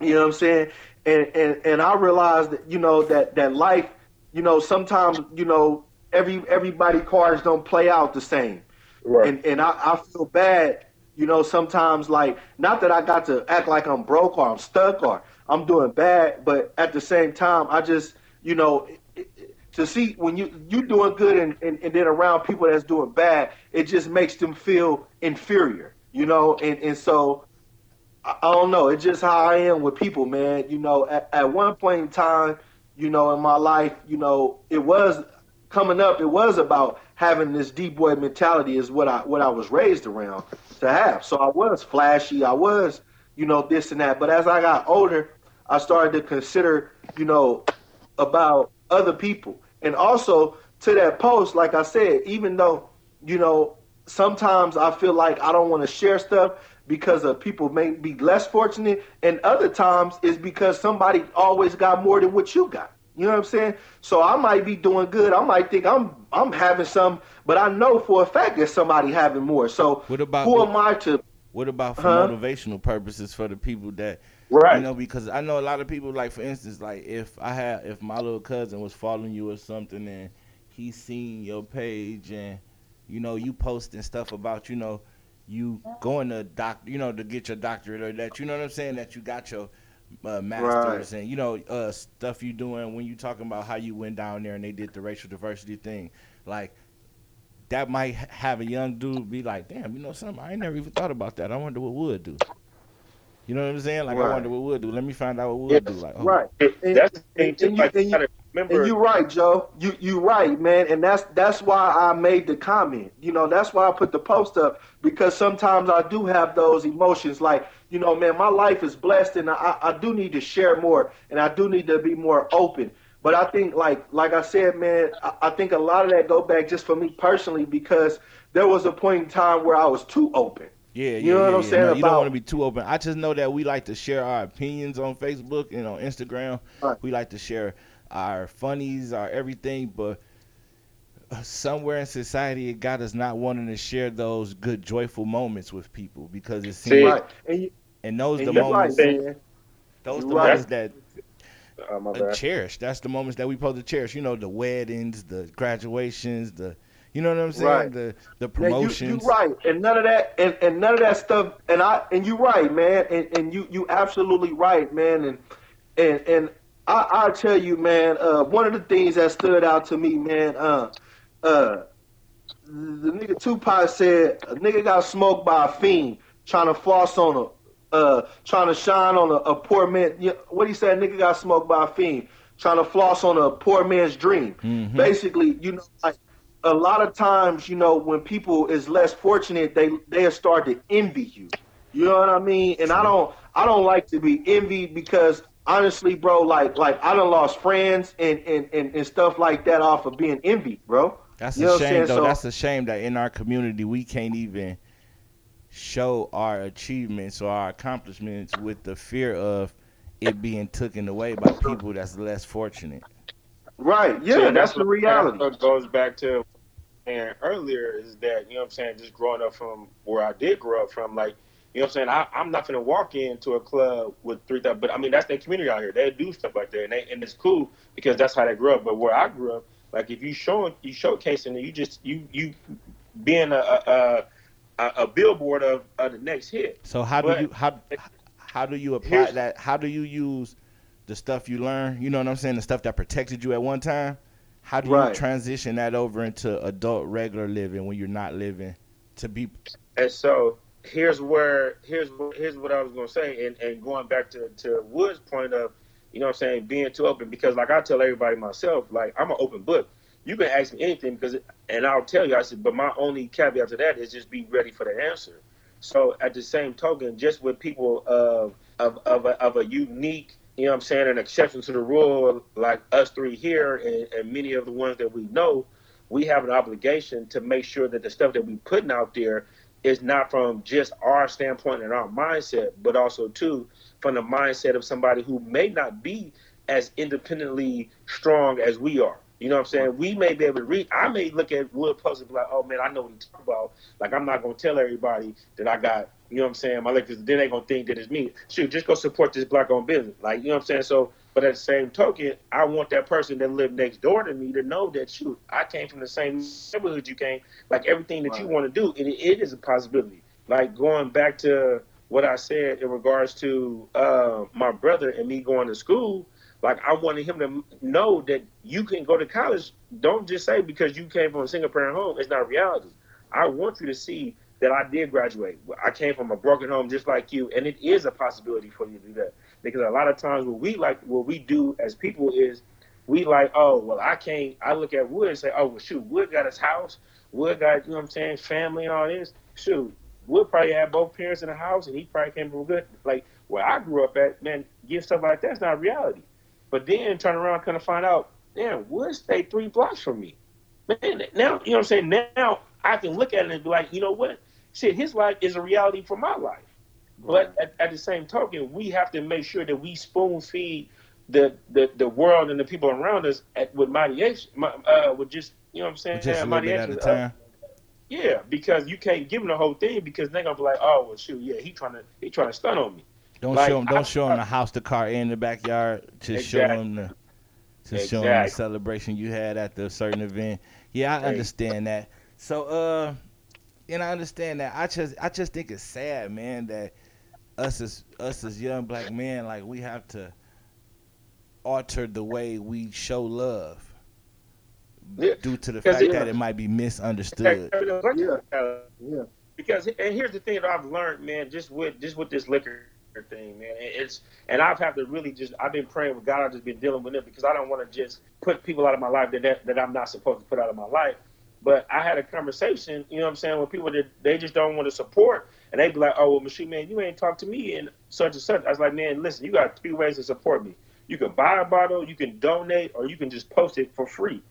You know what I'm saying? And and and I realized that you know that that life you know, sometimes, you know, every everybody cards don't play out the same. Right. And and I, I feel bad, you know, sometimes like not that I got to act like I'm broke or I'm stuck or I'm doing bad, but at the same time I just, you know, to see when you you doing good and, and, and then around people that's doing bad, it just makes them feel inferior, you know, and, and so I, I don't know, it's just how I am with people, man. You know, at, at one point in time, you know, in my life, you know, it was coming up. It was about having this D boy mentality is what I what I was raised around to have. So I was flashy. I was, you know, this and that. But as I got older, I started to consider, you know, about other people. And also to that post, like I said, even though, you know, sometimes I feel like I don't want to share stuff because of people may be less fortunate, and other times it's because somebody always got more than what you got. You know what I'm saying? So I might be doing good. I might think I'm I'm having some, but I know for a fact that somebody having more. So what about who am I to? What about for huh? motivational purposes for the people that right? You know, because I know a lot of people like, for instance, like if I had if my little cousin was following you or something and he seen your page and you know you posting stuff about you know you going to doctor, you know, to get your doctorate or that, you know what I'm saying, that you got your uh, masters right. and you know uh, stuff you doing when you talking about how you went down there and they did the racial diversity thing, like that might have a young dude be like, damn, you know something, I ain't never even thought about that. I wonder what would do. You know what I'm saying? Like right. I wonder what would do. Let me find out what would do. Like, oh. right. And, that's and, and, you, and, you, and you're right, Joe. You you right, man. And that's that's why I made the comment. You know, that's why I put the post up because sometimes I do have those emotions. Like, you know, man, my life is blessed, and I I do need to share more, and I do need to be more open. But I think, like like I said, man, I, I think a lot of that go back just for me personally because there was a point in time where I was too open. Yeah, you yeah, know what yeah, I'm saying. No, you don't want to be too open. I just know that we like to share our opinions on Facebook and on Instagram. Right. We like to share our funnies, our everything, but somewhere in society it got us not wanting to share those good, joyful moments with people because it seems right. and, you, and those and the moments. Right, those you're the right. moments that uh, cherish. That's the moments that we supposed to cherish. You know, the weddings, the graduations, the you know what I'm saying? Right. The the promotions. You, you right, and none of that, and, and none of that stuff. And I and you're right, man, and, and you you absolutely right, man, and and and I I tell you, man, uh, one of the things that stood out to me, man, uh, uh, the nigga Tupac said a nigga got smoked by a fiend trying to floss on a, uh, trying to shine on a, a poor man. You know, what he said, nigga got smoked by a fiend trying to floss on a poor man's dream. Mm-hmm. Basically, you know, like a lot of times, you know, when people is less fortunate, they they start to envy you. You know what I mean? And I don't I don't like to be envied because honestly, bro, like like I done lost friends and and, and, and stuff like that off of being envied, bro. That's you a shame though. So, That's a shame that in our community we can't even show our achievements or our accomplishments with the fear of it being taken away by people that's less fortunate. Right. Yeah, so that's, that's the reality. What goes back to and earlier is that, you know what I'm saying, just growing up from where I did grow up from, like, you know what I'm saying? I, am not gonna walk into a club with three thousand, but I mean that's their community out here. They do stuff like that, and, they, and it's cool because that's how they grew up. But where I grew up, like if you showing you showcasing, and you just you you being a a, a, a billboard of, of the next hit. So how do you how how do you apply that? How do you use the stuff you learn? You know what I'm saying? The stuff that protected you at one time. How do right. you transition that over into adult regular living when you're not living to be? And so here's where here's here's what I was gonna say, and, and going back to to Wood's point of, you know, what I'm saying being too open because like I tell everybody myself, like I'm an open book. You can ask me anything because, and I'll tell you. I said, but my only caveat to that is just be ready for the answer. So at the same token, just with people of of of a, of a unique you know what I'm saying, an exception to the rule like us three here and, and many of the ones that we know, we have an obligation to make sure that the stuff that we're putting out there is not from just our standpoint and our mindset, but also too from the mindset of somebody who may not be as independently strong as we are. You know what I'm saying? We may be able to read. I may look at Wood Post and be like, oh man, I know what he's talking about. Like, I'm not to tell everybody that I got, you know what I'm saying, my because then they're going to think that it's me. Shoot, just go support this black owned business. Like, you know what I'm saying? So, but at the same token, I want that person that lived next door to me to know that, shoot, I came from the same neighborhood you came. Like, everything that right. you want to do, it, it is a possibility. Like, going back to what I said in regards to uh, my brother and me going to school like I wanted him to know that you can go to college. Don't just say because you came from a single parent home, it's not reality. I want you to see that I did graduate. I came from a broken home just like you, and it is a possibility for you to do that. Because a lot of times what we like what we do as people is we like, oh well I can't I look at Wood and say, Oh well shoot, Wood got his house, Wood got, you know what I'm saying, family and all this. Shoot, Wood probably had both parents in the house and he probably came from good like where I grew up at, man, give stuff like that's not reality. But then turn around, kind of find out, damn, Wood stay three blocks from me. Man, now you know what I'm saying. Now I can look at it and be like, you know what? Shit, his life is a reality for my life. But at, at, the same token, we have to make sure that we spoon feed the, the, the world and the people around us at, with moderation, uh, with just you know what I'm saying, just a little bit at a time. yeah, because you can't give them the whole thing because they're gonna be like, oh well, shoot, yeah, he trying to he trying to stun on me. Don't like, show them. Don't I, show them the house, the car, in the backyard. To exactly. show them the to exactly. show the celebration you had at the certain event. Yeah, I understand that. So, uh, and I understand that. I just, I just think it's sad, man, that us as us as young black men, like we have to alter the way we show love yeah. due to the fact it, that it might be misunderstood. Yeah, yeah. Because and here's the thing that I've learned, man, just with just with this liquor thing, man. It's and I've had to really just I've been praying with God. I've just been dealing with it because I don't want to just put people out of my life that, that that I'm not supposed to put out of my life. But I had a conversation, you know what I'm saying, with people that they just don't want to support, and they'd be like, "Oh, well, machine man, you ain't talked to me and such and such." I was like, "Man, listen, you got three ways to support me. You can buy a bottle, you can donate, or you can just post it for free."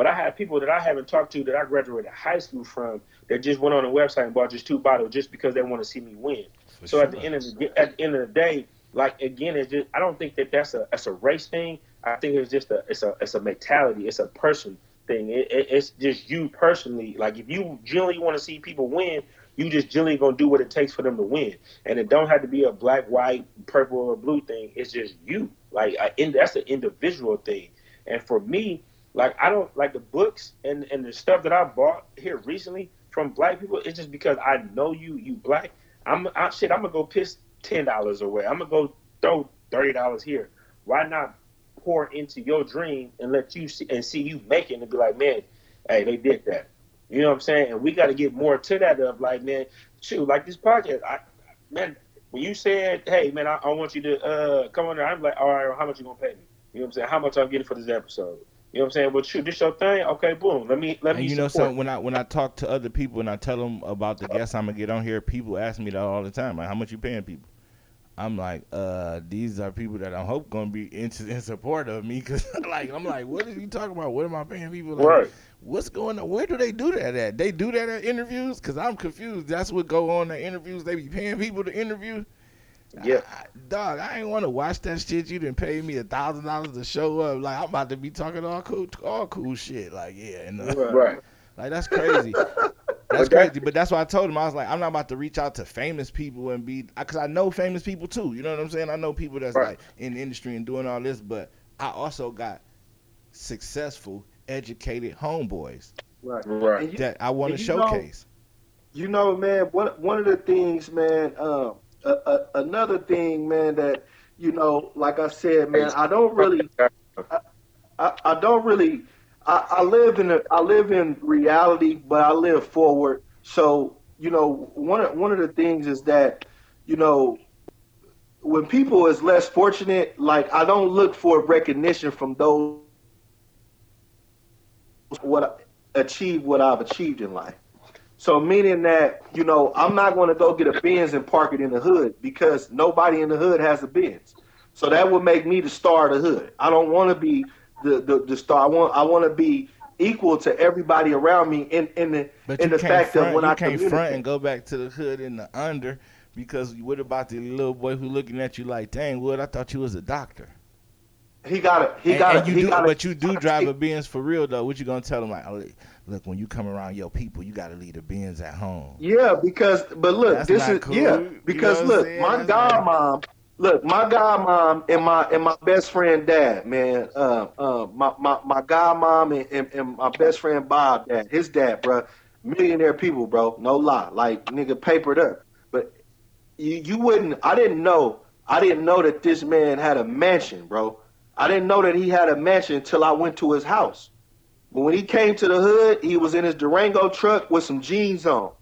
But I have people that I haven't talked to that I graduated high school from that just went on the website and bought just two bottles just because they want to see me win. For so sure. at the end of the at the end of the day, like again, it's just I don't think that that's a that's a race thing. I think it's just a it's a it's a mentality. It's a person thing. It, it, it's just you personally. Like if you generally want to see people win, you just generally gonna do what it takes for them to win, and it don't have to be a black, white, purple, or blue thing. It's just you. Like I, that's an individual thing. And for me, like I don't like the books and and the stuff that I bought here recently from black people. It's just because I know you, you black, I'm I, shit. I'm gonna go piss ten dollars away. I'm gonna go throw thirty dollars here. Why not pour into your dream and let you see and see you making and be like, man, hey, they did that. You know what I'm saying? And we got to get more to that of like, man, shoot, like this podcast, I, man, when you said, hey, man, I, I want you to uh, come on there, I'm like, all right, how much you gonna pay me? You know what I'm saying? How much I'm getting for this episode? You know what I'm saying? But shoot, this your thing. Okay, boom. Let me let and me. You know, so when I when I talk to other people and I tell them about the guests I'm gonna get on here, people ask me that all the time. Like, how much you paying people? I'm like, uh, these are people that I hope gonna be in, in support of me, cause like I'm like, what are you talking about? What am I paying people? Like, right. What's going on? Where do they do that at? They do that at interviews? Cause I'm confused. That's what go on at interviews. They be paying people to interview. Yeah, I, dog, I ain't want to watch that shit. You didn't pay me a thousand dollars to show up. Like I'm about to be talking all cool, all cool shit. Like yeah, and, uh, right. Like that's crazy. That's crazy, but that's why I told him I was like, I'm not about to reach out to famous people and be, because I know famous people too. You know what I'm saying? I know people that's right. like in the industry and doing all this, but I also got successful, educated homeboys. Right, right. You, that I want to showcase. Know, you know, man. One one of the things, man. Um, a, a, another thing, man. That you know, like I said, man. I don't really, I, I, I don't really I, I live in a, I live in reality, but I live forward. So you know, one of, one of the things is that you know when people is less fortunate, like I don't look for recognition from those what achieve what I've achieved in life. So meaning that you know I'm not going to go get a Benz and park it in the hood because nobody in the hood has a Benz. So that would make me the star of the hood. I don't want to be the, the, the star. I want I want to be equal to everybody around me in in the but in the fact front, of when you I can't front and go back to the hood in the under because what about the little boy who looking at you like, dang, Wood, I thought you was a doctor. He got it. He got it. You do, but you do drive a Benz for real though. What you gonna tell him? Like, oh, look, when you come around your people, you gotta leave the Benz at home. Yeah, because but look, That's this is cool. yeah because you know look, my god mom, look, my god mom and my and my best friend dad, man, uh, uh, my my my godmom and, and, and my best friend Bob, dad, his dad, bro, millionaire people, bro, no lie, like nigga papered up, but you you wouldn't, I didn't know, I didn't know that this man had a mansion, bro. I didn't know that he had a mansion until I went to his house. But when he came to the hood, he was in his Durango truck with some jeans on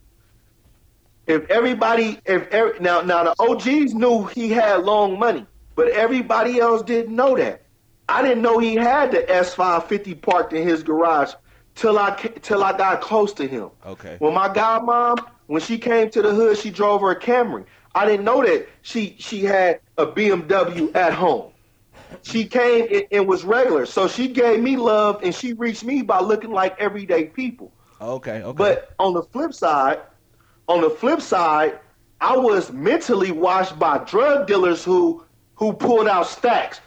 if everybody, if every, now now the OGs knew he had long money, but everybody else didn't know that. I didn't know he had the S550 parked in his garage till I till I got close to him. Okay. When my godmom, when she came to the hood, she drove her Camry. I didn't know that she she had a BMW at home. She came and, and was regular, so she gave me love and she reached me by looking like everyday people. Okay. Okay. But on the flip side, on the flip side, I was mentally watched by drug dealers who who pulled out stacks.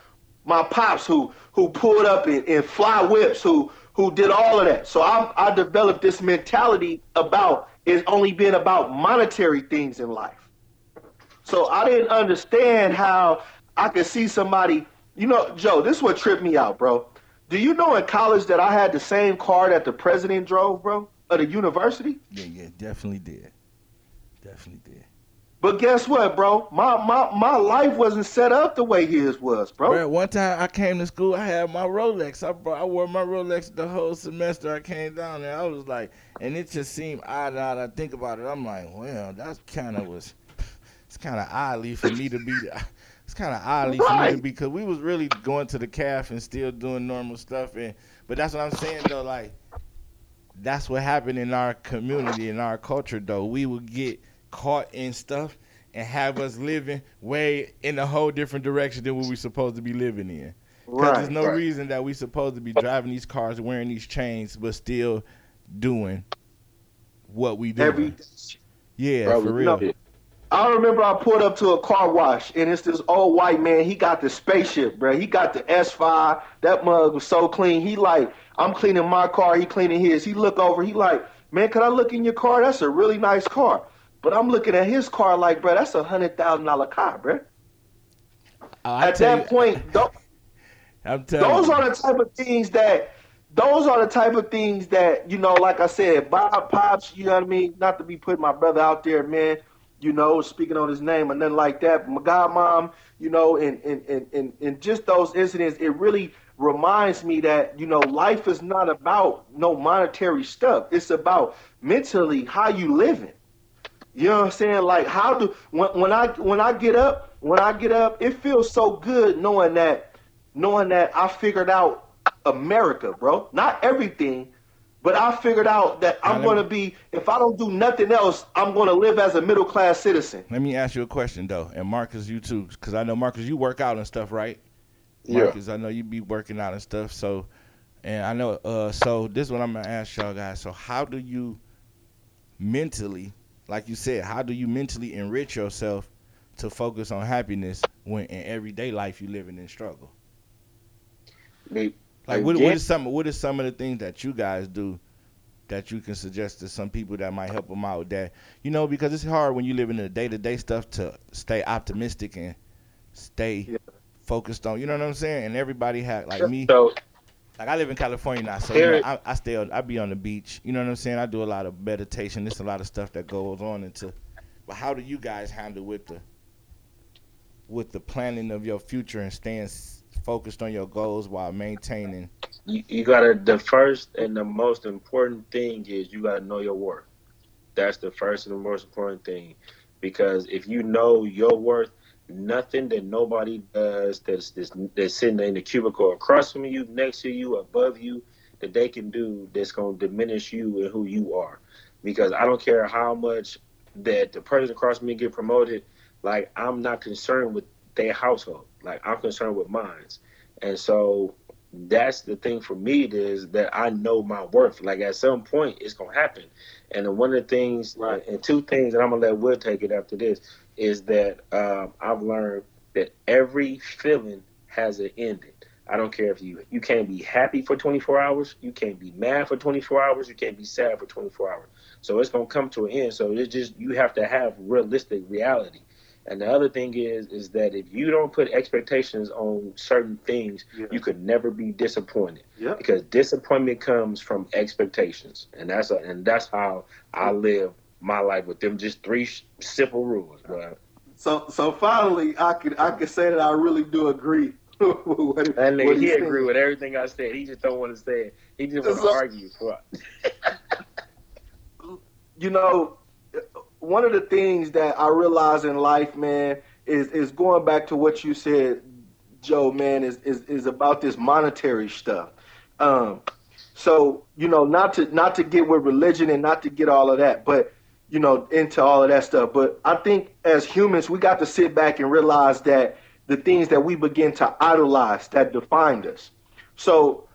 My pops who who pulled up in, in fly whips, who who did all of that. So I, I developed this mentality about it only being about monetary things in life. So I didn't understand how I could see somebody. You know, Joe, this is what tripped me out, bro. Do you know in college that I had the same car that the president drove, bro, of the university? Yeah, yeah, definitely did. Definitely did. But guess what, bro? My my my life wasn't set up the way his was, bro. bro one time I came to school, I had my Rolex. I brought, I wore my Rolex the whole semester. I came down there. I was like, and it just seemed odd. Odd. I think about it. I'm like, well, that's kind of was. It's kind of oddly for me to be. It's kind of oddly right. for me because we was really going to the calf and still doing normal stuff. And but that's what I'm saying though. Like that's what happened in our community in our culture though. We would get caught in stuff and have us living way in a whole different direction than what we're supposed to be living in. Because right, there's no right. reason that we're supposed to be driving these cars, wearing these chains, but still doing what we do. Yeah, Bro, for real. No, I remember I pulled up to a car wash and it's this old white man. He got the spaceship, bro. He got the S5. That mug was so clean. He like, I'm cleaning my car. He cleaning his. He look over. He like, man, can I look in your car? That's a really nice car. But I'm looking at his car like, bro, that's a hundred thousand dollar car, bro. Oh, at that you, point, those, those are the type of things that those are the type of things that you know, like I said, Bob Pops. You know what I mean? Not to be putting my brother out there, man. You know, speaking on his name and nothing like that. My godmom, you know, and and and and, and just those incidents, it really reminds me that you know life is not about no monetary stuff. It's about mentally how you living. You know what I'm saying? Like how do when when I when I get up when I get up, it feels so good knowing that knowing that I figured out America, bro. Not everything, but I figured out that I'm going to be, if I don't do nothing else, I'm going to live as a middle class citizen. Let me ask you a question, though. And Marcus, you too, because I know, Marcus, you work out and stuff, right? Marcus, yeah. I know you be working out and stuff. So, and I know, uh, so this is what I'm going to ask y'all guys. So, how do you mentally, like you said, how do you mentally enrich yourself to focus on happiness when in everyday life you're living in struggle? Like what, what is some what is some of the things that you guys do that you can suggest to some people that might help them out that you know because it's hard when you live in the day to day stuff to stay optimistic and stay yeah. focused on you know what I'm saying and everybody had like me so, like I live in California now so you know, I, I stay I be on the beach you know what I'm saying I do a lot of meditation there's a lot of stuff that goes on into but how do you guys handle with the with the planning of your future and staying focused on your goals while maintaining. You, you gotta. The first and the most important thing is you gotta know your worth. That's the first and the most important thing, because if you know your worth, nothing that nobody does that's, that's, that's sitting in the cubicle across from you, next to you, above you, that they can do that's gonna diminish you and who you are. Because I don't care how much that the person across me get promoted, like I'm not concerned with their household. Like I'm concerned with mines. And so that's the thing for me is that I know my worth. Like at some point it's gonna happen. And one of the things right. and two things that I'm gonna let Will take it after this is that um, I've learned that every feeling has an ending. I don't care if you you can't be happy for 24 hours, you can't be mad for 24 hours, you can't be sad for 24 hours. So it's gonna come to an end. So it's just you have to have realistic reality. And the other thing is, is that if you don't put expectations on certain things, yeah. you could never be disappointed. Yeah. Because disappointment comes from expectations, and that's a, and that's how I live my life with them. Just three simple rules, bro. So, so finally, I could I could say that I really do agree. what, and nigga, he agree with everything I said. He just don't want to say it. He just want to so, argue. you know, one of the things that I realize in life, man, is is going back to what you said, Joe, man, is is, is about this monetary stuff. Um, so you know, not to not to get with religion and not to get all of that, but you know, into all of that stuff. But I think as humans, we got to sit back and realize that the things that we begin to idolize that defined us. So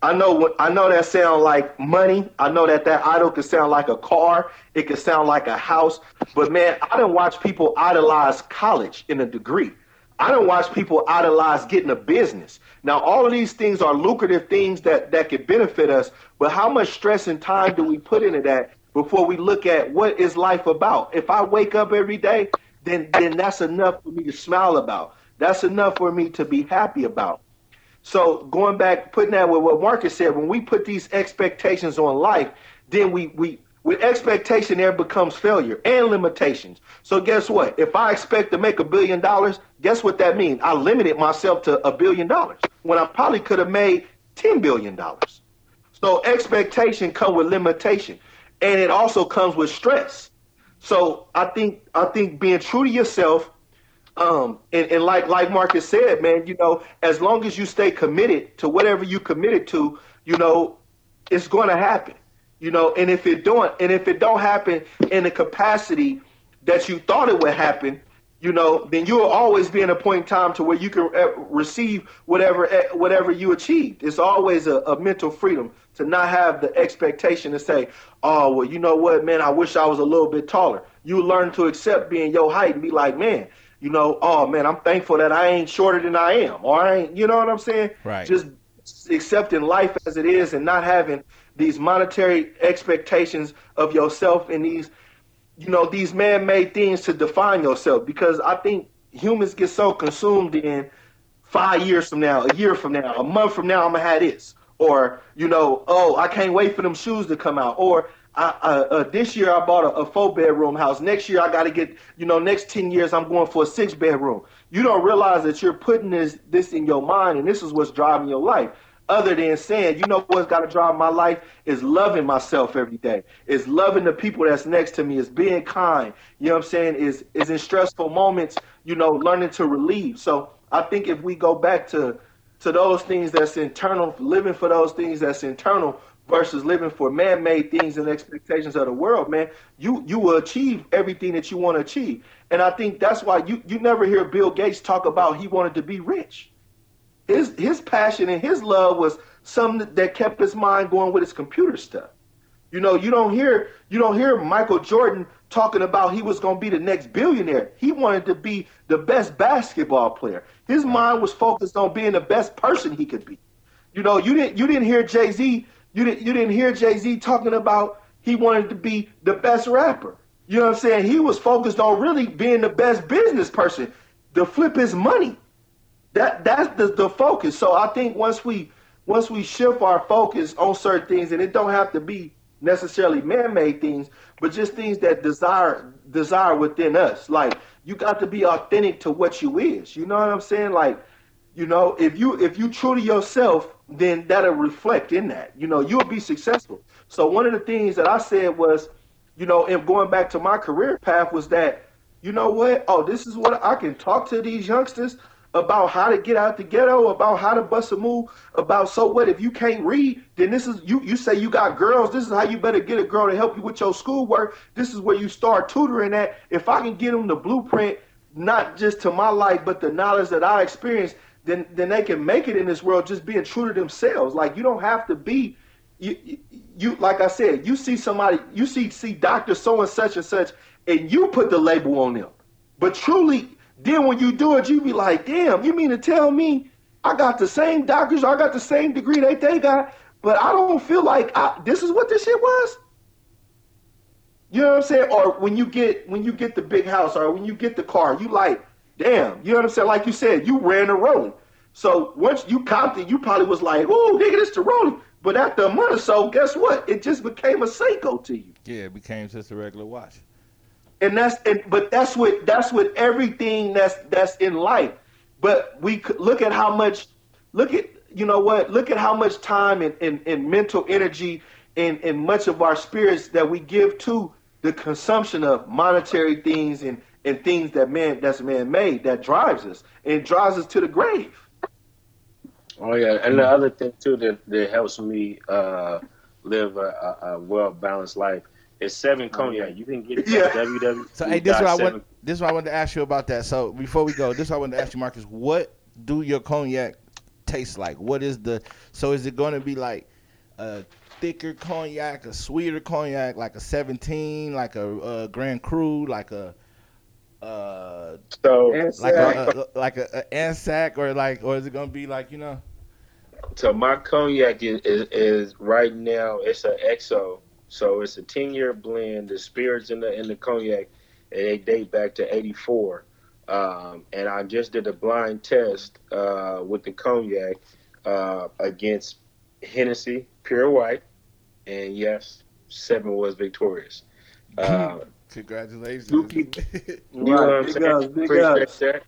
I know I know that sound like money. I know that that idol could sound like a car. It could sound like a house. But man, I don't watch people idolize college in a degree. I don't watch people idolize getting a business. Now, all of these things are lucrative things that that could benefit us. But how much stress and time do we put into that before we look at what is life about? If I wake up every day, then then that's enough for me to smile about. That's enough for me to be happy about. So going back, putting that with what Marcus said, when we put these expectations on life, then we we with expectation there becomes failure and limitations. So guess what? If I expect to make a billion dollars, guess what that means? I limited myself to a billion dollars when I probably could have made ten billion dollars. So expectation comes with limitation, and it also comes with stress. So I think I think being true to yourself um, and, and like like Marcus said, man, you know, as long as you stay committed to whatever you committed to, you know, it's going to happen. You know, and if it don't, and if it don't happen in the capacity that you thought it would happen, you know, then you will always be in a point in time to where you can uh, receive whatever uh, whatever you achieved. It's always a, a, mental freedom to not have the expectation to say, "Oh, well, you know what, man, I wish I was a little bit taller." You learn to accept being your height and be like, "Man, you know, oh man, I'm thankful that I ain't shorter than I am, or I ain't, you know what I'm saying? Right. Just accepting life as it is and not having these monetary expectations of yourself and these, you know, these man-made things to define yourself. Because I think humans get so consumed in five years from now, a year from now, a month from now, I'm gonna have this, or you know, oh, I can't wait for them shoes to come out, or I, uh, this year I bought a, a, four bedroom house. Next year I got to get, you know, next 10 years I'm going for a six bedroom. You don't realize that you're putting this, this in your mind and this is what's driving your life. Other than saying, you know what's got to drive my life is loving myself every day, is loving the people that's next to me, is being kind. You know what I'm saying? Is is in stressful moments, you know, learning to relieve. So I think if we go back to to those things that's internal, living for those things that's internal, versus living for man-made things and expectations of the world, man, you you will achieve everything that you want to achieve. And I think that's why you you never hear Bill Gates talk about he wanted to be rich. His his passion and his love was something that kept his mind going with his computer stuff. You know, you don't hear you don't hear Michael Jordan talking about he was going to be the next billionaire. He wanted to be the best basketball player. His mind was focused on being the best person he could be. You know, you didn't you didn't hear Jay-Z you didn't you didn't hear Jay Z talking about he wanted to be the best rapper. You know what I'm saying? He was focused on really being the best business person to flip his money. That that's the, the focus. So I think once we once we shift our focus on certain things, and it don't have to be necessarily man-made things, but just things that desire desire within us. Like you got to be authentic to what you is. You know what I'm saying? Like, you know, if you if you true to yourself, then that'll reflect in that. You know, you'll be successful. So one of the things that I said was, you know, and going back to my career path was that, you know what? Oh, this is what I can talk to these youngsters about how to get out the ghetto, about how to bust a move, about so what if you can't read, then this is you you say you got girls, this is how you better get a girl to help you with your schoolwork. This is where you start tutoring at. If I can get them the blueprint, not just to my life, but the knowledge that I experienced, then then they can make it in this world just being true to themselves. Like you don't have to be you, you, like I said, you see somebody, you see see doctor so and such and such, and you put the label on them. But truly, then when you do it, you be like, damn, you mean to tell me I got the same doctors, I got the same degree that they got, but I don't feel like I, this is what this shit was. You know what I'm saying? Or when you get when you get the big house, or when you get the car, you like, damn, you know what I'm saying? Like you said, you ran a rolling. So once you copped it, you probably was like, oh, nigga, this the rolling. But after a month or so, guess what? It just became a Seiko to you. Yeah, it became just a regular watch. And that's and but that's what that's what everything that's that's in life. But we look at how much look at you know what look at how much time and, and, and mental energy and, and much of our spirits that we give to the consumption of monetary things and and things that man that's man made that drives us and drives us to the grave. Oh yeah, and the other thing too that, that helps me uh, live a, a well balanced life is seven cognac. You can get it yeah. www. So hey, this is what I want. This is what I wanted to ask you about that. So before we go, this is what I wanted to ask you, Marcus. What do your cognac taste like? What is the? So is it going to be like a thicker cognac, a sweeter cognac, like a seventeen, like a, a Grand Cru, like a uh so like a, a, like a, a Anzac or like or is it gonna be like you know? So my cognac is, is, is right now it's an XO so it's a 10 year blend the spirits in the in the cognac and they date back to 84 um, and I just did a blind test uh, with the cognac uh, against Hennessy pure white and yes seven was victorious. Uh, Congratulations. you know what I'm saying? Appreciate that.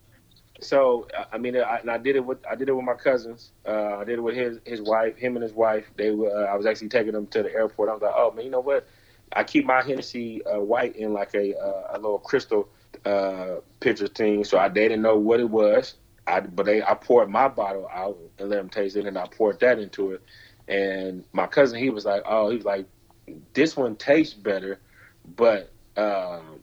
So I mean, I, and I did it with I did it with my cousins. Uh, I did it with his his wife, him and his wife. They were. Uh, I was actually taking them to the airport. I was like, oh man, you know what? I keep my Hennessy uh, white in like a uh, a little crystal uh, picture thing, so I they didn't know what it was. I but they I poured my bottle out and let them taste it, and I poured that into it. And my cousin, he was like, oh, he was like, this one tastes better, but um,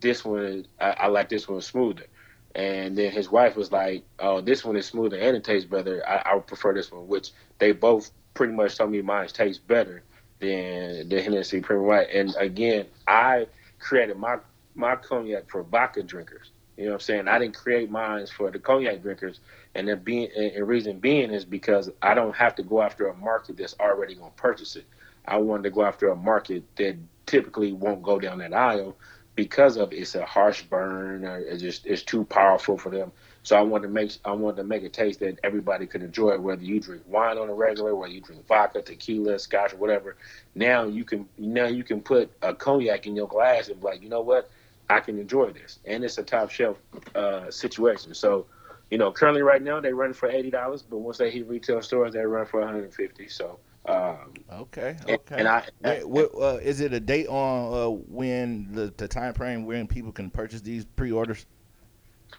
this one I, I, like this one smoother. And then his wife was like, "Oh, this one is smoother and it tastes better. I, I would prefer this one." Which they both pretty much told me mine tastes better than the Hennessy Premium White. And again, I created my my cognac for vodka drinkers. You know what I'm saying? I didn't create mine for the cognac drinkers, and the being and reason being is because I don't have to go after a market that's already going to purchase it. I wanted to go after a market that typically won't go down that aisle because of it's a harsh burn or it's just it's too powerful for them. So I wanted to make I wanted to make a taste that everybody could enjoy, whether you drink wine on a regular, whether you drink vodka, tequila, scotch, or whatever. Now you can now you can put a cognac in your glass and be like, you know what, I can enjoy this, and it's a top shelf uh, situation. So, you know, currently right now they run for eighty dollars, but once they hit retail stores, they run for one hundred and fifty. So. Um, okay. Okay. And, and I, Wait, what, uh, is it a date on uh, when the, the time frame when people can purchase these pre-orders?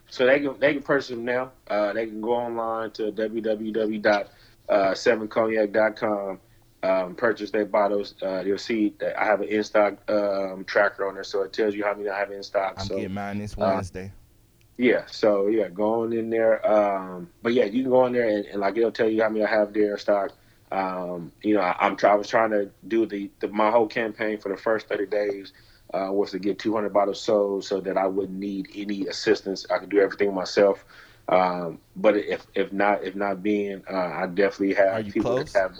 So they can they can purchase them now. Uh, they can go online to www.sevencognac.com, um, purchase their bottles. Uh, you'll see that I have an in stock um, tracker on there, so it tells you how many I have in stock. I'm so, getting mine this uh, Wednesday. yeah, so yeah, go on in there. Um, but yeah, you can go in there and, and, like it'll tell you how many I have there in stock. Um, you know, I, am I was trying to do the, the my whole campaign for the first 30 days uh, was to get 200 bottles sold so that I wouldn't need any assistance. I could do everything myself. Um, but if if not if not being, uh, I definitely have Are you people close? that have.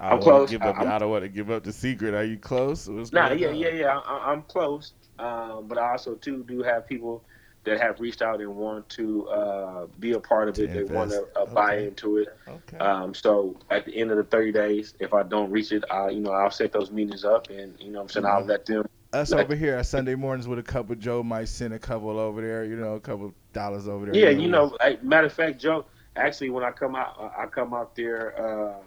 I am close. Give up, I, don't want to give up the secret. Are you close? Nah, yeah, yeah, yeah. I, am close. Um, but I also too do have people that have reached out and want to uh, be a part of it. They want to uh, buy into it. Okay. Um, so at the end of the 30 days, if I don't reach it, I you know I'll set those meetings up, and you know I'm saying mm-hmm. I'll let them us over here at Sunday mornings with a couple. Joe might send a couple over there, you know, a couple dollars over there. Yeah, you know. matter of fact, Joe. Actually, when I come out, uh, I come out there um,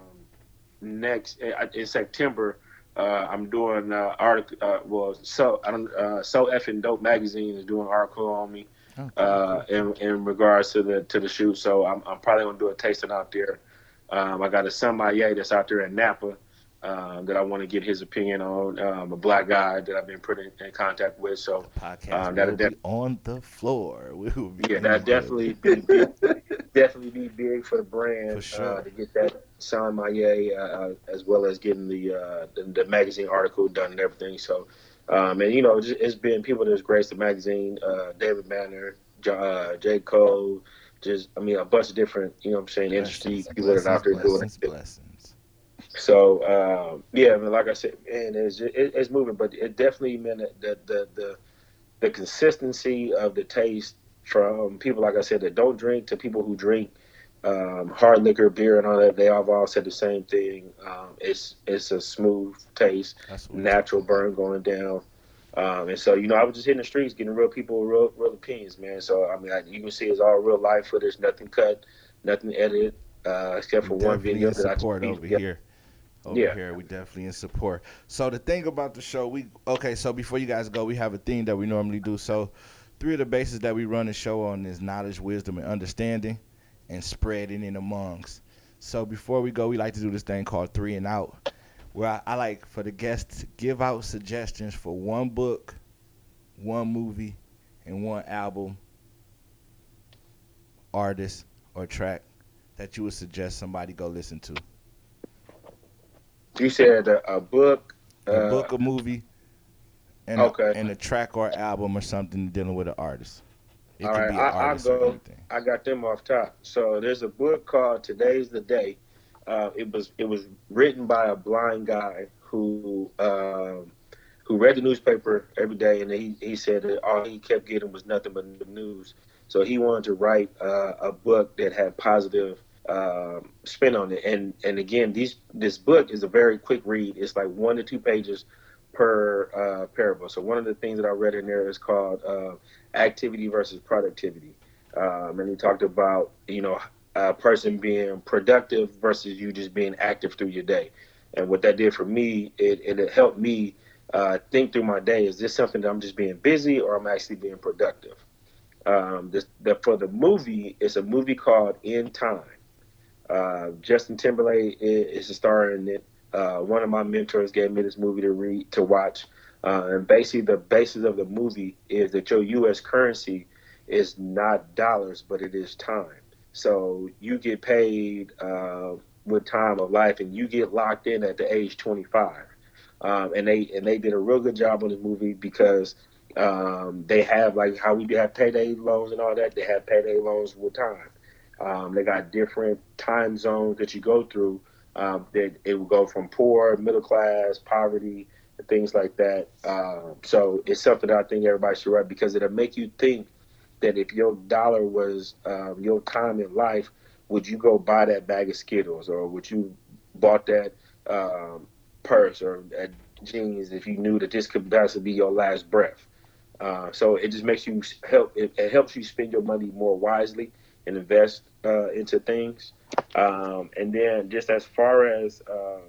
next uh, in September. Uh, I'm doing uh, article. Uh, well, so I don't. Uh, so effing dope magazine is doing an article on me okay. uh, in in regards to the to the shoot. So I'm I'm probably gonna do a tasting out there. Um, I got a sommelier that's out there in Napa um, that I want to get his opinion on. Um, a black guy that I've been put in, in contact with. So um, that'll def- on the floor. We will be yeah, that definitely be, be, definitely be big for the brand for uh, sure. uh, to get that sommelier uh, uh, as well as getting the, uh, the, the magazine article done and everything. So. Um, and you know, it's been people that's graced the magazine, uh, David Banner, J. Cole, just I mean a bunch of different, you know, what I'm saying, industry people that are out there doing it. So um, yeah, I mean, like I said, man, it's it, it's moving, but it definitely meant that the, the the consistency of the taste from people like I said that don't drink to people who drink um, hard liquor, beer, and all that. They have all said the same thing. Um, it's it's a smooth taste, natural burn going down. Um, and so, you know, I was just hitting the streets, getting real people, real, real opinions, man. So, I mean, I, you can see it's all real life footage, nothing cut, nothing edited, uh, except for one video that I support over here over yeah. here. We definitely in support. So the thing about the show, we okay. So before you guys go, we have a theme that we normally do. So three of the bases that we run the show on is knowledge, wisdom, and understanding, and spreading in amongst. So before we go, we like to do this thing called three and out, where I, I like for the guests to give out suggestions for one book, one movie, and one album, artist, or track that you would suggest somebody go listen to. You said a, a book, a uh, book, a movie, and okay, a, and a track or album or something dealing with an artist. It All right, I, I go. I got them off top. So there's a book called "Today's the Day." Uh, it was it was written by a blind guy who um, who read the newspaper every day, and he he said that all he kept getting was nothing but the news. So he wanted to write uh, a book that had positive um, spin on it. And and again, these this book is a very quick read. It's like one to two pages per uh, parable. So one of the things that I read in there is called uh, activity versus productivity, um, and he talked about you know a person being productive versus you just being active through your day. And what that did for me, it, it helped me uh, think through my day. Is this something that I'm just being busy or I'm actually being productive? Um, this, the, for the movie, it's a movie called In Time. Uh, Justin Timberlake is, a star in it. Uh, one of my mentors gave me this movie to read to watch, uh, and basically the basis of the movie is that your U.S. currency is not dollars, but it is time. So you get paid uh, with time of life, and you get locked in at the age 25. Um, and they and they did a real good job on this movie because um, they have like how we do have payday loans and all that. They have payday loans with time. Um, they got different time zones that you go through. Um, that it will go from poor, middle class, poverty, and things like that. Um, so it's something that I think everybody should write because it'll make you think that if your dollar was um, your time in life, would you go buy that bag of Skittles or would you bought that um, purse or that jeans if you knew that this could possibly be your last breath? Uh, so it just makes you help. It, it, helps you spend your money more wisely invest uh, into things. Um, and then just as far as um,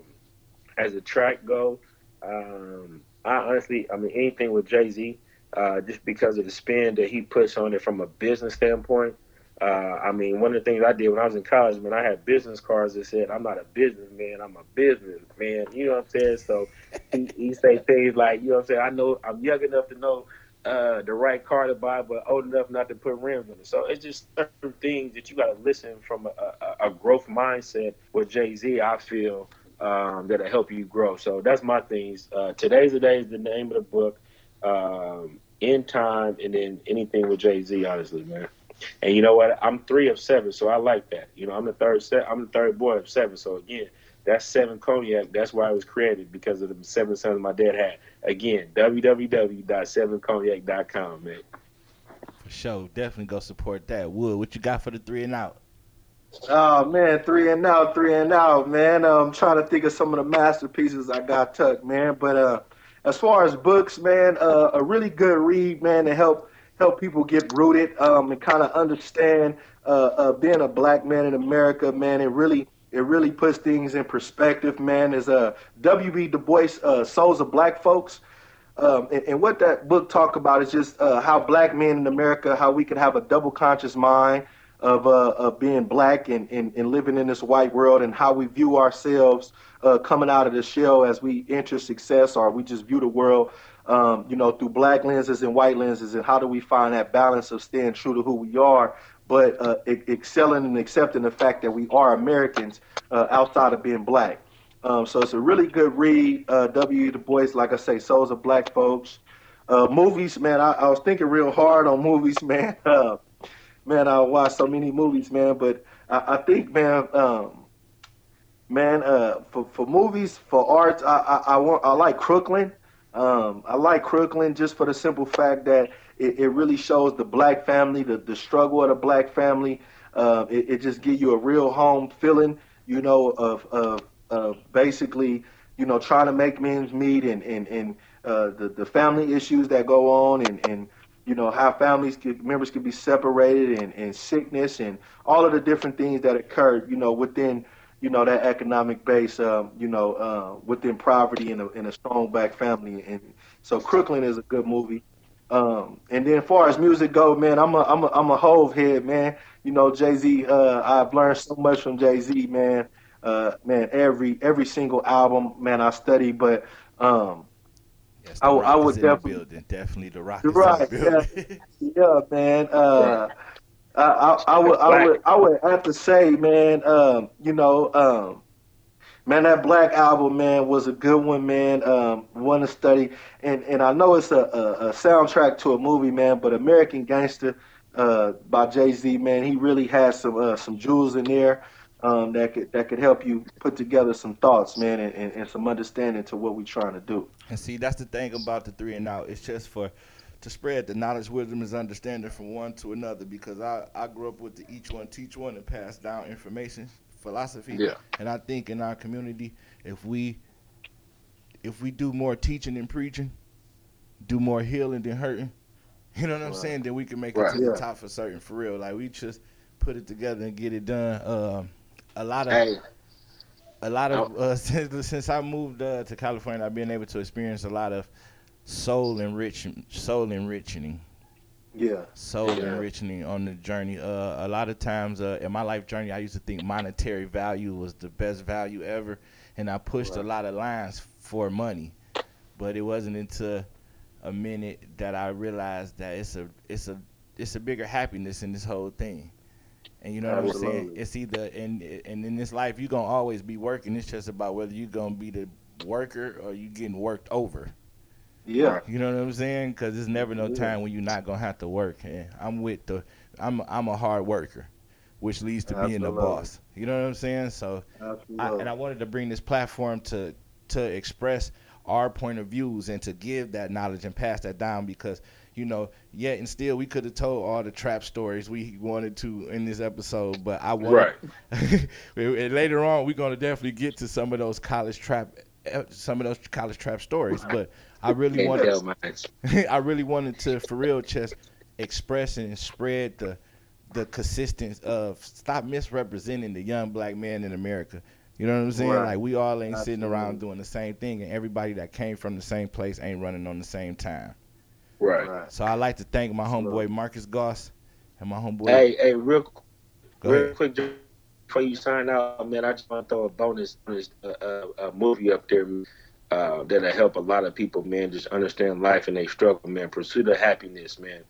as the track go, um, I honestly, I mean, anything with Jay Z, uh, just because of the spin that he puts on it from a business standpoint. Uh, I mean, one of the things I did when I was in college, man, I had business cards that said, "I'm not a businessman, I'm a businessman." You know what I'm saying? So he, he say things like, "You know what I'm saying? I know I'm young enough to know uh, the right car to buy, but old enough not to put rims on it. So it's just certain things that you got to listen from a, a, a, growth mindset with Jay Z. I feel um, that'll help you grow. So that's my things. Uh, Today's the day is the name of the book. Um, in time, and then anything with Jay Z. Honestly, man. And you know what? I'm three of seven, so I like that. You know, I'm the third set. I'm the third boy of seven. So again, that's seven cognac. That's why it was created because of the seven sons my dad had. Again, www.sevencognac.com, man. For sure, definitely go support that. Wood, what you got for the three and out? Oh man, three and out, three and out, man. I'm trying to think of some of the masterpieces I got tucked, man. But uh, as far as books, man, uh, a really good read, man, to help help people get rooted um, and kind of understand uh, uh, being a black man in America, man. It really it really puts things in perspective, man. Is a uh, W.B. Du Bois, uh, Souls of Black Folks. Um, and, and, what that book talk about is just uh, how black men in America, how we can have a double conscious mind of, uh, of being black and, and, and, living in this white world and how we view ourselves uh, coming out of the shell as we enter success or we just view the world, um, you know, through black lenses and white lenses and how do we find that balance of staying true to who we are but uh, excelling and accepting the fact that we are Americans uh, outside of being black. Um, so it's a really good read. Uh, W. Du Bois, like I say, souls of black folks. Uh, movies, man, I, I, was thinking real hard on movies, man. Uh, man, I watched so many movies, man, but I, I think, man, um, man, uh, for, for movies, for art, I, I, I, want, I like Crooklyn. Um, I like Crooklyn just for the simple fact that it, it really shows the black family, the, the struggle of the black family. Uh, it, it just gives you a real home feeling, you know, of, of, of basically, you know, trying to make men's meet and, and, and uh, the, the family issues that go on and, and you know, how families could, members could be separated and, and sickness and all of the different things that occur, you know, within you know that economic base, um, you know, uh, within poverty in a, in a strong black family, and so Crooklyn is a good movie. Um, and then, as far as music go, man, I'm a I'm a I'm a Hov head, man. You know, Jay Z. Uh, I've learned so much from Jay Z, man. Uh, man, every every single album, man, I study, but um, yes, I, I would definitely building. definitely the rock. Right, yeah, yeah, man. Uh, I, I, I, would, I would, I would have to say, man, um, you know, um, man, that Black album, man, was a good one, man. Um, one to study, and and I know it's a, a, a soundtrack to a movie, man, but American Gangster uh, by Jay Z, man, he really has some uh, some jewels in there. Um, that could that could help you put together some thoughts, man, and, and, and some understanding to what we're trying to do. And see, that's the thing about the three and out. It's just for to spread the knowledge, wisdom, and understanding from one to another because I, I grew up with the each one teach one and pass down information philosophy. Yeah. And I think in our community, if we if we do more teaching and preaching, do more healing than hurting, you know what I'm right. saying? Then we can make right. it to yeah. the top for certain, for real. Like we just put it together and get it done. Uh, a lot of hey. a lot of uh, since, since I moved uh, to California, I've been able to experience a lot of soul enriching, soul enriching. Yeah. so yeah. enriching on the journey. Uh, a lot of times uh, in my life journey, I used to think monetary value was the best value ever, and I pushed right. a lot of lines for money, but it wasn't until a minute that I realized that it's a it's a it's a bigger happiness in this whole thing. And you know what I'm saying? It's either and and in this life you're gonna always be working. It's just about whether you're gonna be the worker or you getting worked over. Yeah. You know what I'm saying? Because there's never no time when you're not gonna have to work. And I'm with the, I'm I'm a hard worker, which leads to Absolutely. being the boss. You know what I'm saying? So, I, and I wanted to bring this platform to to express our point of views and to give that knowledge and pass that down because you know, yet and still we could have told all the trap stories we wanted to in this episode, but I want right. later on we're gonna definitely get to some of those college trap eh, some of those college trap stories, but I really wanted I really wanted to for real just express and spread the the consistency of stop misrepresenting the young black man in America. You know what I'm saying? Right. Like we all ain't Absolutely. sitting around doing the same thing, and everybody that came from the same place ain't running on the same time. Right. So I like to thank my homeboy Marcus Goss and my homeboy. Hey, hey, real, Go real ahead. quick before you sign out, man, I just want to throw a bonus, bonus uh, uh, a movie up there uh, that'll help a lot of people, man, just understand life and they struggle, man. Pursuit of happiness, man.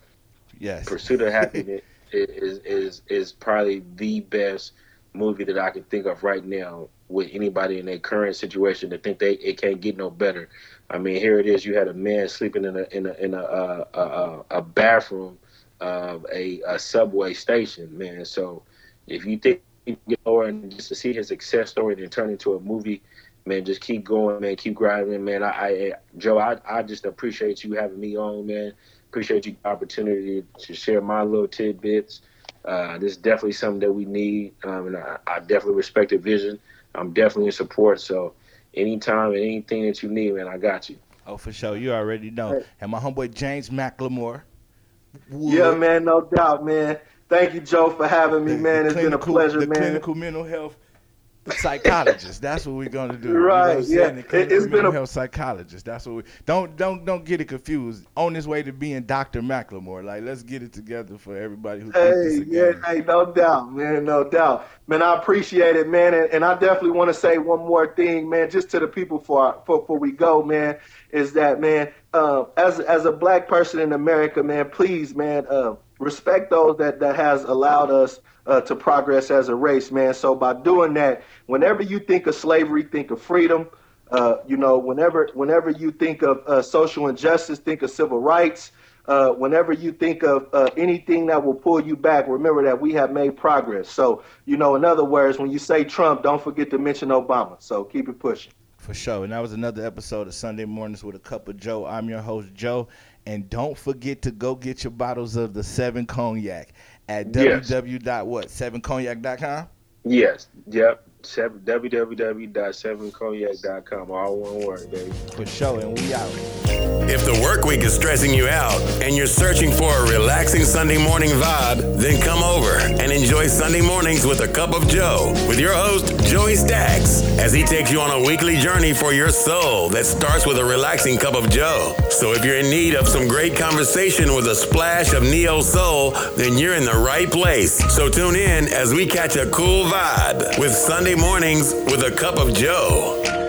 Yes. Pursuit of happiness is is is probably the best movie that I can think of right now with anybody in their current situation to think they it can't get no better. I mean, here it is. You had a man sleeping in a in a in a a, a, a bathroom of a, a subway station, man. So if you think you get lower and just to see his success story then turn into a movie, man, just keep going, man. Keep grinding, man. I, I Joe, I, I just appreciate you having me on, man. Appreciate you the opportunity to share my little tidbits. Uh, this is definitely something that we need, um, and I, I, definitely respect the vision. I'm definitely in support. So, anytime and anything that you need, man, I got you. Oh, for sure. You already know. And my homeboy James McLemore. Yeah, man, no doubt, man. Thank you, Joe, for having me, man. It's clinical, been a pleasure, the man. Clinical mental health psychologist. That's what we're gonna do. Right. You know yeah. It, has been a health psychologist. That's what we don't don't don't get it confused. On his way to being Dr. McLemore. Like let's get it together for everybody who. Hey, yeah, hey, no doubt, man, no doubt, man. I appreciate it, man, and, and I definitely want to say one more thing, man, just to the people for for before we go, man, is that man, uh, as as a black person in America, man, please, man, uh, respect those that that has allowed us uh, to progress as a race, man. So by doing that, whenever you think of slavery, think of freedom. Uh, you know, whenever whenever you think of uh, social injustice, think of civil rights. Uh, whenever you think of uh, anything that will pull you back, remember that we have made progress. So, you know, in other words, when you say Trump, don't forget to mention Obama. So keep it pushing. For sure. And that was another episode of Sunday Mornings with a Cup of Joe. I'm your host, Joe. And don't forget to go get your bottles of the Seven Cognac at yes. www.what7cognac.com. Yes. Yep www.7cognac.com. All one word, baby. For sure, and we out. If the work week is stressing you out and you're searching for a relaxing Sunday morning vibe, then come over and enjoy Sunday mornings with a cup of Joe with your host, Joey Stacks, as he takes you on a weekly journey for your soul that starts with a relaxing cup of Joe. So if you're in need of some great conversation with a splash of neo soul, then you're in the right place. So tune in as we catch a cool vibe with Sunday mornings with a cup of Joe.